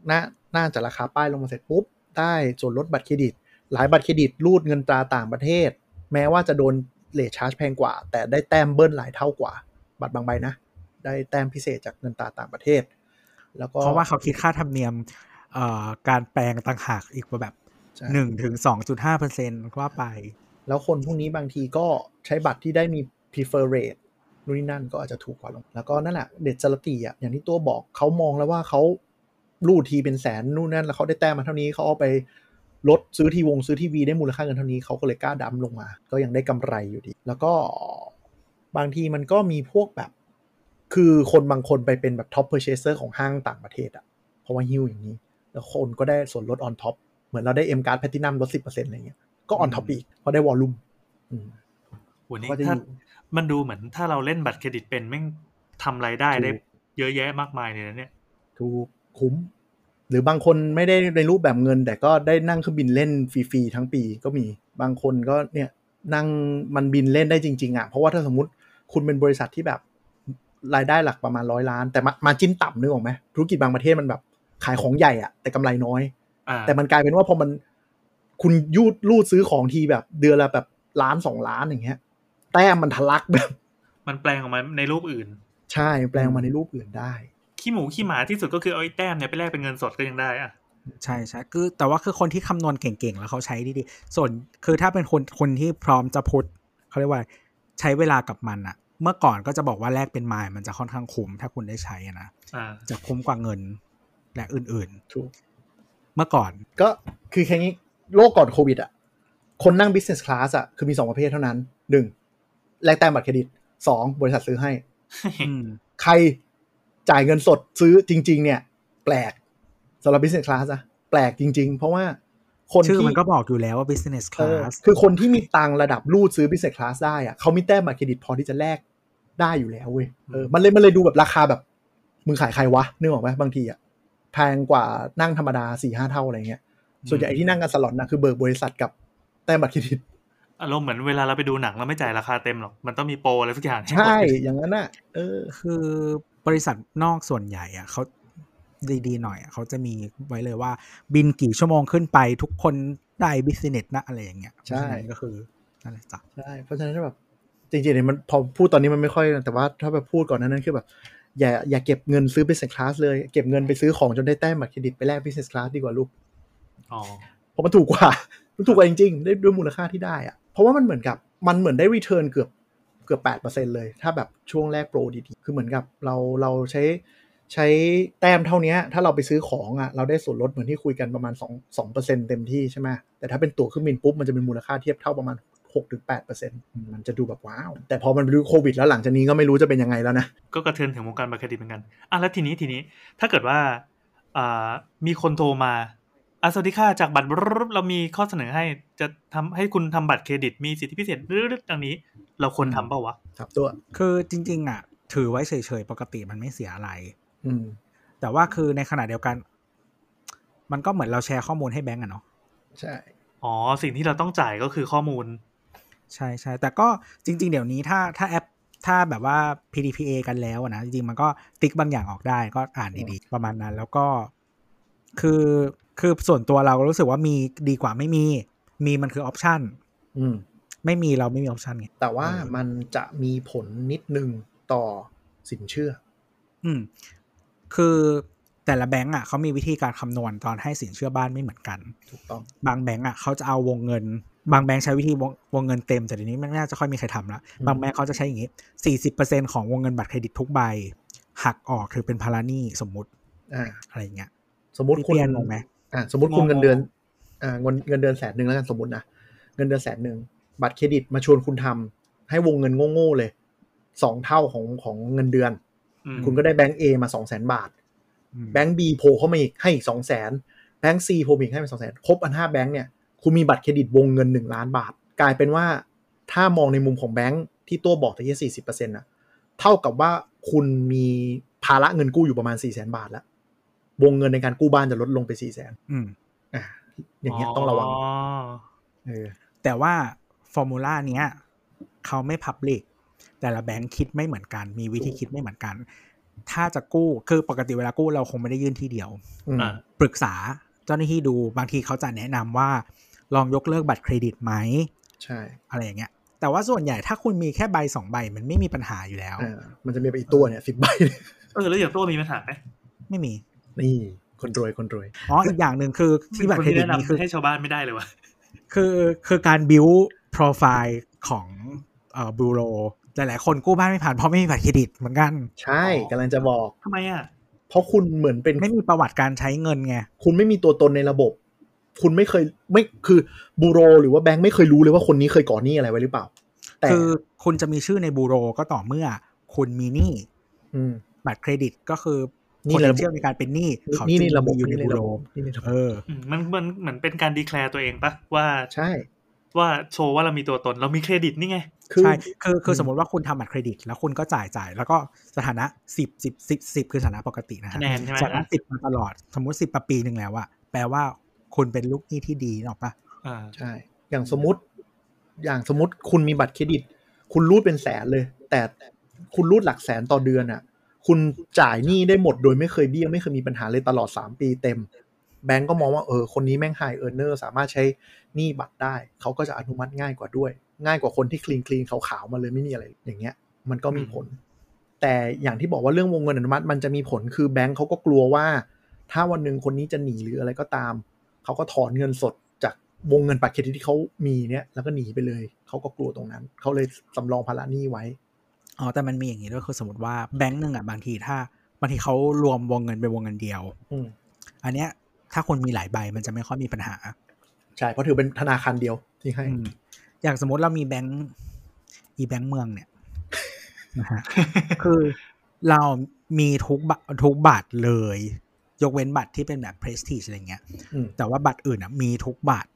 น่าน่าจะราคาป้ายลงมาเสร็จปุ๊บ ได้ส่วนลดบัตรเครดิต หลายบัตรเครดิตรูดเงินตราต่างประเทศ แม้ว่าจะโดนเลทชาร์จแพงกว่า แต่ได้แต้มเบิ้ลหลายเท่ากว่า บัตรบางใบนะ ได้แต้มพิเศษจากเงินตราต่างประเทศ แล้วก็เพราะว่าเขาคิดค่าธรรมเนียมเอ่อการแปลงต่างหากอีกว่าแบบใช่หนึ่งถึงสองจุดห้าเปอร์เซ็นว่าไป แล้วคนพวกนี้บางทีก็ใช้บัตรที่ได้มี prefer rate นู่นนี่นั่นก็อาจจะถูกกว่าลง แล้วก็นั่นแหละเด็ดจรตีอะอย่างที่ตัวบอกเขามองแล้วว่าเขารูดทีเป็นแสนนู่นนั่นแล้วเขาได้แต้มมาเท่านี้เขาเอาไป ลดซื้อทีวงซื้อทีวีได้มูลค่าเงินเท่านี้เขาก็เลยกล้าดั้มลงมา ก็ยังได้กำไรอยู่ดี แล้วก็บางทีมันก็มีพวกแบบ คือคนบางคนไปเป็นแบบ top purchaser ของห้างต่างประเทศอะเพราะว่าฮิ้วอย่างนี้ แล้วคนก็ได้ส่วนลด on top เหมือนเราได้ M card platinum ลด10%อะไรเงี้ยก็ on top อีกเพราะได้วอลลุ่มอืมวันนี้ก็จะถ้าอยู่มันดูเหมือนถ้าเราเล่นบัตรเครดิตเป็นแม่งทำรายได้ได้ถูกเยอะแยะมากมายเลยนะเนี่ยถูกคุ้ม หรือบางคนไม่ได้ในรูปแบบเงิน แต่ก็ได้นั่งเครื่องบินเล่นฟรีๆทั้งปีก็มีบางคนก็เนี่ยนั่งมันบินเล่นได้จริง ๆอะเพราะว่าถ้าสมมติคุณเป็นบริษัทที่แบบรายได้หลักประมาณร้อยล้าน แต่มามาจิ้นต่ำนึกออกไหมธุรกิจบางประเทศมันแบบขายของใหญ่อะ แต่กำไรน้อยอ่าแต่มันกลายเป็นว่าพอมันคุณยูดรูดซื้อของทีแบบเดือนละแบบล้านสองล้านอย่างเงี้ย แต้มมันทะลักแบบ มันแปลงออกมาในรูปอื่น ใช่แปลงมาในรูปอื่นได้ ขี้หมูขี้หมาที่สุดก็คือเอาไอ้แต้มเนี่ยไปแลกเป็นเงินสดก็ยังได้อะใช่ใช่คือแต่ว่าคือคนที่คำนวณเก่งๆ แล้วเขาใช้ดีๆ ส่วนคือถ้าเป็นคนคนที่พร้อมจะพุทเขาเรียกว่าใช้เวลากับมันอะเมื่อก่อนก็จะบอกว่าแลกเป็นไมล์มันจะค่อนข้างคุ้มถ้าคุณได้ใช้อะนะอ่าจะคุ้มกว่าเงินและอื่นถูกๆเมื่อก่อน ก็คือแค่นี้โลกก่อนโควิดอะคนนั่ง business class อะคือมีสองประเภทเท่านั้นหนึ่งแลกแต้มบัตรเครดิตสองบริษัทซื้อให้อืมใคร จ่ายเงินสดซื้อจริง ๆ เนี่ย แปลกสำหรับ business class อะแปลกจริง ๆ เพราะว่าคนชื่อที่มันก็บอกอยู่แล้วว่า business เออ class คือคนที่มีตังค์ระดับรูดซื้อ business class ได้อะเขามีแต้มบัตรเครดิตพอที่จะแลกได้อยู่แล้วเว้ยเออมันเลยมันเลยดูแบบราคาแบบมึงขายใครวะนึกออกไหมบางทีอะแพงกว่านั่งธรรมดาสี่ห้าเท่าอะไรเงี้ยส่วนใหญ่ที่นั่งกันสล็อตนะคือเบิกบริษัทกับแต้มบัตรเครดิตอารมณ์เหมือนเวลาเราไปดูหนังเราไม่จ่ายราคาเต็มหรอก มันต้องมีโปรอะไรสักอย่างห้ใช่กดอย่างนั้นน่ะ เออ คือ บริษัทนอกส่วนใหญ่อะเขาดีๆหน่อยอะเขาจะมีไว้เลยว่า บินกี่ชั่วโมงขึ้นไปทุกคนได้ business นะอะไรอย่างเงี้ยใช่เพราะฉะนั้นก็คือนั่นแหละจ้ะใช่เพราะฉะนั้นแบบจริงๆเนี่ยมันพอพูดตอนนี้มันไม่ค่อยแต่ว่าถ้าแบบพูดก่อนหนานั้นคือแบบอย่าอย่าเก็บเงินซื้อ business class เลย เก็บเงินไปซื้อของจนได้แต้มบัตรเครดิตไปแลก business class ดีกว่าลูกอ๋อเพราะมันถูกกว่ามันถูกกว่าจริงๆได้ด้วยมูลค่าที่ได้อะเพราะว่ามันเหมือนกับมันเหมือนได้รีเทิร์นเกือบเกือบแปดเปอร์เซ็นเลย ถ้าแบบช่วงแรกโปรดีๆ คือเหมือนกับเราเราใช้ใช้แต้มเท่านี้ถ้าเราไปซื้อของอะเราได้ส่วนลดเหมือนที่คุยกันประมาณ2 2เปอร์เซ็นเต็มที่ใช่ไหมแต่ถ้าเป็นตั๋วเครื่องบินปุ๊บมันจะเป็นมูลค่าเทียบเท่าประมาณ6ถึง8เปอร์เซ็นมันจะดูแบบว้าว แต่พอมันไปดูโควิด แล้วหลังจากนี้ก็ไม่รู้จะเป็นยังไงแล้วนะ ก็กระเทือนถึงวงการบัตรเครดิตเหมือนกันอะแล้วทีนี้ทีนี้ถ้าเกิดว่าอ่ามีคนโทรมา อะสวัสดีค่ะจากบัตรบรบเรามีข้อเสนอให้จะทำให้คุณทำบัตรเครดิตมีสิทธิพิเศษรึดๆดังนี้ เราควรทำเปล่าวะครับตัว คือจริง ๆ อะ ถือไว้เฉยๆ ปกติมันไม่เสียอะไร อืม แต่ว่าคือในขณะเดียวกัน มันก็เหมือนเราแชร์ข้อมูลให้แบงก์อะเนาะใช่ อ๋อ สิ่งที่เราต้องจ่ายก็คือข้อมูล ใช่ใช่แต่ก็จริง ๆ เดี๋ยวนี้ถ้าถ้าแอปถ้าแบบว่า PDPA กันแล้วอะนะจริงๆมันก็ติ๊กบางอย่างออกได้ก็อ่านดีๆประมาณนั้น แล้วก็คือ คือส่วนตัวเรารู้สึกว่ามีดีกว่าไม่มี มีมันคือออปชันอืมไม่มีเราไม่มีออปชันไงแต่ว่าเออมันจะมีผลนิดนึงต่อสินเชื่อ อืม คือแต่ละแบงก์อะเขามีวิธีการคำนวณตอนให้สินเชื่อบ้านไม่เหมือนกัน ถูกต้อง บางแบงก์อะเขาจะเอาวงเงิน บางแบงก์ใช้วิธีวงวงเงินเต็มแต่เดี๋ยวนี้ไม่น่าจะค่อยมีใครทำละอืมบางแบงก์เขาจะใช้อย่างนี้สี่สิบเปอร์เซ็นของวงเงินบัตรเครดิตทุกใบ หักออกถือเป็นภาระหนี้สมมุติ อ่า อะไรอย่างเงี้ย สมมติพี่คุณเปียนงงไหม อ่าสมมติคุณงงเงินเดือนอ่าเงินเงินเดือนแสนหนึ่งแล้วกันสมมตินะเงินเดือนแสนหนึ่งบัตรเครดิตมาชวนคุณทำให้วงเงินโง่ๆเลยสองเท่าของของเงินเดือนอืมคุณก็ได้แบงก์ A มาสองแสนบาทอืมแบงก์ B โผล่เข้ามาอีกให้อีกสองแสนแบงก์ C โผล่มาอีกให้มาสองแสนครบอันห้าแบงก์เนี่ยคุณมีบัตรเครดิตวงเงินหนึ่งล้านบาท กลายเป็นว่าถ้ามองในมุมของแบงก์ที่ตัวบอกตะเกียสี่สิบเปอร์เซ็นต์ะเท่ากับว่าคุณมีภาระเงินกู้อยู่ประมาณสี่แสนบาทแล้ว วงเงินในการกู้บ้านจะลดลงไปสี่แสนอืมอ่าอย่างเงี้ยต้องระวังอ๋อเออแต่ว่าฟอร์มูลาเนี้ยเขาไม่พับลิกแต่ละแบงค์คิดไม่เหมือนกัน มีวิธีคิดไม่เหมือนกัน ถ้าจะกู้คือปกติเวลากู้เราคงไม่ได้ยื่นที่เดียวอืมอ่าปรึกษาเจ้าหน้าที่ดูบางทีเขาจะแนะนำว่า ลองยกเลิกบัตรเครดิตไหมใช่ อะไรอย่างเงี้ย แต่ว่าส่วนใหญ่ถ้าคุณมีแค่ใบสองใบมันไม่มีปัญหาอยู่แล้วอ่ามันจะมีอีกตัวเนี่ยสิบใบเออแล้วอย่างตัวมีปัญหาไหมไม่มี นี่คนรวยคนรวยอ๋ออีกอย่างหนึ่งคือที่บัตรเครดิตแนะนี่คือนำให้ชาวบ้านไม่ได้เลยวะคือคือการบิวโปรไฟล์ของเอ่อบูโรหลายๆคนกู้บ้านไม่ผ่านเพราะไม่มีบัตรเครดิตเหมือนกัน ใช่กำลังจะบอกทำไมอะเพราะคุณเหมือนเป็นไม่มีประวัติการใช้เงินไงคุณไม่มีตัวตนในระบบ คุณไม่เคยไม่คือบูโร หรือว่าแบงค์ไม่เคยรู้เลยว่าคนนี้เคยก่อนหนี้อะไรไว้หรือเปล่า แต่คือคุณจะมีชื่อในบูโรก็ต่อเมื่อ คุณมีหนี้อืมบัตรเครดิตก็คือ นี่คนในระบบเชื่อในการเป็นหนี้เขานี่จึในงระบบมีอยู่ในนี่บูในโรระบบนี่ในระบบเอออืมมันมันเหมือนเป็นการดีแคลร์ตัวเองปะว่าใช่ ว่าโชว์ว่าเรามีตัวตนเรามีเครดิตนี่ไงคือใช่คือคือมสมมติว่าคุณทำบัตรเครดิต แล้วคุณก็จ่ายจ่ายแล้วก็สถานะสิบสิบสิบสิบคือสถานะปกตินะฮะคะแนนใช่ไหมสถานะสิบมาตลอดสมมติสิบปีหนึ่งแล้วอะแปลว่าคุณเป็นลูกหนี้ที่ดีนกออกปะอ่าใช่ อย่างสมมติ อย่างสมมติคุณมีบัตรเครดิต คุณรูดเป็นแสนเลย แต่คุณรูดหลักแสนต่อเดือนอะ คุณจ่ายหนี้ได้หมดโดยไม่เคยเบี้ยวไม่เคยมีปัญหาเลยตลอดสามปีเต็ม แบงก์ก็มองว่าเออคนนี้แม่ง high earner สามารถใช้หนี้บัตรได้ เขาก็จะอนุมัติง่ายกว่าด้วย ง่ายกว่าคนที่ clean clean ขาวๆมาเลยไม่มีอะไรอย่างเงี้ย มันก็มีผล แต่อย่างที่บอกว่าเรื่องวงเงินอนุมัติ มันจะมีผลคือแบงก์เขาก็กลัวว่า ถ้าวันหนึ่งคนนี้จะหนีหรืออะไรก็ตาม เขาก็ถอนเงินสดจากวงเงินบัตรเครดิตที่เขามีเนี่ยแล้วก็หนีไปเลย เขาก็กลัวตรงนั้น เขาเลยสำรองภาระหนี้ไว้ อ๋อแต่มันมีอย่างนี้ด้วยคือสมมติว่าแบงก์หนึ่งอะบางทีถ้าบางทีเขารวมวงเงินเป็นวงเงินเดียวอืมอันเนี้ย ถ้าคนมีหลายใบมันจะไม่ค่อยมีปัญหา ใช่เพราะถือเป็นธนาคารเดียวที่ให้อืมอย่างสมมติเรามีแบงก์อีแบงก์เมืองเนี่ยนะฮะคือเรามีทุกบตทุกบัตรเลย ยกเว้นบัตรที่เป็นแบบ prestige อะไรเงี้ยอืมแต่ว่าบัตรอื่นอะมีทุกบัตร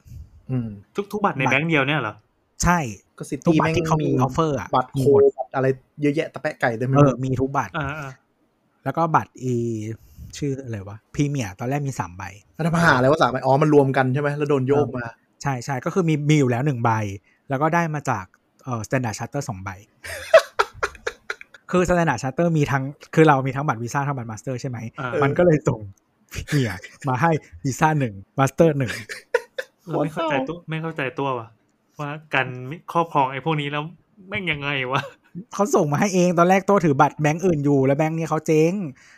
อืมทุกทุกบัตรในบัตรแบงค์เดียวเนี่ยเหรอ ใช่ก็ซิทุกตี้บัตรแม่งที่เขามีมีออฟเฟอร์อะบัตรโคมีหมดบัตรอะไรเยอะแยะตะแปะไก่เต็มไปเอหมอดมีทุกบัตรอ่าอ่าแล้วก็บัตรอีชื่ออะไรวะพรีเมียร์ตอนแรกมีสามใบรัฐประหารอะไรว่าสามใบอ๋อมันรวมกันใช่ไหมแล้วโดนโยกมา ใช่ใช่ก็คือมีมีอยู่แล้วหนึ่งใบ แล้วก็ได้มาจากเอ่อ standard charter สองใบ คือ Standard Chartered มีทั้งคือเรามีทั้งบัตรวีซ่าทั้งบัตรมาสเตอร์ใช่ไหมอ่ามันก็เลยส่งเหี้ยมาให้วีซ่าหนึ่งมาสเตอร์หนึ่งเราไม่เข้าใจตัวไม่เข้าใจตัวว่ะ ว่าการครอบครองไอ้พวกนี้แล้วแม่งยังไงวะเขาส่งมาให้เองตอนแรกโต้ถือบัตรแบงก์อื่นอยู่ แล้วแบงก์นี้เขาเจ๊ง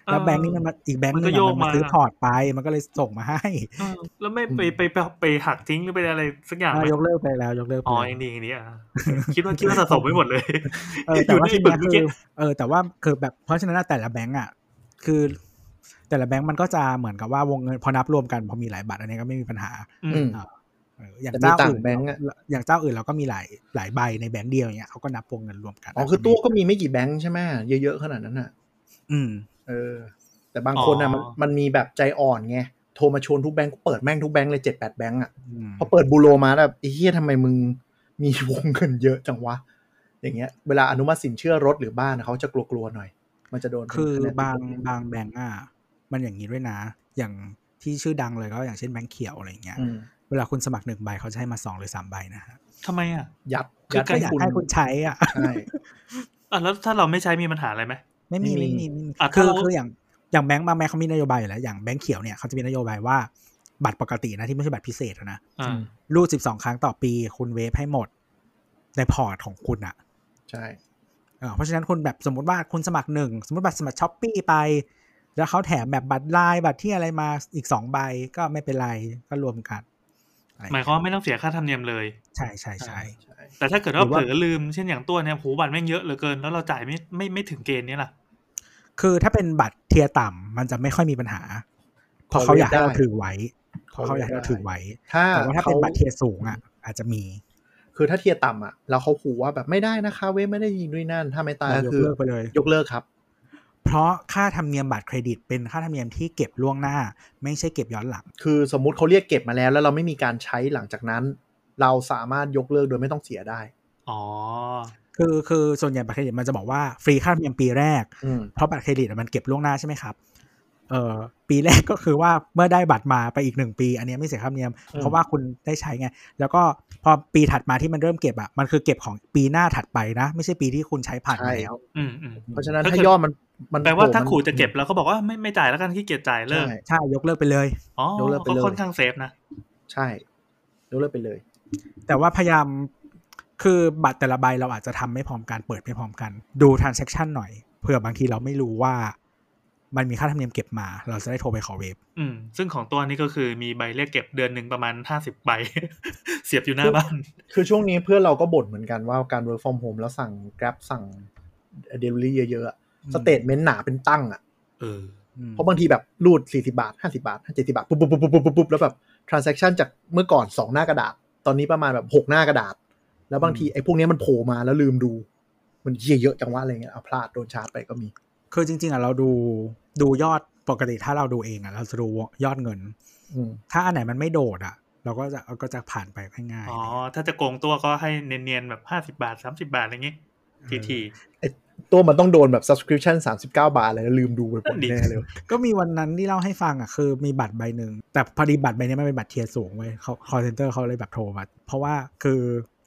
แล้วเออแบงก์นี้มันมาอีกแบงก์มันนึก็งโยอะกมันมามาซื้อ port ไปมันก็เลยส่งมาให้เออแล้วไม่ไปไปไปไปหักทิ้งหรือไปอะไรสักอย่างไหมอะยกเลิกไปแล้วยกเลิกไปอ๋อแล้วยังดีอย่างนี้อะคิดว่าคิดว่าสะสมไม่หมดเลยเออแต่ว่าอยู่ทีในเนี้ยบึกคืเมื่อกี้อเออ แต่ว่าคือแบบเพราะฉะนั้นแต่ละแบงก์อะ คือ แต่ละแบงก์มันก็จะเหมือนกับว่าวงเงินพอนับรวมกันพอมีหลายบัตรอันนี้ก็ไม่มีปัญหา อือืมมอ่าเอออย่างแต่มีเจ้าต่างอื่นแบงก์อะอย่างเจ้าอื่นเราก็มีหลายหลายใบในแบงก์เดียวอย่างเงี้ยเขาก็นับวงเงินรวมกันอ๋อคือตัวก็มีไม่กี่แบงค์ใช่ไหมเยอะๆขนาดนั้นอะ อืม เออ แต่บางคนอะอ๋อมันมันมีแบบใจอ่อนไงโทรมาชวนทุกแบงค์ก็เปิดแม่งทุกแบงค์เลยเจ็ดแปดแบงค์อะอืมพอเปิดบูโรมาแบบไอ้เหี้ยทำไมมึงมีวงเงินเยอะจังวะอย่างเงี้ยเวลาอนุมัติสินเชื่อรถหรือบ้านเขาจะกลัวๆหน่อย มันจะโดนเป็นคือคะแนนบางติดลบางแบงก์อะมันอย่างนี้ด้วยนะ อย่างที่ชื่อดังเลยก็อย่างเช่นแบงก์เขียวอะไรอย่างเงี้ยอืม เวลาคุณสมัครหนึ่งใบเขาจะให้มาสองหรือสามใบนะฮะทำไมอะ ยัดคือยัดก็ให้อยากคุณให้คุณใช้อะใช่อะแล้วถ้าเราไม่ใช้มีปัญหาอะไรไหมไม่มีไม่ไม่มีมีไม่มีอะคือถ้าเราคืออย่างอย่างแบงก์บางแบงก์เขามีนโยบายอยู่แล้วอย่างแบงก์เขียวเนี่ยเขาจะมีนโยบายว่าบัตรปกตินะที่ไม่ใช่บัตรพิเศษอะนะอ่ารูดสิบสองครั้งต่อปี คุณ waive ให้หมด ใน port ของคุณอะ ใช่เออเพราะฉะนั้นคุณแบบสมมติว่าคุณสมัครหนึ่งสมมติบัตรสมัคร Shopee ไป แล้วเขาแถมแบบบัตรลายบัตรที่อะไรมาอีกสองใบก็ไม่เป็นไรก็รวมกันอะไร หมายความว่าไม่ต้องเสียค่าธรรมเนียมเลย ใช่ใช่ใช่ใช่แต่ถ้าเกิดว่าหรือเผว่าลอลืมเช่นอย่างตัวเนี่ยหูบัตรแม่งเยอะเหลือเกิน แล้วเราจ่ายไม่ไม่ไม่ถึงเกณฑ์เนี้ยล่ะ คือถ้าเป็นบัตร tier ต่ำมันจะไม่ค่อยมีปัญหาเพราะเขาอยากให้เราถือไว้เพราะเขาอยากให้เราถือไว้ถ้าแต่ว่าถ้าเขาเป็นบัตร tier สูงอะ อาจจะมี คือถ้า tier ต่ำอะแล้วเขาขู่ว่าแบบไม่ได้นะคะ เว้ยไม่ได้ยิงด้วยนั่นถ้าไม่ตายก็ยกคือเลิกไปเลย ยกเลิกครับ เพราะค่าธรรมเนียมบัตรเครดิต เป็นค่าธรรมเนียมที่เก็บล่วงหน้า ไม่ใช่เก็บย้อนหลัง คือสมมุติเขาเรียกเก็บมาแล้ว แล้วเราไม่มีการใช้หลังจากนั้น เราสามารถยกเลิกโดยไม่ต้องเสียได้ อ๋อ คือคือส่วนใหญ่บัตรเครดิตมันจะบอกว่าฟรีค่าธรรมเนียมปีแรกอืมเพราะบัตรเครดิตอะมันเก็บล่วงหน้าใช่ไหมครับเออปีแรกก็คือว่าเมื่อได้บัตรมาไปอีกหนึ่งปี อันเนี้ยไม่เสียค่าธรรมเนียมอืมเพราะว่าคุณได้ใช้ไง แล้วก็พอปีถัดมาที่มันเริ่มเก็บอะมันคือเก็บของปีหน้าถัดไปนะ ไม่ใช่ปีที่คุณใช้ผ่านมาแล้วอืมอืมเพราะฉะนั้นก็ถ้าคือยอดมัน มันแปลว่าถ้าโผล่ขู่มันจะเก็บแล้วก็บอกว่าไม่ไม่จ่ายแล้วกันขี้เกียจจ่ายเลิกใช่ใช่ยกเลิกไปเลยอ๋อยกเลิกไปก็เลยค่อนข้าง safeนะใช่ยกเลิกไปเลย แต่ว่าพยายามคือบัตรแต่ละใบเราอาจจะทำไม่พร้อมกันเปิดไม่พร้อมกัน ดู transaction หน่อยเผื่อบางทีเราไม่รู้ว่า มันมีค่าธรรมเนียมเก็บมา เราจะได้โทรไปขอเวฟอืมซึ่งของตัวนี้ก็คือมีใบเรียกเก็บเดือนหนึ่งประมาณห้าสิบใบ เสียบอยู่หน้าบ้าน คือช่วงนี้เพื่อนเราก็บ่นเหมือนกันว่าการ work from home แล้วสั่ง grab สั่ง delivery เยอะๆอะ สเตทเมนต์หนาเป็นตั้งอะเออเพราะบางทีแบบรูด40บาท50บาท70บาทปุ๊บปุ๊บปุ๊บปุ๊บปุ๊บปุ๊บแล้วแบบ transaction จากเมื่อก่อน2หน้ากระดาษ ตอนนี้ประมาณแบบ6หน้ากระดาษ แล้วบางทีไอ้พวกเนี้ยมันโผล่มาแล้วลืมดู มันเหี้ยเยอะจังวะอะไรเงี้ยเอาพลาดโดนชาร์จไปก็มี คือจริง ๆอะเราดูดูยอดปกติถ้าเราดูเองอะ เราจะดูยอดเงินอืมถ้าอันไหนมันไม่โดดอะ เราก็จะก็จะผ่านไปง่ายอ๋อถ้าจะโกงตัวก็ให้เนียนๆแบบห้าสิบาทสามสิบาทอะไรเงี้ยทีที ตัวมันต้องโดนแบบ subscription 39 บาทอะไรแล้วลืมดูไปหมดดีแน่เลยๆก็มีวันนั้นที่เล่าให้ฟังอะคือมีบัตรใบหนึ่ง แต่พอดีบัตรใบนี้มันเป็นบัตร tier สูงเว้ยเขา call center เขาเลยแบบโทรมาเพราะว่าคือ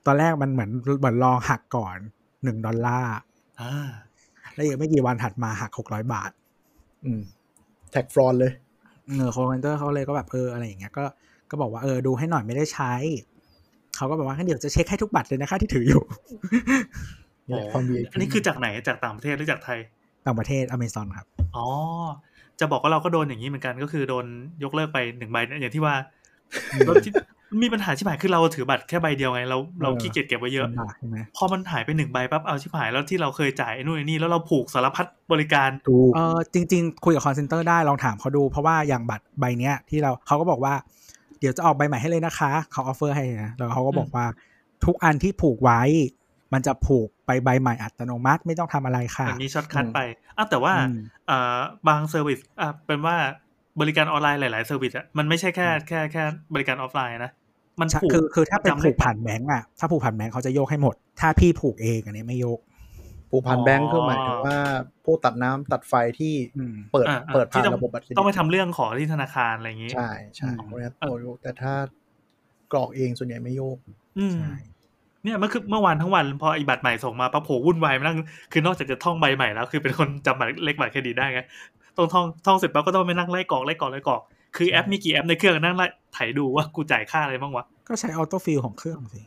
ตอนแรกมันเหมือนเหมือนลองหักก่อนหนึ่งดอลลาร์อ่าแล้วอีกไม่กี่วันถัดมาหักหกร้อยบาท อืม tag fraud เลยเออ call center เขาเลยก็แบบเอออะไรอย่างเงี้ยก็ก็บอกว่าเออดูให้หน่อยไม่ได้ใช้ เขาก็บอกว่างั้นเดี๋ยวจะเช็คให้ทุกบัตรเลยนะคะที่ถืออยู่ นี่แหละความ VIP อันนี้คือจากไหนจากต่างประเทศหรือจากไทย ต่างประเทศอเมซอนครับ อ๋อ จะบอกว่าเราก็โดนอย่างนี้เหมือนกัน ก็คือโดนยกเลิกไปหนึ่งใบเนี่ยอย่างที่ว่าแล้วที่มีปัญหาชิบหายคือเราถือบัตรแค่ใบเดียวไงเราเราเออขี้เกียจเก็บไว้เยอะลำบากใช่ไหมพอมันหายไปหนึ่งใบปั๊บเอาชิบหายแล้วที่เราเคยจ่ายไอ้นู่นไอ้นี่แล้วเราผูกสารพัดบริการถูกเออจริง ๆ คุยกับ call center ได้ลองถามเขาดู เพราะว่าอย่างบัตรใบเนี้ยที่เราเขาก็บอกว่า เดี๋ยวจะออกใบใหม่ให้เลยนะคะ เขา offer ให้นะแล้วเขาก็บอกว่าทุกอันที่ผูกไว้ มันจะผูกไปใบใหม่อัตโนมัติไม่ต้องทำอะไรค่ะมันมี shortcut ไปอ้าวแต่ว่าอืมอ่าบาง service อ่าเป็นว่าบริการออนไลน์หลาย ๆ service อะมันไม่ใช่แค่แค่แค่บริการออฟไลน์นะมันใช่ผูกคือคือถ้าเป็นจำเลผูกผ่านแบงก์อะถ้าผูกผ่านแบงก์เขาจะโยกให้หมด ถ้าพี่ผูกเองอันนี้ไม่โยก ผูกผ่านแบงค์คือหมายถึงว่าพวกตัดน้ำตัดไฟที่อืมเปิดอ่าอ่าเปิดผ่านที่ต้องระบบบัตรเครดิตต้องไปทำเรื่องขอที่ธนาคารอะไรอย่างงี้ ใช่ใช่อืมพวกนี้ตัวโยกแต่ถ้ากรอกเองส่วนใหญ่ไม่โยกอืมใช่ เนี่ยเมื่อคือเมื่อวานทั้งวันพอไอ้บัตรใหม่ส่งมาปั๊บโหวุ่นวายมานั่งคือนอกจากจะท่องใบใหม่แล้ว คือเป็นคนจำบัตรเลขบัตรเครดิตได้ไงต้องท่องท่องเสร็จปั๊บก็ต้องไปนั่งไล่กรอกไล่กรอกไล่กรอกคือแอปมีกี่แอปในเครื่องนั่งไล่ไถดูว่ากูจ่ายค่าอะไรบ้างวะก็ใช้ autofill ของเครื่องสิ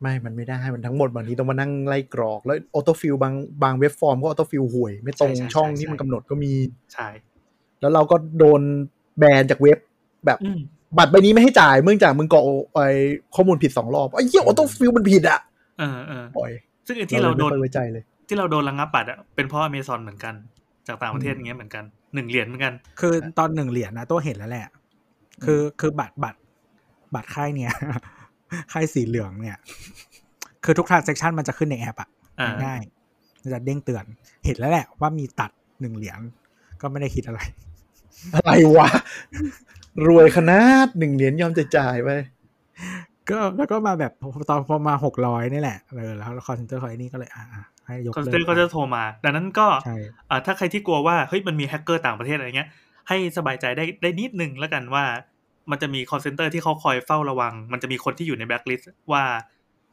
ไม่มันไม่ได้มันทั้งหมดบางทีต้องมานั่งไล่กรอกแล้ว autofill บางบาง web form ก็ autofill ห่วย ไม่ตรงใช่ใช่ช่องใช่ที่มันใช่กำหนดก็มีใช่แล้วเราก็โดนแบนจากเว็บแบบอืม บัตรใบนี้ไม่ให้จ่ายเนื่องจากมึงกรอกไอ้ข้อมูลผิดสองรอบไอ้เหี้ย autofill มันผิดอะเออเออปล่อย ซึ่งไอ้ที่เราโดนไม่ค่อยไว้ใจเลย ที่เราโดนระงับบัตรอะเป็นเพราะอเมซอนเหมือนกัน จากต่างประเทศอย่างเงี้ยเหมือนกันหนึ่งเหรียญเหมือนกัน คือตอนหนึ่งเหรียญนะตัวเห็นแล้วแหละ คือคือบัตรบัตรบัตรค่ายเนี่ยค่ายสีเหลืองเนี่ย คือทุก transaction มันจะขึ้นในแอปอะอ่าง่ายมันจะเด้งเตือน เห็นแล้วแหละว่ามีตัดหนึ่งเหรียญก็ไม่ได้คิดอะไร อะไรวะ รวยขนาดหนึ่งเหรียญยอมจะจ่ายไปก็แล้วก็มาแบบตอนพอมาหกร้อยนี่แหละเลยแล้ว call center คอยนี่ก็เลยอ่าให้ยกเลิก concept ก็จะโทรมา ดังนั้นก็ใช่อ่าถ้าใครที่กลัวว่าเฮ้ยมันมีแฮกเกอร์ต่างประเทศอะไรเงี้ย ให้สบายใจได้ได้นิดนึงแล้วกันว่า มันจะมี call center ที่เขาคอยเฝ้าระวัง มันจะมีคนที่อยู่ในแบ็คลิสต์ว่า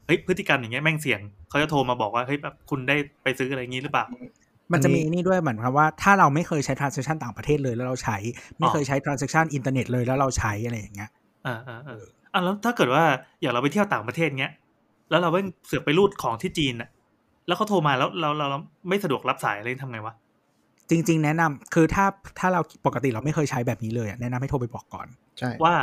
เฮ้ยพฤติกรรมอย่างเงี้ยแม่งเสี่ยงเขาจะโทรมาบอกว่าเฮ้ยแบบคุณได้ไปซื้ออะไรอย่างงี้หรือเปล่า มันจะอันนี้มีนี่ด้วยเหมือนกับว่าถ้าเราไม่เคยใช้ transaction ต่างประเทศเลยแล้วเราใช้ ไม่เคยใช้ transaction อินเทอร์เน็ตเลยแล้วเราใช้อะไรอย่างเงี้ยอ่าอ่าอ่าอะแล้วถ้าเกิดว่าอย่างเราไปเที่ยวต่างประเทศเงี้ยแล้วเราเพิ่งเสือกไปรูดของที่จีนอะแล้วเขาโทรมาแล้วเราเราเราไม่สะดวกรับสายอะไรทำไงวะจริง ๆ แนะนำคือถ้าถ้าเราปกติเราไม่เคยใช้แบบนี้เลยอะแนะนำให้โทรไปบอกก่อนใช่ว่า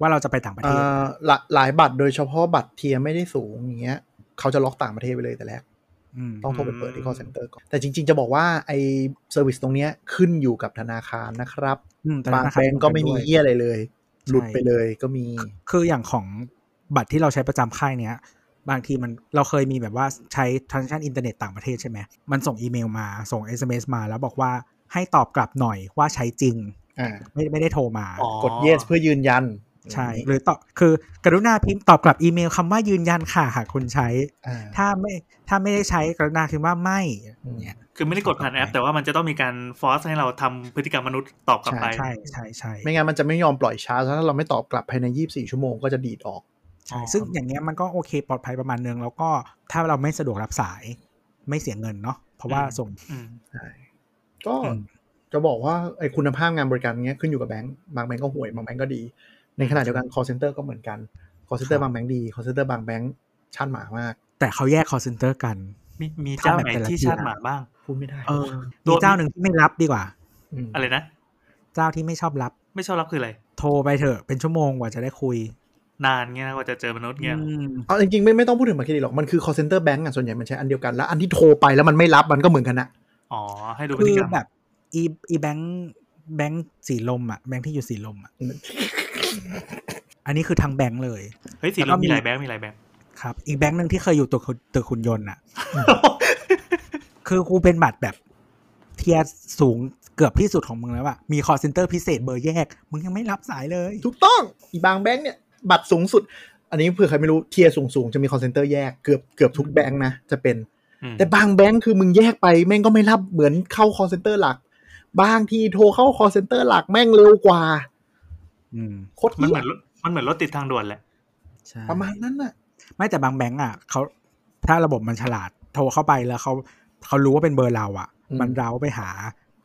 ว่าเราจะไปต่างประเทศเอ่ออหลายหลายบัตรโดยเฉพาะบัตร tier ไม่ได้สูงอย่างเงี้ยเขาจะล็อกต่างประเทศไปเลยแต่แรกม ต้องโทรไปเปิดที่อืม call center ก่อน แต่จริง ๆ จะบอกว่าไอ้ service ตรงเนี้ยขึ้นอยู่กับธนาคารนะครับอืมแต่บางธนาคารแบงก์ก็ไม่มีด้วยเหี้ยอะไรเลย หลุดใช่ไปเลยก็มี คืออย่างของบัตรที่เราใช้ประจำค่ายเนี้ย บางทีมันเราเคยมีแบบว่าใช้ transaction อินเทอร์เน็ตต่างประเทศใช่ไหม มันส่งอีเมลมาส่ง SMS มาแล้วบอกว่าให้ตอบกลับหน่อยว่าใช้จริงอ่าไม่ไม่ได้โทรมาอ๋อกด yes เพื่อยืนยัน ใช่หรือตอบคือกรุณาพิมพ์ตอบกลับอีเมลคำว่ายืนยันค่ะหากคุณใช้อ่าถ้าไม่ถ้าไม่ได้ใช้กรุณาพิมพ์ว่าไม่เนี่ยคือไม่ได้กดผ่านแอป แต่ว่ามันจะต้องมีการ force ให้เราทำพฤติกรรมมนุษย์ตอบกลับไปใช่ใช่ใช่ไม่งั้นมันจะไม่ยอมปล่อยช้าถ้าเราไม่ตอบกลับภายใน 24 ชั่วโมงก็จะดีดออกใช่ซึ่งอย่างเงี้ยมันก็โอเคปลอดภัยประมาณนึงแล้วก็ถ้าเราไม่สะดวกรับสายไม่เสียเงินเนาะเพราะว่าอืมส่งอืมใช่ก็อืมจะบอกว่าไอ้คุณภาพงานบริการเนี้ยขึ้นอยู่กับแบงก์บางแบงก์ก็ห่วยบางแบงก์ก็ดี ในขณะเดียวกัน call center ก็เหมือนกัน call center บางแบงก์ดี call center บางแบงก์ชันหมามาก แต่เขาแยก call center กัน มีมีเจ้าไหนทำแบบแต่ละที่ที่ชาตินะหมาบ้างพูดไม่ได้เออมีเจ้าหนึ่งที่ไม่รับดีกว่ามอะไรนะ เจ้าที่ไม่ชอบรับ ไม่ชอบรับคืออะไร โทรไปเถอะเป็นชั่วโมงกว่าจะได้คุย นานเงี้ยนะกว่าจะเจอมนุษย์เงี้ยอืมเอาจริงๆไม่ไม่ต้องพูดถึงบัตรเครดิตหรอกมันคือ call center bank อะส่วนใหญ่มันใช้อันเดียวกันแล้วอันที่โทรไปแล้วมันไม่รับมันก็เหมือนกันนะอ๋อให้ดูพฤคืติอกรรมแบบอีอีแบงค์แบงค์สีลมอะแบงค์ที่อยู่สีลมอะ อันนี้คือทางแบงค์เลย เฮ้ยสีแล้วลก็มมีมีหลายแบงค์มีหลายแบงค์ครับ อีกแบงค์หนึ่งที่เคยอยู่ตึกตึกคุณยนต์อะ คือกูเป็นบัตรแบบtier สูงเกือบที่สุดของมึงแล้วอะมี call center พิเศษเบอร์แยก มึงยังไม่รับสายเลย ถูกต้อง อีบางแบงก์เนี่ย บัตรสูงสุด อันนี้เผื่อใครไม่รู้ tierยร์สูงๆจะมี call center แยกเกือบเกือบทุกแบงก์นะจะเป็นอืมแต่บางแบงก์คือมึงแยกไปแม่งก็ไม่รับเหมือนเข้า call center หลัก บางทีโทรเข้า call center หลักแม่งเร็วกว่าอืม โคตรเหี้ยมันเหมือนรถมันเหมือนรถติดทางด่วนแหละใช่ประมาณนั้นน่ะ ไม่แต่บางแบงก์อะเขาถ้าระบบมันฉลาดโทรเข้าไปแล้วเขาเขารู้ว่าเป็นเบอร์เราอะอืมมันเราไปหา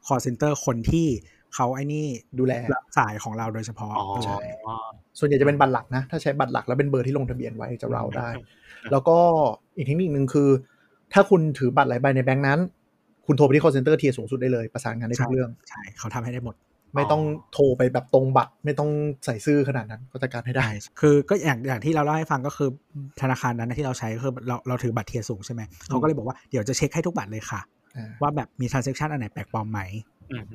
call center คนที่เขาไอ้นี่ดูแลรับสายของเราโดยเฉพาะอ๋อใช่ส่วนใหญ่จะเป็นบัตรหลักนะ ถ้าใช้บัตรหลักแล้วเป็นเบอร์ที่ลงทะเบียนไว้จะเราได้ แล้วก็อีกเทคนิคหนึ่งคือ ถ้าคุณถือบัตรหลายใบในแบงก์นั้น คุณโทรไปที่ call center tier สูงสุดได้เลย ประสานงานได้ทุกเรื่อง ใช่ เขาทำให้ได้หมด ไม่ต้องโทรไปแบบตรงบัตร ไม่ต้องใส่ซื่อขนาดนั้นก็จัดการให้ได้ คือก็อย่างอย่างที่เราเล่าให้ฟังก็คือธนาคารนั้นนะที่เราใช้ก็คือเราเราถือบัตร tier สูงใช่ไหมเขาก็เลยบอกว่าเดี๋ยวจะเช็คให้ทุกบัตรเลยค่ะอ่าว่าแบบมี transaction อันไหนแปลกปลอมไหมอืม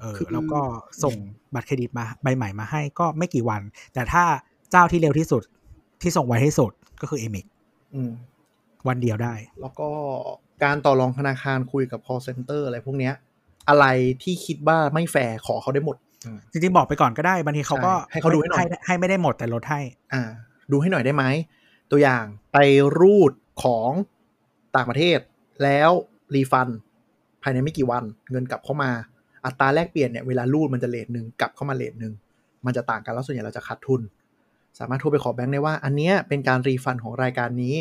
เออคือแล้วก็ส่งบัตรเครดิตมาใบใหม่มาให้ก็ไม่กี่วัน แต่ถ้าเจ้าที่เร็วที่สุดที่ส่งไวที่สุดก็คือ Amex อืมวันเดียวได้ แล้วก็การต่อรองธนาคารคุยกับ call center อะไรพวกเนี้ย อะไรที่คิดว่าไม่แฟร์ขอเขาได้หมด จริงๆบอกไปก่อนก็ได้บางทีเขาก็ใช่ให้เขาดูให้หน่อยให้ไม่ได้หมดแต่ลดให้อ่า ดูให้หน่อยได้ไหมตัวอย่างไปรูดของต่างประเทศ แล้วรีฟัน ภายในไม่กี่วัน เงินกลับเข้ามา อัตราแลกเปลี่ยนเนี่ยเวลารูดมันจะเลทหนึ่งกลับเข้ามาเลทหนึ่งมันจะต่างกันแล้วส่วนใหญ่เราจะขาดทุน สามารถโทรไปขอแบงค์ได้ว่า อันเนี้ยเป็นการรีฟันของรายการนี้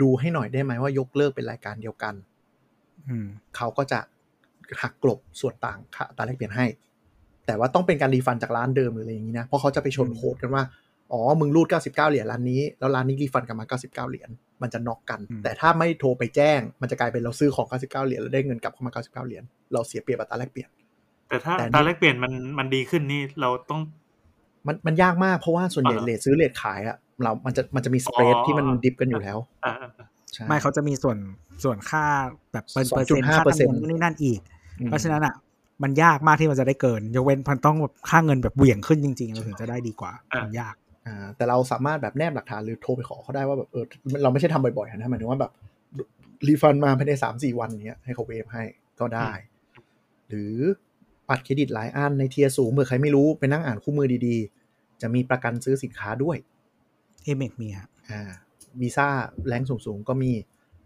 ดูให้หน่อยได้ไหมว่ายกเลิกเป็นรายการเดียวกันอืมเขาก็จะ หักกลบส่วนต่างค่าอัตราแลกเปลี่ยนให้ แต่ว่าต้องเป็นการรีฟันจากร้านเดิมหรืออะไรอย่างนี้นะ เพราะเขาจะไปชนอืมโค้ดกันว่า อ๋อ มึงรูด 99 เหรียญร้านนี้ แล้วร้านนี้รีฟันกลับมา 99 เหรียญ มันจะน็อกกัน แต่ถ้าไม่โทรไปแจ้ง มันจะกลายเป็นเราซื้อของ 99 เหรียญแล้วได้เงินกลับเข้ามา 99 เหรียญ เราเสียเปรียบอัตราแลกเปลี่ยน แต่ถ้าแต่นี่ตาแลกเปลี่ยนมันมันดีขึ้นนี่เราต้อง มันมันยากมากเพราะว่าส่วนใหญ่อ๋อเหรอเลทซื้อเลทขายอะเรา มันจะ มันจะมีสเปรดอ๋อที่มันดิฟกันอยู่แล้วอ่าใช่ไม่เขาจะมีส่วนส่วนค่าแบบเปอร์เปอร์เซ็นต์2.5%ค่าธรรมเนียมนู่นนี่นั่นอีกอืม เพราะฉะนั้นอะมันยากมากที่มันจะได้เกิน ยกเว้นมันต้องแบบค่าเงินแบบเหวี่ยงขึ้นจริงๆเราถึงจะได้ดีกว่าอะมันยากอ่าแต่เราสามารถแบบแนบหลักฐานหรือโทรไปขอเขาได้ว่าแบบเออเราไม่ใช่ทำบ่อยๆนะหมายถึงว่าแบบ refund มาภายในสามสี่วันเนี้ยให้เขา waive ให้ก็ได้ หรือบัตรเครดิตหลายอันใน tier สูงเมื่อใครไม่รู้ไปนั่งอ่านคู่มือดีๆ จะมีประกันซื้อสินค้าด้วยเอเมกมีฮะอ่าวีซ่าแรงสูงๆก็มี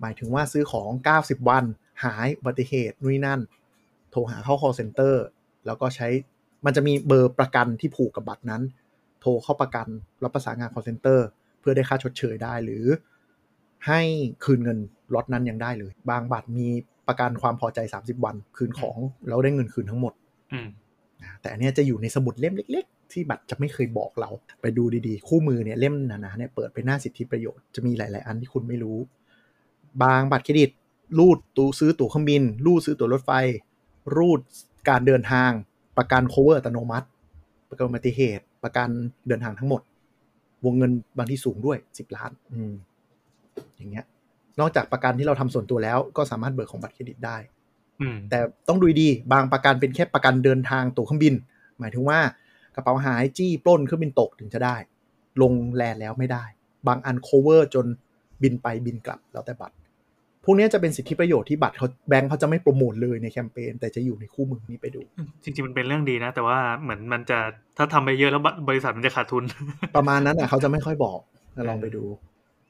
หมายถึงว่าซื้อของ 90 วัน หายอุบัติเหตุนู่นนนั่น โทรหาเข้า call center แล้วก็ใช้มันจะมีเบอร์ประกันที่ผูกกับบัตรนั้น โทรเข้าประกันรับประสานงาน call center เพื่อได้ค่าชดเชยได้หรือ ให้คืนเงินล็อตนั้นยังได้เลย บางบัตรมีประกันความพอใจ 30 วันคืนของแล้วได้เงินคืนทั้งหมดอืมนะแต่อันเนี้ยจะอยู่ในสมุดเล่มเล็ก ๆ ที่บัตรจะไม่เคยบอกเรา ไปดูดีๆ คู่มือเนี่ยเล่มหนาๆเนี่ยเปิดไปหน้าสิทธิประโยชน์จะมีหลายๆ อันที่คุณไม่รู้ บางบัตรเครดิตรูดตู้ซื้อตั๋วเครื่องบินรูดซื้อตั๋วรถไฟ รูดการเดินทางประกัน cover อัตโนมัติ ประกันอุบัติเหตุ ประกันเดินทางทั้งหมด วงเงินบางที่สูงด้วย10ล้าน อืม อย่างเงี้ย นอกจากประกันที่เราทำส่วนตัวแล้ว ก็สามารถเบิกของบัตรเครดิตได้ อืม แต่ต้องดูดีๆบางประกันเป็นแค่ประกันเดินทางตั๋วเครื่องบิน หมายถึงว่ากระเป๋าหายจี้ปล้นเครื่องบินตกถึงจะได้ ลงแลนแล้วไม่ได้ บางอัน cover จนบินไปบินกลับแล้วแต่บัตร พวกเนี้ยจะเป็นสิทธิประโยชน์ที่บัตรเขาแบงค์เขาจะไม่โปรโมทเลยในแคมเปญแต่จะอยู่ในคู่มือนี้ไปดู จริงๆมันเป็นเรื่องดีนะ แต่ว่าเหมือนมันจะถ้าทำไปเยอะแล้วบริษัทมันจะขาดทุน ประมาณนั้นอะเขาจะไม่ค่อยบอกลองไปดู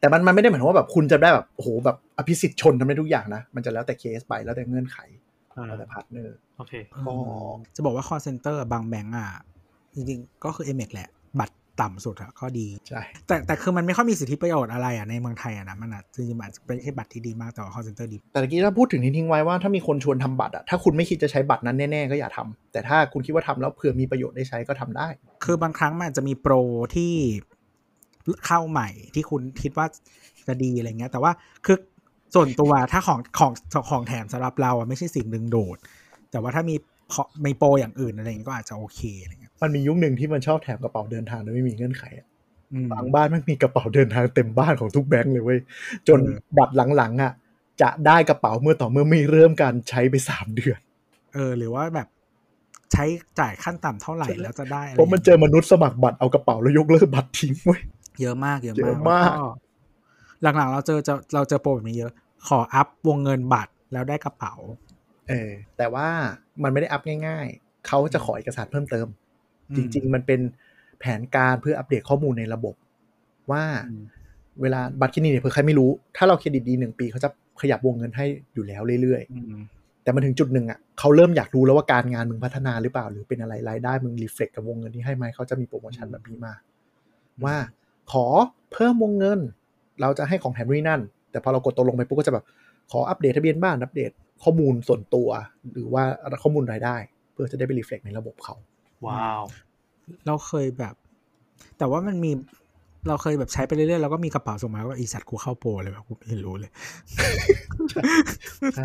แต่มันมันไม่ได้หมายความว่าแบบคุณจะได้แบบโอ้โหแบบอภิสิทธิ์ชนทำได้ทุกอย่างนะ มันจะแล้วแต่เคสไปแล้วแต่เงื่อนไขแล้วแต่ partner โอเคก็จะบอกว่า call center บางแบงก์อะจริงๆก็คือ m อแหละบัตร ต่ำสุดอะก็ดีใช่แต่แต่คือมันไม่ค่อยมีสิทธิประโยชน์อะไรอะในเมืองไทยอะนะมันอะจริงๆมันอาจจะเป็นแค่บัตรที่ดีมากแต่ว่า call center ดี แต่เมื่อกี้ถ้าพูดถึงทิ้งๆไว้ว่าถ้ามีคนชวนทำบัตรอะถ้าคุณไม่คิดจะใช้บัตรนั้นแน่ๆก็อย่าทำแต่ถ้าคุณคิดว่าทำแล้วเผื่อมีประโยชน์ได้ใช้ก็ทำได้ คือบางครั้งมันอาจจะมีโปรที่เข้าใหม่ที่คุณคิดว่าจะดีอะไรเงี้ย แต่ว่าคือส่วนตัวถ้าของของของแถมสำหรับเราอะไม่ใช่สิ่งดึงดูดแต่ว่าถ้ามีของมีโปรอย่างอื่นอะไรเงี้ยก็อาจจะโอเคอะไรเงี้ย มันมียุคหนึ่งที่มันชอบแถมกระเป๋าเดินทางโดยไม่มีเงื่อนไขอะอืมบางบ้านมันมีกระเป๋าเดินทางเต็มบ้านของทุกแบงค์เลยเว้ยจนเออบัตรหลังๆอะจะได้กระเป๋าเมื่อต่อเมื่อไม่เริ่มการใช้ไปสามเดือน เออ หรือว่าแบบใช้จ่ายขั้นต่ำเท่าไหร่แล้วจะได้อะไรเพราะมันเจอมนุษย์สมัครบัตรเอากระเป๋าแล้วยกเลิกบัตรทิ้งเว้ยเยอะมากเยอะมากอะเยอะมากแล้วหลังๆเราเจอจะเราเจอโปรแบบนี้เยอะ ขออัพวงเงินบัตรแล้วได้กระเป๋า เออ แต่ว่ามันไม่ได้อัพง่าย ๆเขาจะขอเอกสารเพิ่มเติมอืม จริง ๆ มันเป็นแผนการเพื่ออัปเดตข้อมูลในระบบ ว่าอืมเวลาบัตรเครดิตเนี่ยเผื่อใครไม่รู้ ถ้าเราเครดิตดีหนึ่งปีเขาจะขยับวงเงินให้อยู่แล้วเรื่อยอืมๆแต่มาถึงจุดหนึ่งอะเขาเริ่มอยากรู้แล้วว่าการงานมึงพัฒนาหรือเปล่า หรือเป็นอะไรรายได้มึงรีเฟล็กกับวงเงินที่ให้ไหมเขาจะมีโปรโมชั่นแบบนี้มา ว่าขอเพิ่มวงเงิน เราจะให้ของแถมนี่นั่น แต่พอเรากดตกลงไปปุ๊บก็จะแบบขออัปเดตทะเบียนบ้านอัปเดตข้อมูลส่วนตัว หรือว่าข้อมูลรายได้ เพื่อจะได้ไปรีเฟล็กในระบบเขา ว้าว เราเคยแบบ แต่ว่ามันมีเราเคยแบบใช้ไปเรื่อยๆแล้วก็มีกระเป๋าส่งมาว่าอีสัตว์กูเข้าโปรเลยแบบกูไม่เห็นรู้เลยใช่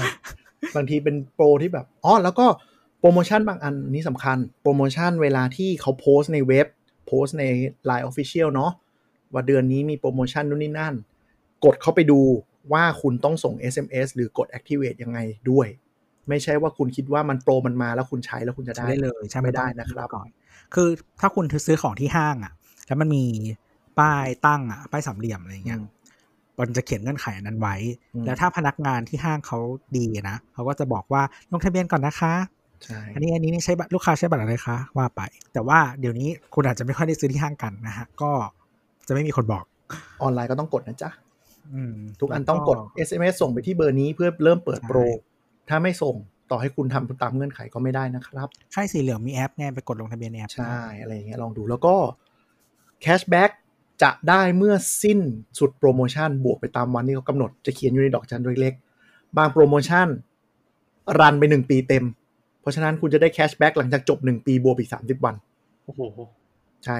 บางทีเป็นโปรที่แบบอ๋อแล้วก็โปรโมชั่นบางอันนี้สำคัญ โปรโมชั่นเวลาที่เขาโพสต์ในเว็บ โพสต์ใน Line Official เนาะว่าเดือนนี้มีโปรโมชั่นนู่นนี่นั่น กดเข้าไปดูว่าคุณต้องส่ง SMS หรือกด Activate ยังไงด้วย ไม่ใช่ว่าคุณคิดว่ามันโปรมันมาแล้วคุณใช้แล้วคุณจะใช้ได้ได้เลยใช่ไม่ได้ต้องนะครับก่อนคือถ้าคุณซื้อของที่ห้างอะ แล้วมันมีป้ายตั้งอะป้ายสามเหลี่ยมอะไรเงี้ยอืมมันจะเขียนเงื่อนไขอันนั้นไว้อืมแล้วถ้าพนักงานที่ห้างเขาดีนะเขาก็จะบอกว่าลงทะเบียนก่อนนะคะใช่อันนี้อันนี้นี่ใช้บัตรลูกค้าใช้บัตรอะไรคะว่าไป แต่ว่าเดี๋ยวนี้คุณอาจจะไม่ค่อยได้ซื้อที่ห้างกันนะฮะก็จะไม่มีคนบอกออนไลน์ก็ต้องกดนะจ๊ะอืมทุกอันต้องกด SMS ส่งไปที่เบอร์นี้เพื่อเริ่มเปิดใช่โปร ถ้าไม่ส่งต่อให้คุณทำตามเงื่อนไขก็ไม่ได้นะครับค่ายสีเหลืองมีแอปไงไปกดลงทะเบียนในแอป ใช่ อะไรอย่างเงี้ยลองดูแล้วก็ cashback จะได้เมื่อสิ้นสุดโปรโมชั่นบวกไปตามวันที่เขากำหนดจะเขียนอยู่ในดอกจันเล็กๆบางโปรโมชั่น รันไปหนึ่งปีเต็ม เพราะฉะนั้นคุณจะได้ cashback หลังจากจบหนึ่งปีบวกอีกสามสิบวันโอ้โหใช่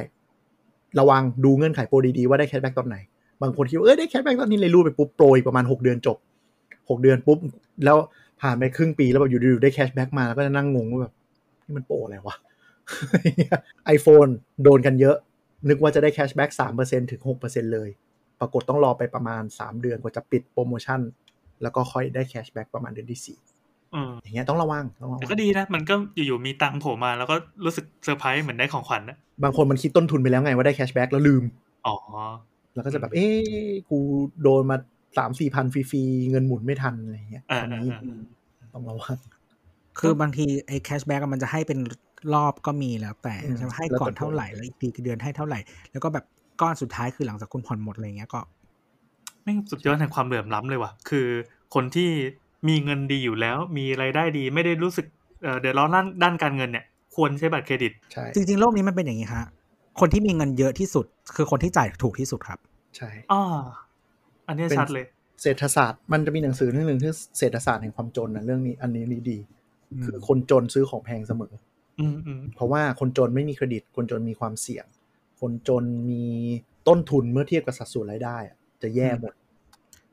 ระวังดูเงื่อนไขโปรดีๆว่าได้ cashback ตอนไหน บางคนคิดว่าเอ้ยได้ cashback ตอนนี้เลยรูดไปปุ๊บโปรอีกประมาณ6เดือนจบ6เดือนปุ๊บแล้ว ผ่านไปครึ่งปีแล้วแบบอยู่ดีๆได้ cashback มาแล้วก็จะนั่งงงว่าแบบนี่มันโปรอะไรวะไอโฟนโดนกันเยอะ นึกว่าจะได้ cashback สามเปอร์เซ็นต์ถึงหกเปอร์เซ็นเลย ปรากฏต้องรอไปประมาณ3เดือนกว่าจะปิดโปรโมชั่น แล้วก็ค่อยได้ cashback ประมาณเดือนที่สี่เอออย่างเงี้ยต้องระวังต้องระวังแต่ก็ดีนะ มันก็อยู่ๆมีตังค์โผล่มาแล้วก็รู้สึกเซอร์ไพรส์เหมือนได้ของขวัญนะบางคนมันคิดต้นทุนไปแล้วไงว่าได้ cashback แล้วลืม อ๋อ แล้วก็จะแบบ เอ๊ะกูโดนมา สามสี่พันฟรีๆ เงินหมุนไม่ทันอะไรเงี้ยอ่าอันนี้อ่าอ่าต้องระวังคือบางทีไอ้ cashback มันจะให้เป็นรอบก็มีแล้วแต่อืมจะให้แล้วแต่ก่อนเท่าไหร่แล้วอีกทีเดือนให้เท่าไหร่ แล้วก็แบบก้อนสุดท้ายคือหลังจากคุณผ่อนหมดอะไรเงี้ยก็แม่งสุดยอดแห่งความเหลื่อมล้ำเลยว่ะ คือคนที่มีเงินดีอยู่แล้ว มีรายได้ดีไม่ได้รู้สึกเอ่อเดือดร้อนด้านด้านการเงินเนี่ย ควรใช้บัตรเครดิตใช่จริงๆโลกนี้มันเป็นอย่างนี้ฮะคนที่มีเงินเยอะที่สุด คือคนที่จ่ายถูกที่สุดครับ ใช่อ่า อันเนี้ยเป็นชัดเลย เศรษฐศาสตร์มันจะมีหนังสือเรื่องหนึ่งที่เศรษฐศาสตร์แห่งความจนนะเรื่องนี้ อันนี้นี่ดี คือคนจนซื้อของแพงเสมออืมอืมเพราะว่าคนจนไม่มีเครดิต คนจนมีความเสี่ยง คนจนมีต้นทุนเมื่อเทียบกับสัดส่วนรายได้อะจะแย่หมด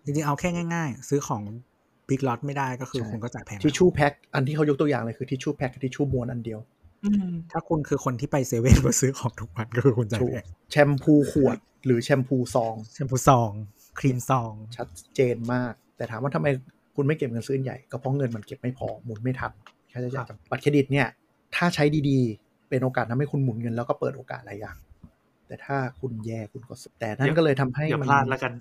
จริงๆเอาแค่ง่าย ๆ ซื้อของbig lot ไม่ได้ก็คือใช่คุณก็จ่ายแพงทิชชู่แพ็คอันที่เขายกตัวอย่างเลยคือทิชชู่แพ็คกับทิชชู่ม้วนอันเดียวอืมถ้าคุณคือคนที่ไปเซเว่นมาซื้อของทุกวันก็คือคุณจ่ายถูกแพงแชมพูขวด หรือแชมพูซอง แชมพูซอง ครีมซองชัดเจนมาก แต่ถามว่าทำไมคุณไม่เก็บเงินซื้อใหญ่ก็เพราะเงินมันเก็บไม่พอหมุนไม่ทันค่าใช้จ่ายจำบัตรเครดิตเนี่ยถ้าใช้ดีๆ เป็นโอกาสทำให้คุณหมุนเงินแล้วก็เปิดโอกาสหลายอย่างแต่ถ้าคุณแย่คุณก็สุดแต่นั่นก็เลยทำให้อย่ามันพลาดแล้วกัน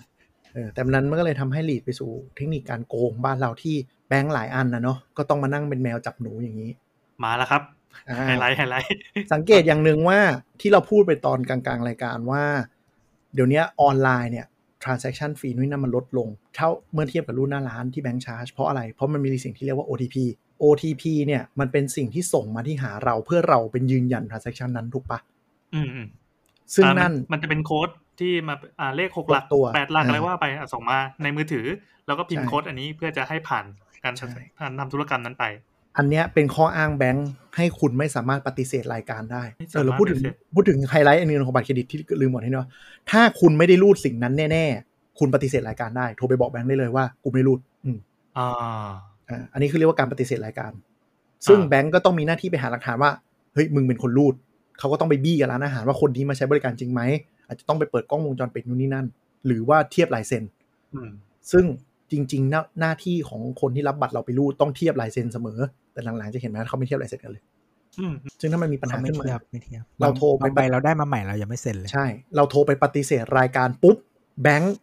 เออแต่นั้นมันก็เลยทำให้ lead ไปสู่เทคนิคการโกงบ้านเราที่แบงค์หลายอันนะเนาะก็ต้องมานั่งเป็นแมวจับหนูอย่างนี้ มาแล้วครับอ่าไฮไลท์ไฮไลท์สังเกตอย่างหนึ่งว่าที่เราพูดไปตอนกลางๆรายการว่า เดี๋ยวนี้ออนไลน์เนี่ย transaction fee นู่นนั่นมันลดลง เท่าเมื่อเทียบกับรูดหน้าร้านที่แบงค์ชาร์จเพราะอะไร เพราะมันมีสิ่งที่เรียกว่า OTP OTP เนี่ยมันเป็นสิ่งที่ส่งมาที่หาเราเพื่อเราเป็นยืนยัน transaction นั้นถูกปะอืมอืมซึ่งอ่ามันั่นมันจะเป็นโค้ดที่มาอ่าเลขหกหลักหกตัวแปดหลักอ่าอะไรว่าไปอะส่งมาในมือถือ แล้วก็พิมพ์ใช่โค้ดอันนี้เพื่อจะให้ผ่านการใช่การทำธุรกรรมนั้นไป อันเนี้ยเป็นข้ออ้างแบงค์ให้คุณไม่สามารถปฏิเสธรายการได้ไม่เอสามารถอเราพูดถึงปฏิเสธพูดถึงไฮไลท์อันหนึงของบัตรเครดิตที่ลืมบอกให้เนาะถ้าคุณไม่ได้รูดสิ่งนั้นแน่ ๆ คุณปฏิเสธรายการได้โทรไปบอกแบงค์ได้เลยว่ากูไม่ได้รูด อืมอ่าอ่าอันนี้คือเรียกว่าการปฏิเสธรายการ ซึ่งอ่าแบงก์ก็ต้องมีหน้าที่ไปหาหลักฐานว่าเฮ้ยมึงเป็นคนรูดเขาก็ต้องไปบี้กับร้านอาหารว่าคนนี้มาใช้บริการจริงไหมอาจจะต้องไปเปิดกล้องวงจรปิดนู่นนี่นั่น หรือว่าเทียบลายเซ็นอืมซึ่ง จริงๆหน้าหน้าที่ของคนที่รับบัตรเราไปรูดต้องเทียบลายเซ็นเสมอ แต่หลังๆจะเห็นไหมเขาไม่เทียบลายเซ็นกันเลยอืมซึ่งถ้ามันมีปัญหาเขาไม่ขึ้นมาเทียบไม่เทียบเราโทรไปบางใบเราได้มาใหม่เรายังไม่เซ็นเลยใช่ เราโทรไปปฏิเสธรายการปุ๊บแบงก์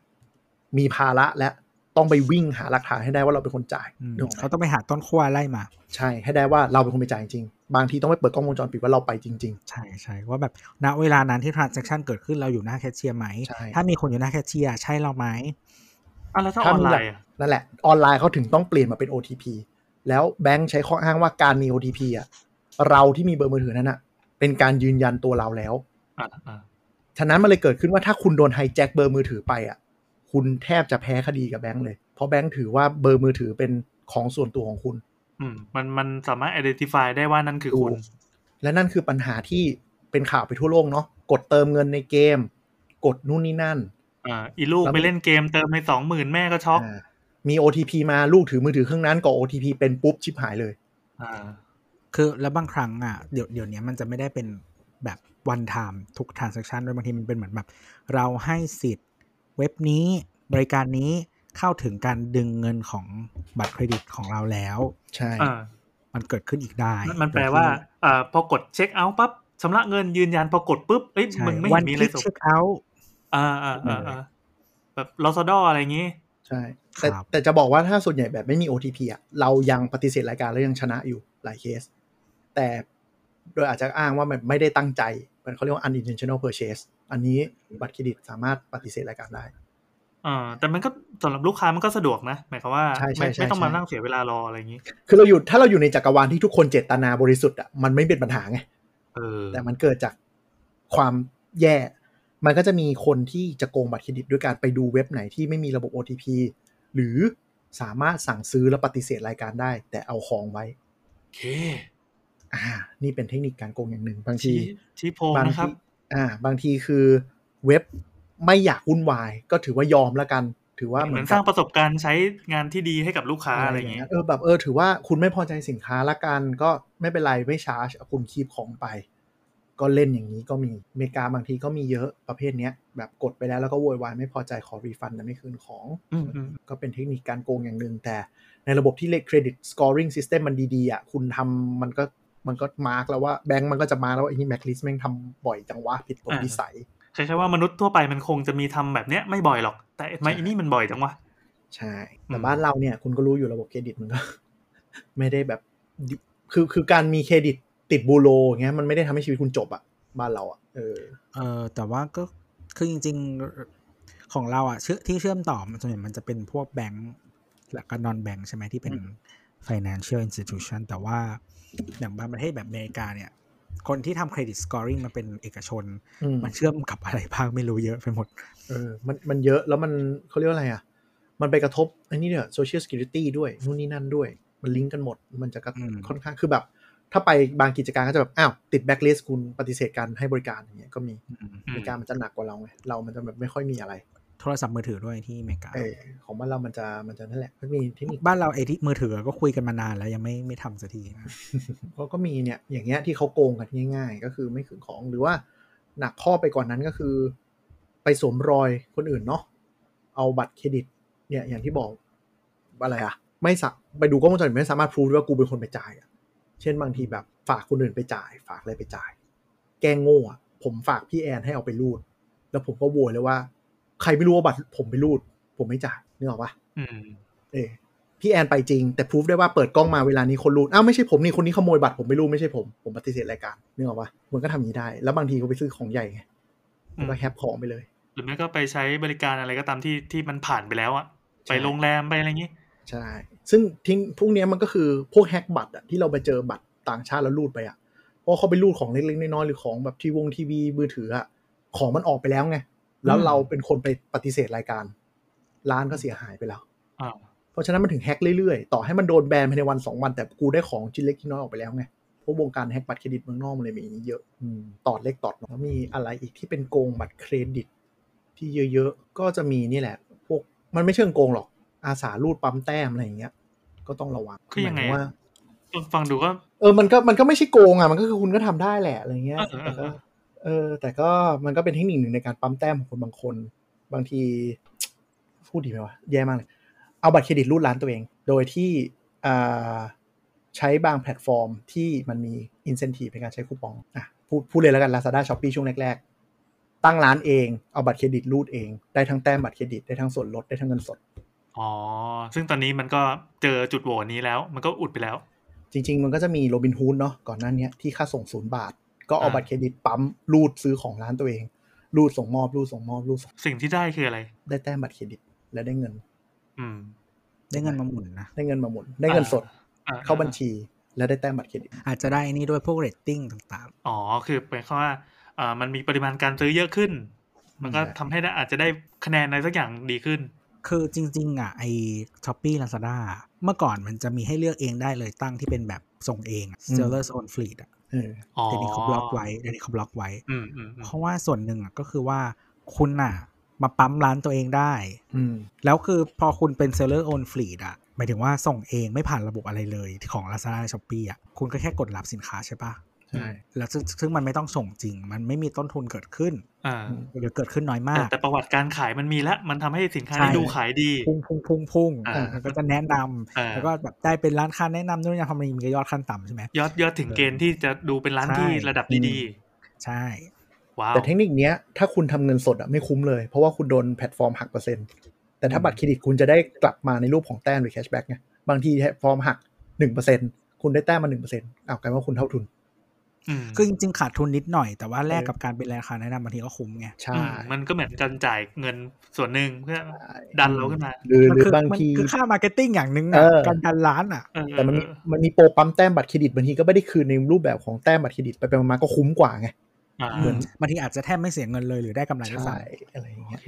มีภาระและต้องไปวิ่งหาหลักฐานให้ได้ว่าเราเป็นคนจ่ายอืมนึกออกไหมเขาต้องไปหาต้นขั้วไล่มา ใช่ให้ได้ว่าเราเป็นคนไปจ่ายจริงบางทีต้องไปเปิดกล้องวงจรปิดว่าเราไปจริงใช่ใช่ว่าแบบณเวลานั้นที่ transaction เกิดขึ้นเราอยู่หน้าแคชเชียร์ไหมใช่ถ้ามีคนอยู่หน้าแคชเชียร์ใช่เราไหม อะแล้วถ้าอถ้าอนมีไลหลักน์อะนั่นแหละ ออนไลน์เขาถึงต้องเปลี่ยนมาเป็น OTP แล้วแบงค์ใช้ข้ออ้างว่าการมี OTP อะเราที่มีเบอร์มือถือนั้นอะ เป็นการยืนยันตัวเราแล้วอ่าอ่าฉะนั้นมันเลยเกิดขึ้นว่าถ้าคุณโดนไฮแจ็คเบอร์มือถือไปอะ คุณแทบจะแพ้คดีกับแบงค์เลย เพราะแบงค์ถือว่าเบอร์มือถือเป็นของส่วนตัวของคุณ อืม มันมันสามารถ identify ได้ว่านั่นคือคุณถูกและนั่นคือปัญหาที่เป็นข่าวไปทั่วโลกเนาะ กดเติมเงินในเกม กดนู่นนี่นั่น อ่าอีลูกแล้วไปเล่นเกมเติมไปสองหมื่นแม่ก็ช็อกอ่ามี OTP มาลูกถือมือถือเครื่องนั้นกรอก OTP เป็นปุ๊บชิบหายเลย อ่า คือแล้วบางครั้งอะเดี๋ยวเดี๋ยวนี้มันจะไม่ได้เป็นแบบ one time ทุก transaction ด้วยบางทีมันเป็นเหมือนแบบ เราให้สิทธิ์เว็บนี้บริการนี้เข้าถึงการดึงเงินของบัตรเครดิตของเราแล้ว ใช่อ่ามันเกิดขึ้นอีกได้มันมันแปลว่าอ่าพอกดเช็คเอาท์ปั๊บชำระเงินยืนยันพอกดปุ๊บเอ้ยใช่มึงไม่วัเห็นนมีคอะไรลิกส่งเช็คเอาท์ อ่าอ่าอ่าอ่าแบบลอสดออะไรอย่างงี้ ใช่ แต่ครับแต่จะบอกว่าถ้าส่วนใหญ่แบบไม่มี OTP อะเรายังปฏิเสธรายการแล้วยังชนะอยู่หลายเคส แต่โดยอาจจะอ้างว่ามันไม่ได้ตั้งใจมันเขาเรียกว่า unintentional purchase อันนี้บัตรเครดิตสามารถปฏิเสธรายการได้อ่าแต่มันก็สำหรับลูกค้ามันก็สะดวกนะ หมายความว่าใช่ใช่ไม่ใช่ไม่ต้องมาใช่นั่งเสียเวลารออะไรอย่างนี้ คือเราอยู่ถ้าเราอยู่ในจักรวาลที่ทุกคนเจตนาบริสุทธิ์อะมันไม่เป็นปัญหาไงเออแต่มันเกิดจากความแย่ มันก็จะมีคนที่จะโกงบัตรเครดิตด้วยการไปดูเว็บไหนที่ไม่มีระบบ OTP หรือสามารถสั่งซื้อและปฏิเสธรายการได้ แต่เอาของไว้โอเคอ่า นี่เป็นเทคนิคการโกงอย่างหนึ่งบางทีชี้ชี้โพงบางนะครับทีอ่า บางทีคือเว็บไม่อยากวุ่นวาย ก็ถือว่ายอมแล้วกัน ถือว่าเหเหมืมืออนนสกัร้างบประสบการณ์ใช้งานที่ดีให้กับลูกค้าอะไรอย่างเงี้เงี้ยยเออแบบเออถือว่าคุณไม่พอใจสินค้าละกันก็ไม่เป็นไรไม่ชาร์จคุณคีบของไป ก็เล่นอย่างนี้ก็มีอเมริกาบางทีก็มีเยอะประเภทเนี้ยแบบกดไปแล้วแล้วก็โวยวายไม่พอใจขอรีฟันแต่ไม่คืนของอืมอืมก็เป็นเทคนิคการโกงอย่างหนึ่งแต่ในระบบที่เลขเครดิตสกอร์ i ิ g ซิสเต็มมันดีๆอะคุณทำมันก็มันก็ mark แล้วว่าแบงก์มันก็จะ mark แล้วว่าไอ้นี่แม็กลิสแม่งทำบ่อยจังวะผิดปกติวิสัยคล้ายๆว่ามนุษย์ทั่วไปมันคงจะมีทำแบบเนี้ยไม่บ่อยหรอก แต่ทำไมใช่อันนี้มันบ่อยจังวะใช่ แต่อืมบ้านเราเนี่ยคุณก็รู้อยู่ระบบเครดิตมันก็ ไม่ได้แบบดิคือคือการมีเครดิต ติดบูโรอย่างเงี้ยมันไม่ได้ทำให้ชีวิตคุณจบอะบ้านเราอะเออเออแต่ว่าก็คือจริง ๆของเราอะเชื่อที่เชื่อมต่อมันส่วนใหญ่มันจะเป็นพวกแบงก์และก็นอนแบงก์ใช่ไหมที่เป็น financial institution แต่ว่าอย่างบางประเทศแบบอเมริกาเนี่ย คนที่ทำเครดิตสกอร์ i ิ g มันเป็นเอกชนอืมมันเชื่อมกับอะไรบ้างไม่รู้เยอะไปหมดเออมันมันเยอะแล้วมันเขาเรียกว่าอะไรอะ มันไปกระทบอันนี้เนี่ย social security ด้วยนู่นนี่นั่นด้วย มันลิงก์กันหมด มันจะกระอืมค่อนข้างคือแบบ ถ้าไปบางกิจการก็จะแบบอ้าวติดแบ็ k ลิสต์คุณปฏิเสธการให้บริการอย่างเงี้ยก็มีอืมอเมริกามันจะหนักกว่าเราไงเรามันจะแบบไม่ค่อยมีอะไร โทรศัพท์มือถือด้วยที่อเมริกาเออของบ้านเรามันจะมันจะนั่นแหละมันมีเทคนิคบ้านเราไอที่มือถือก็คุยกันมานานแล้วยังไม่ไม่ทำสักทีนะเขาก็มีเนี่ยอย่างเงี้ยที่เขาโกงกันง่าย ๆ ก็คือไม่คืนของหรือว่าหนักข้อไปกว่านั้นก็คือ ไปสวมรอยคนอื่นเนาะเอาบัตรเครดิต เนี่ยอย่างที่บอกอะไรอะไม่สะไปดูกล้องวงจรปิดไม่สามารถพูดว่ากูเป็นคนไปจ่ายอะ เช่นบางทีแบบฝากคนอื่นไปจ่าย ฝากอะไรไปจ่าย แกล้งโง่อะผมฝากพี่แอนให้เอาไปรูด แล้วผมก็โวยเลยว่า ใครไม่รู้ว่าบัตรผมไปรูดผผมไม่จ่ายนึกออกปะอืมเออพี่แอนไปจริง แต่พิสูจได้ว่าเปิดกล้องมาเวลานี้คนรูดอ้าวไม่ใช่ผมนี่คนนี้ขโมยบัตรผมไม่รู้ไม่ใช่ผมผมปฏิเสธรายการนึกออกปะมันก็ทำอย่างนี้ได้ แล้วบางทีก็ไปซื้อของใหญ่ไงมันก็แคปของไปเลยหรือไม่ก็ไปใช้บริการอะไรก็ตามที่ที่มันผ่านไปแล้วอะใช่ไปโรงแรมไปอะไรอย่างงี้ ใช่ ซึ่งทิ้งพวกเนี้ยมันก็คือพวกแฮกบัตรอะที่เราไปเจอบัตรต่างชาติแล้วรูดไปอะเพราะเขาไปรูดของเล็กๆน้อยๆหรือของแบบทีวงทีวีมือถืออะของมันออกไปแล้วไงแล้วเราเป็นคนไปปฏิเสธรายการ ร้านก็เสียหายไปแล้วอ่าเพราะฉะนั้นมันถึงแฮกเรื่อยๆ ต่อให้มันโดนแบนภายในวันสองวัน แต่กูได้ของชิ้นเล็กชิ้นน้อยออกไปแล้วไงเพราะวงการแฮกบัตรเครดิตเมืองนอกมันเลยมีอย่างนี้เยอะอืมตอดเล็กตอดน้อยแล้วมีอะไรอีกที่เป็นโกงบัตรเครดิต ที่เยอะๆก็จะมีนี่แหละ พวกมันไม่เชิงโกงหรอกอาสารูดปั๊มแต้มอะไรอย่างเงี้ย ก็ต้องระวัง คือยังไง หมาถึว่า ฟังดูก็ เออ มันก็ มันก็ไม่ใช่โกงอ่ะ มันก็คือคุณก็ทำได้แหละอะไรเงี้ย เออเอ แต่ อ ก็ เออ เออ แต่ก็มันก็เป็นเทคนิคหนึ่งในการปั๊มแต้มของคนบางคน บางที พูดดีไหมวะ แย่มากเลย เอาบัตรเครดิตรูดร้านตัวเอง โดยที่อ่าใช้บางแพลตฟอร์มที่มันมีอินเซนティブในการใช้คูปอง อ่ะ พูดพูดเลยแล้วกัน Lazada Shopee ช่วงแรกๆ ตั้งร้านเอง เอาบัตรเครดิตรูดเอง ได้ทั้งแต้มบัตรเครดิต ได้ทั้งส่วนลด ได้ทั้งเงินสด อ๋อ ซึ่งตอนนี้มันก็เจอจุดโหว่นี้แล้ว มันก็อุดไปแล้ว จริง ๆ มันก็จะมีโรบินฮูดเนาะก่อนหน้าเนี้ยที่ค่าส่งศูนย์บาท ก็เอาอ่าบัตรเครดิตปั๊มรูดซื้อของร้านตัวเอง รูดส่งมอบรูดส่งมอบรูดส่งสิ่งที่ได้คืออะไร ได้แต้มบัตรเครดิตและได้เงิน อืม ได้เงินมาหมุนนะได้เงินมาหมุน ได้เงินสดอ่เข้าบัญชีและได้แต้มบัตรเครดิตอาจจะได้นี่ด้วยพวกเรตติ้งต่างอ๋อ คือหมายความว่าอ่ามันมีปริมาณการซื้อเยอะขึ้น มันก็ใช่ทำให้ได้อาจจะได้คะแนนอะไรสักอย่างดีขึ้นๆ คือจริง ๆ อะ ไอ Shopee Lazada เมื่อก่อนมันจะมีให้เลือกเองได้เลยตั้งที่เป็นแบบส่งเองอะ seller's own fleet อะเอออ๋อเดี๋ยวนี้เขาบล็อกไว้เดี๋ยวนี้เขาบล็อกไว้อืมอืมอืมเพราะว่าส่วนหนึ่งอะก็คือว่าคุณอะ มาปั๊มร้านตัวเองได้อืมแล้วคือพอคุณเป็น seller own fleet อะหมายถึงว่าส่งเองไม่ผ่านระบบอะไรเลยของ Lazada Shopee อะคุณก็แค่กดรับสินค้าใช่ปะ ใช่แล้วซึ่งซึ่งมันไม่ต้องส่งจริง มันไม่มีต้นทุนเกิดขึ้นอ่าหรือเกิดขึ้นน้อยแต่มาก แต่ประวัติการขายมันมีแล้ว มันทำให้สินค้าใช่นี้ดูขายดี พุ่งพุ่งพุ่งพุ่งอ่ามันก็จะแนะนำอ่าแล้วก็แบบได้เป็นร้านค้าแนะนำด้วยนะทำไมมียอดขั้นต่ำใช่ไหมยอดยอดถึงเกณฑ์ที่จะดูเป็นร้านใช่ที่ระดับดีใช่ๆว้าวแต่เทคนิคเนี้ยถ้าคุณทำเงินสดอะไม่คุ้มเลย เพราะว่าคุณโดนแพลตฟอร์มหักเปอร์เซ็นต์แต่ถ้าบัตรเครดิตคุณจะได้กลับมาในรูปของแต้มหรือ cashback ไงบางทีแพลตฟอร์มหักหนึ่งเปอร์เซ็นต์คุณได้แต้มมาหนึ่งเปอร์เซ็นต์อ้าวกลายว่าคุณเท่าทุนอืม คือจริงๆขาดทุนนิดหน่อยแต่ว่าแลกเออกับการเป็นราคาแนะนำบางทีก็คุ้มไงใช่อืมมันก็เหมือนกันจ่ายเงินส่วนหนึ่งเพื่อดันเราขึ้นมาหรือมันหรือคือบางมันทีคือค่า marketing อย่างหนึ่งเออะอการดันร้านอะเออแต่มันมีเออมันมีโปรปั๊มแต้มบัตรเครดิตบางทีก็ไม่ได้คืนในรูปแบบของแต้มบัตรเครดิตไปไปมาๆก็คุ้มกว่าไงอ่าเหมือนบางทีอาจจะแทบไม่เสียเงินเลยหรือได้กำไรด้วยใช่ซ้ำอะไรอย่างโอเงี้ยเค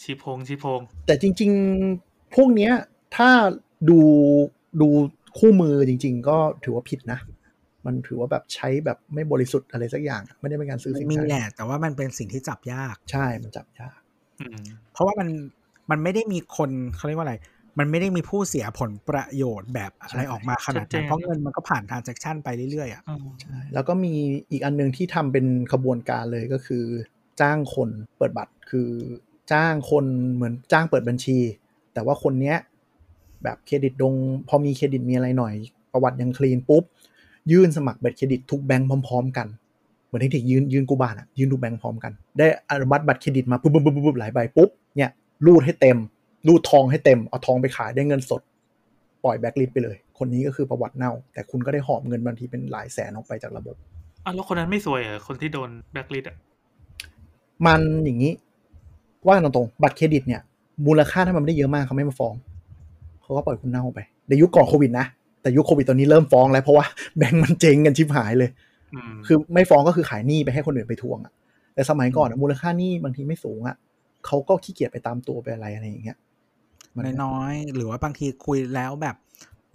ชิพงชิพง แต่จริง ๆพวกเนี้ยถ้าดูดูคู่มือจริง ๆ ก็ถือว่าผิดนะ มันถือว่าแบบใช้แบบไม่บริสุทธิ์อะไรสักอย่าง ไม่ได้เป็นการซื้อสินมีค้าแหละแต่ว่ามันเป็นสิ่งที่จับยากใช่มันจับยากอืมเพราะว่ามันมันไม่ได้มีคนเขาเรียกว่าอะไร มันไม่ได้มีผู้เสียผลประโยชน์แบบอะไรออกมาขนาดนั้นเพราะเงินมันก็ผ่านทราน a c t ชันไปเรื่อยๆอะอืมใช่แล้วก็มีอีกอันหนึงที่ทำเป็นขบวนการเลยก็คือ จ้างคนเปิดบัตรคือ จ้างคนเหมือนจ้างเปิดบัญชี แต่ว่าคนเนี้ยแบบเครดิตดง พอมีเครดิตมีอะไรหน่อย ประวัติยังคลีนปุ๊บ ยื่นสมัครบัตรเครดิตทุกแบงค์พร้อมๆ กันเหมือนเทคนิคยืนยืนกูบานอะยื่นทุกแบงค์พร้อมกัน ได้อนุมัติบัตรเครดิตมาปุ๊บปุ๊บปุ๊บปุ๊บหลายใบปุ๊บเนี่ยรูดให้เต็ม รูดทองให้เต็ม เอาทองไปขายได้เงินสด ปล่อยแบ็กลิสไปเลย คนนี้ก็คือประวัติเน่า แต่คุณก็ได้หอบเงินบางทีเป็นหลายแสนออกไปจากระบบอะแล้วคนนั้นไม่ซวยเหรอคนที่โดนแบล็คลิสอะมันอย่างนี้ ว่ากันตรงๆบัตรเครดิตเนี่ย มูลค่าถ้ามันไม่ได้เยอะมากเขาไม่มาฟ้องเขาก็ปล่อยคุณเน่าไปในยุคก่อนโควิดนะ แต่ยุคโควิดตอนนี้เริ่มฟ้องแล้วเพราะว่าแบงก์มันเจ๊งกันชิบหายเลยอืมคือไม่ฟ้องก็คือขายหนี้ไปให้คนอื่นไปทวงอะแต่สมัยก่อนอะมูลค่าหนี้บางทีไม่สูงอะเขาก็ขี้เกียจไปตามตัวไปอะไรอะไรอย่างเงี้ยมันน้อยๆหรือว่าบางทีคุยแล้วแบบ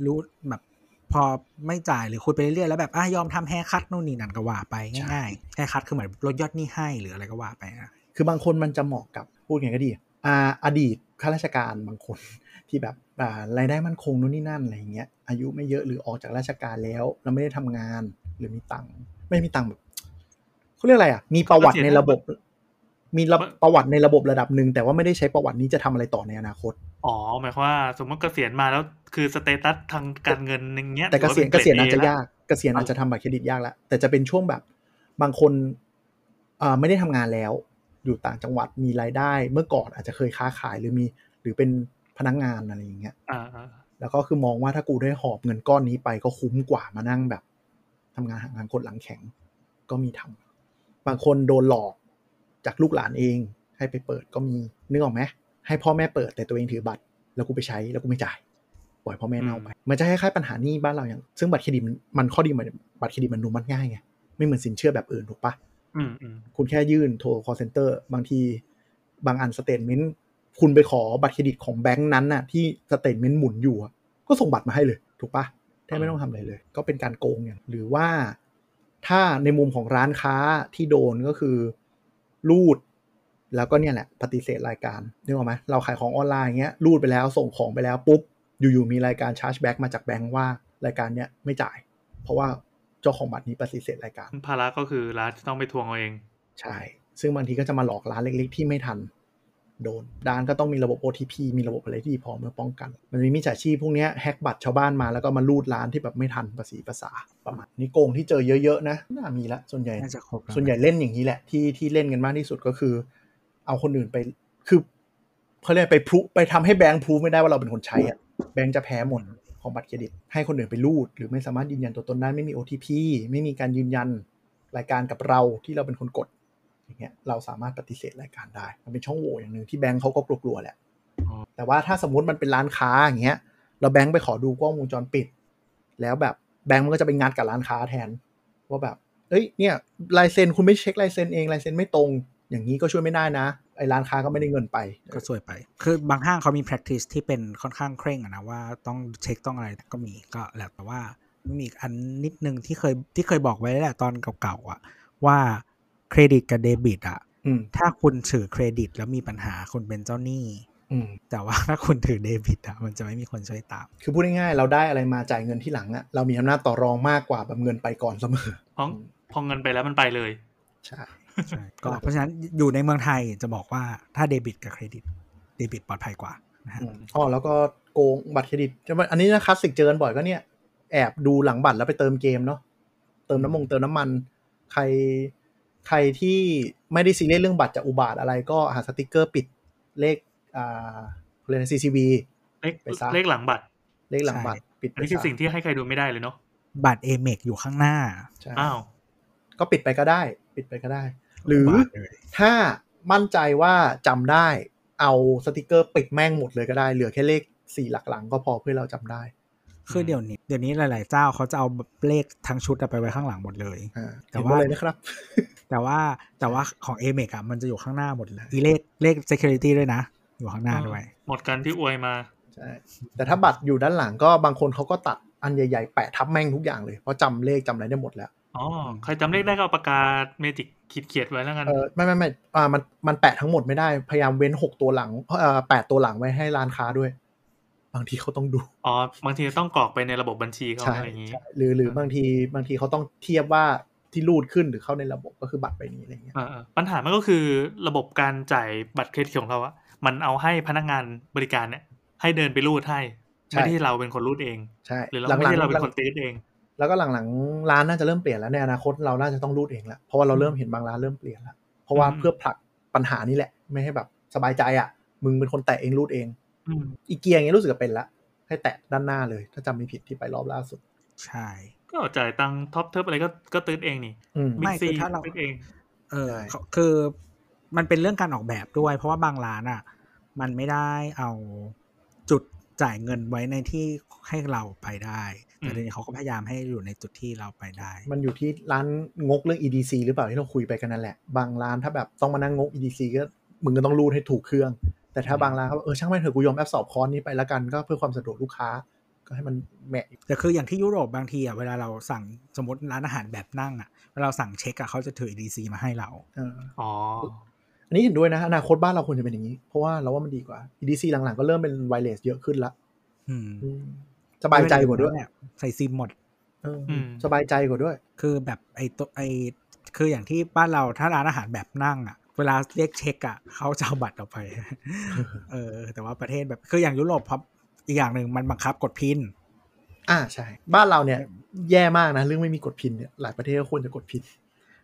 รู้แบบพอไม่จ่ายหรือคุยไปเรื่อยๆแล้วแบบอะยอมทำ haircut นู่นนี่นั่นก็ว่าไปง่ายๆ haircut คือเหมือนลดยอดหนี้ให้หรืออะไรก็ว่าไปนะคือบางคนมันจะเหมาะกับพูดไงก็ดีอ่าอดีตข้าราชการบางคนที่แบบอ่ารายได้มั่นคงนู่นนี่นั่นอะไรอย่างเงี้ย อายุไม่เยอะหรือออกจากราชการแล้ว แล้วไม่ได้ทำงาน หรือมีตังค์ไม่มีตังค์แบบเขาเรียกอะไรอะ มีประวัติในระบบ มีระประวัติในระบบระดับหนึ่งแต่ว่าไม่ได้ใช้ประวัตินี้จะทำอะไรต่อในอนาคตอ๋อหมายความว่าสมมติเกษียณมาแล้วคือสเตตัสทางการเงินอย่างเงี้ยแต่เกษียณถืเกอว่าษียณป็อาจจะเกรด A ยากเกษียณอาจจะทำบัตรเครดิตยากแล้วแต่จะเป็นช่วงแบบบางคนอ่าไม่ได้ทำงานแล้ว อยู่ต่างจังหวัดมีรายได้ เมื่อก่อนอาจจะเคยค้าขายหรือมี หรือเป็นพนักงานอะไรอย่างเงี้ยอ่าอ่า แล้วก็คือมองว่าถ้ากูได้หอบเงินก้อนนี้ไปก็คุ้มกว่ามานั่งแบบทำงานหางานกดหลังแข็งก็มีทำบางคนโดนหลอกจากลูกหลานเองให้ไปเปิดก็มีนึกออกไหมให้พ่อแม่เปิดแต่ตัวเองถือบัตร แล้วกูไปใช้แล้วกูไม่จ่ายปล่อยพ่อแม่เน่าไปมันจะคล้ายๆปัญหาหนี้บ้านเราอย่าง ซึ่งบัตรเครดิตมันมันข้อดีมันบัตรเครดิตมันดูมันง่ายไงไม่เหมือนสินเชื่อแบบอื่นถูกปะอืมอืมคุณแค่ยื่นโทร call center บางที บางอัน statement คุณไปขอบัตรเครดิตของแบงค์นั้นน่ะที่ statement หมุนอยู่อะก็ส่งบัตรมาให้เลย ถูกปะแทบไม่ต้องทำอะไรเลย ก็เป็นการโกงอย่างหรือว่าถ้าในมุมของร้านค้าที่โดนก็คือรูด แล้วก็เนี่ยแหละ ปฏิเสธรายการนึกออกไหมเราขายของออนไลน์เงี้ยรูดไปแล้วส่งของไปแล้วปุ๊บอยู่ๆมีรายการ chargeback มาจากแบงค์ว่ารายการเนี้ยไม่จ่าย เพราะว่าเจ้าของบัตรนี้ปฏิเสธรายการภาระก็คือร้านจะต้องไปทวงเอาเอง ใช่ ซึ่งบางทีก็จะมาหลอกร้านเล็ก ๆ ที่ไม่ทัน โดนร้านก็ต้องมีระบบ OTP มีระบบอะไรที่ดีพอเมื่อป้องกัน มันมีมิจฉาชีพพวกเนี้ยแฮกบัตรชาวบ้านมาแล้วก็มาลูดร้านที่แบบไม่ทันภาษีภาษาประมาณนี้โกงที่เจอเยอะๆนะน่ามีละส่วนใหญ่น่าจะครบแล้วส่วนใหญ่เล่นอย่างนี้แหละที่ที่เล่นกันมากที่สุดก็คือ เอาคนอื่นไปคือเขาเรียกไปพรุไปทำให้แบงค์พรูไม่ได้ว่าเราเป็นคนใช้อะแบงค์จะแพ้หมดของบัตรเครดิต ให้คนอื่นไปรูด หรือไม่สามารถยืนยันตัวตนได้ไม่มี OTP ไม่มีการยืนยันรายการกับเราที่เราเป็นคนกด อย่างเงี้ยเราสามารถปฏิเสธรายการได้ มันเป็นช่องโหว่อย่างหนึ่งที่แบงค์เขาก็กลัวๆแหละอ๋อแต่ว่าถ้าสมมุติมันเป็นร้านค้าอย่างเงี้ยเราแบงค์ไปขอดูกล้องวงจรปิด แล้วแบบแบงค์มันก็จะไปงัดกับร้านค้าแทน ว่าแบบ เอ้ยเนี่ยลายเซ็นคุณไม่เช็คลายเซ็นเองลายเซ็นไม่ตรง อย่างนี้ก็ช่วยไม่ได้นะไอ้ร้านค้าก็ไม่ได้เงินไปก็สวยไป คือบางห้างเขามี practice ที่เป็นค่อนข้างเคร่งอะนะว่าต้องเช็คต้องอะไรก็มีก็แล้วแต่ว่ามันมีอีกอันนิดนึงที่เคยที่เคยบอกไว้แล้วแหละตอนเก่าๆอะว่า เครดิตกับเดบิตอะอืมถ้าคุณถือเครดิตแล้วมีปัญหาคุณเป็นเจ้าหนี้อืมแต่ว่าถ้าคุณถือเดบิตอะมันจะไม่มีคนช่วยตาม คือพูดง่ายๆเราได้อะไรมาจ่ายเงินที่หลังอะเรามีอำนาจต่อรองมากกว่าแบบเงินไปก่อนเสมอเพราะพอเงินไปแล้วมันไปเลยใช่ใช่ก็เพราะฉะนั้นอยู่ในเมืองไทยจะบอกว่าถ้าเดบิตกับเครดิต เดบิตปลอดภัยกว่านะฮะอืมอ๋อแล้วก็โกงบัตรเครดิตจะอันนี้นะคลาสสิกเจอกันบ่อยก็เนี่ย แอบดูหลังบัตรแล้วไปเติมเกมเนาะเติมน้ำมัน เติมน้ำมัน ใคร ใครที่ไม่ได้ซีเรียสเรื่องบัตรจะอุบาทว์อะไรก็หาสติกเกอร์ปิดเลขอ่าเรียก CCV เลขไปซะเลขหลังบัตร เลขหลังบัตรปิดอันนี้คือไปซะสิ่งที่ให้ใครดูไม่ได้เลยเนาะบัตรเอเมกอยู่ข้างหน้าใช่อ้าวก็ปิดไปก็ได้ ปิดไปก็ได้ หรือบาทเลยถ้ามั่นใจว่าจำได้เอาสติกเกอร์ปิดแม่งหมดเลยก็ได้ เหลือแค่เลขสี่หลักหลังก็พอเพื่อเราจำได้ คือเดี๋ยวนี้เดี๋ยวนี้หลาย ๆ เจ้าเขาจะเอาเลขทั้งชุดอะไปไว้ข้างหลังหมดเลยอ่าแต่เห็นว่าว่าเลยนะครับ แต่ว่าแต่ว่าของเอเมกอะมันจะอยู่ข้างหน้าหมดเลยอีเลขเลข security ด้วยนะ อยู่ข้างหน้าด้วย หมดกันที่อวยมาใช่แต่ถ้าบัตรอยู่ด้านหลังก็บางคนเขาก็ตัดอันใหญ่ ๆ แปะทับแม่งทุกอย่างเลยเพราะจำเลขจำอะไรได้หมดแล้วอ๋อใครจำเลขได้ก็เอาปากกาเมจิกขีดเขียดไว้แล้วกันเออไม่ไม่ไม่อ่ามันมันแปะทั้งหมดไม่ได้พยายามเว้นหกตัวหลังเอ่อแปดตัวหลังไว้ให้ร้านค้าด้วย บางทีเขาต้องดูอ๋อบางทีต้องกรอกไปในระบบบัญชีเขาใช่อะไรอย่างนี้ใช่หรือหรือบางทีบางทีเขาต้องเทียบว่าที่รูดขึ้นหรือเข้าในระบบก็คือบัตรใบนี้อะไรเงี้ยเออปัญหามันก็คือระบบการจ่ายบัตรเครดิตของเราอะมันเอาให้พนักงานบริการเนี่ย ให้เดินไปรูดให้ไม่ได้เราเป็นคนรูดเองใช่หรือเราหลังไม่ๆใช่เราเป็นคนติ๊ดเอง แล้วก็หลังๆร้านน่าจะเริ่มเปลี่ยนแล้วในอนาคตเราน่าจะต้องรูดเองแล้วเพราะว่าเราเริ่มเห็นบางร้านเริ่มเปลี่ยนแล้วเพราะว่าอืมเพื่อผลักปัญหานี้แหละ ไม่ให้แบบสบายใจอะ มึงเป็นคนแตะเองรูดเอง อืมอีเกียอย่างเงี้ยรู้สึกจะเป็นละให้แตะด้านหน้าเลย ถ้าจำไม่ผิดที่ไปรอบล่าสุด ใช่ ก็จ่ายตังค์ Tops เทิปอะไรก็ก็ติ๊ดเองนี่อืมไม่บิ๊กซีคือถ้าเราติ๊ดเอง เออใช่เขาคือมันเป็นเรื่องการออกแบบด้วย เพราะว่าบางร้านอะ มันไม่ได้เอาจุดจ่ายเงินไว้ในที่ให้เราไปได้ แต่อืมทีนี้เขาก็พยายามให้อยู่ในจุดที่เราไปได้ มันอยู่ที่ร้านงกเรื่อง EDC หรือเปล่าที่เราคุยไปกันนั่นแหละ บางร้านถ้าแบบต้องมานั่งงก EDC ก็มึงก็ต้องรูดให้ถูกเครื่อง แต่ถ้าบางร้านเขาบอกเออช่างแม่งเถอะกูยอมแอบสอบคอร์สนี้ไปแล้วกันก็เพื่อความสะดวกลูกค้าก็ให้มันแมะแต่คืออย่างที่ยุโรปบางทีอะเวลาเราสั่งสมมติร้านอาหารแบบนั่งอะเวลาเราสั่งเช็คอะเขาจะถือ EDC มาให้เราเอออ๋ออันนี้เห็นด้วยนะอนาคตบ้านเราควรจะเป็นอย่างนี้ เพราะว่าเราว่ามันดีกว่า EDC หลังๆ ก็เริ่มเป็นไวเลสเยอะขึ้นละอืมอืมสบายใจกว่าด้วยเนี่ยใส่ซิมหมดเอออมสบายใจกว่าด้วย คือแบบไอ้ตัวไอ้คืออย่างที่บ้านเราถ้าร้านอาหารแบบนั่งอะ เวลาเรียกเช็คอะเขาจะเอาบัตรเราไป เออ แต่ว่าประเทศแบบคืออย่างยุโรปเพราะอีกอย่างหนึ่งมันบังคับกดพิน อ่าใช่ บ้านเราเนี่ย แย่มากนะ เรื่องไม่มีกดพินเนี่ยหลายประเทศก็ควรจะกดพิน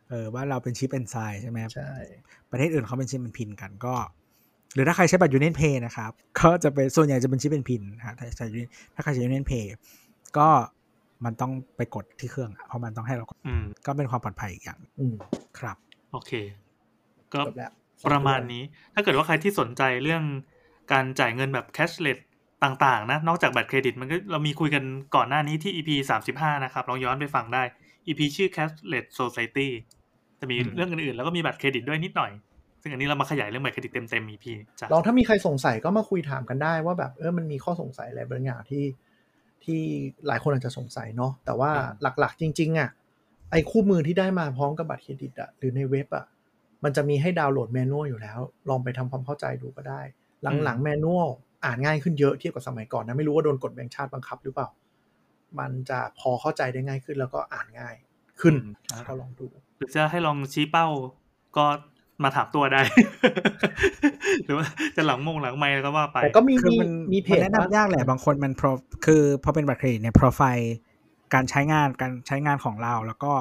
เออบ้านเราเป็นชิปเป็นไซใช่ไหมใช่ ประเทศอื่นเขาเป็นชิปเป็นพินกันก็ หรือถ้าใครใช้บัตร Union Pay นะครับก็จะเป็นส่วนใหญ่จะเป็นชิปเป็นพินนะฮะถ้าใช้ Union ถ้าใครใช้ Union Pay ก็มันต้องไปกดที่เครื่องอะเพราะมันต้องให้เรากดอืมก็เป็นความปลอดภัยอีกอย่างอืมครับ โอเค ก็จบแล้วประมาณนี้ ถ้าเกิดว่าใครที่สนใจเรื่องการจ่ายเงินแบบ cashless ต่างๆนะ นอกจากบัตรเครดิตมันก็เรามีคุยกันก่อนหน้านี้ที่ EP 35นะครับ ลองย้อนไปฟังได้ EP ชื่อ cashless society จะมีอืมเรื่องอื่นๆ แล้วก็มีบัตรเครดิตด้วยนิดหน่อย ซึ่งอันนี้เรามาขยายเรื่องบัตรเครดิตเต็มๆ EP จ้ะลองถ้ามีใครสงสัยก็มาคุยถามกันได้ว่าแบบเออมันมีข้อสงสัยอะไรบางอย่างที่ที่หลายคนอาจจะสงสัยเนาะแต่ว่าหลักๆ จริง ๆ อะไอ้คู่มือที่ได้มาพร้อมกับบัตรเครดิตอะหรือในเว็บอะ มันจะมีให้ดาวน์โหลดแมนนวลอยู่แล้ว ลองไปทำความเข้าใจดูก็ได้ หลังๆแมนนวลอ่านง่ายขึ้นเยอะเทียบกับสมัยก่อนนะ ไม่รู้ว่าโดนกฎแบงค์ชาติบังคับหรือเปล่า มันจะพอเข้าใจได้ง่ายขึ้นแล้วก็อ่านง่ายขึ้นอืมก็ลองดู หรือจะให้ลองชี้เป้าก็มาถามตัวได้ หรือว่าจะหลังมงหลังไมค์ก็ว่าไปแต่ก็มีคือมีมันมีเพมันจแนะนำยากแหละบางคนมัน pro คือพอเป็นบัตรเครดิตเนี่ยโปรไฟล์การใช้งานการใช้งานของเราแล้วก็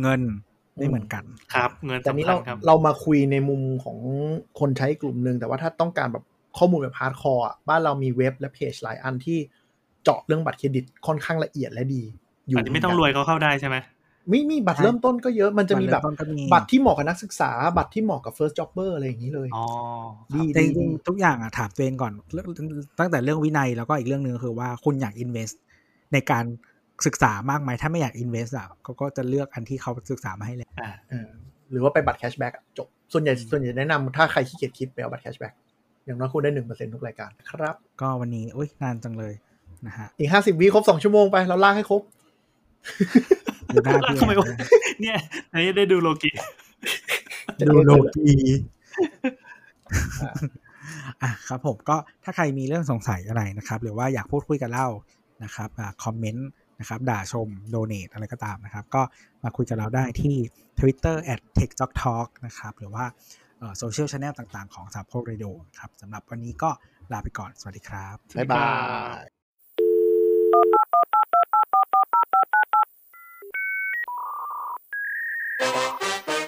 เงิน ไม่เหมือนกันครับ เงินแต่นี้สำคัเราญครับเรามาคุยในมุมของคนใช้กลุ่มหนึ่งแต่ว่าถ้าต้องการแบบข้อมูลแบบ hardcore อะบ้านเรามีเว็บและเพจหลายอันที่เจาะเรื่องบัตรเครดิตค่อนข้างละเอียดและดี อยู่อันนี้ไม่ต้องรวยก็เข้าได้ใช่ไหมมีมีบัตรเริ่มต้นก็เยอะมันจะมีแบบบัตรเริ่มต้นก็มีบัตรที่เหมาะกับนักศึกษา บัตรที่เหมาะกับ first jobber อะไรอย่างนี้เลยอ๋อดีแต่ดีจริดีงๆทุกอย่างอะถามตัวเองก่อนเรื่องตั้งแต่เรื่องวินัยแล้วก็อีกเรื่องหนึ่งคือว่าคุณอยาก invest ในการ ศึกษามากไหมถ้าไม่อยาก invest อะเขาก็จะเลือกอันที่เขาศึกษามาให้เลยอ่าเออหรือว่าไปบัตร cashback็กจบ ส่วนใหญ่ส่วนใหญ่แนะนำถ้าใครขี้เกียจคิดไปเอาบัตร cashback อย่างน้อยคุณได้หนึ่งเปอร์เซ็นต์ทุกรายการครับ ก็วันนี้อุ้ยนานจังเลยนะฮะอีกห้าสิบวิครบสองชั่วโมงไปเราลากให้ครบดูหน้าลากพี่เข้าไปแอนวะเนี่ยอันนี้ได้ดูโลกิดูโลกีอะครับผมก็ถ้าใครมีเรื่องสงสัยอะไรนะครับ หรือว่าอยากพูดคุยกับเรานะครับคอมเมนต์ นะครับด่าชม donate อะไรก็ตามนะครับ ก็มาคุยกับเราได้ที่ Twitter at t e c h t o k t a l k นะครับ หรือว่า social channel ต่างๆ ของสาโพกเรดิโอครับสำหรับวันนี้ก็ลาไปก่อน สวัสดีครับ บ๊ายบายย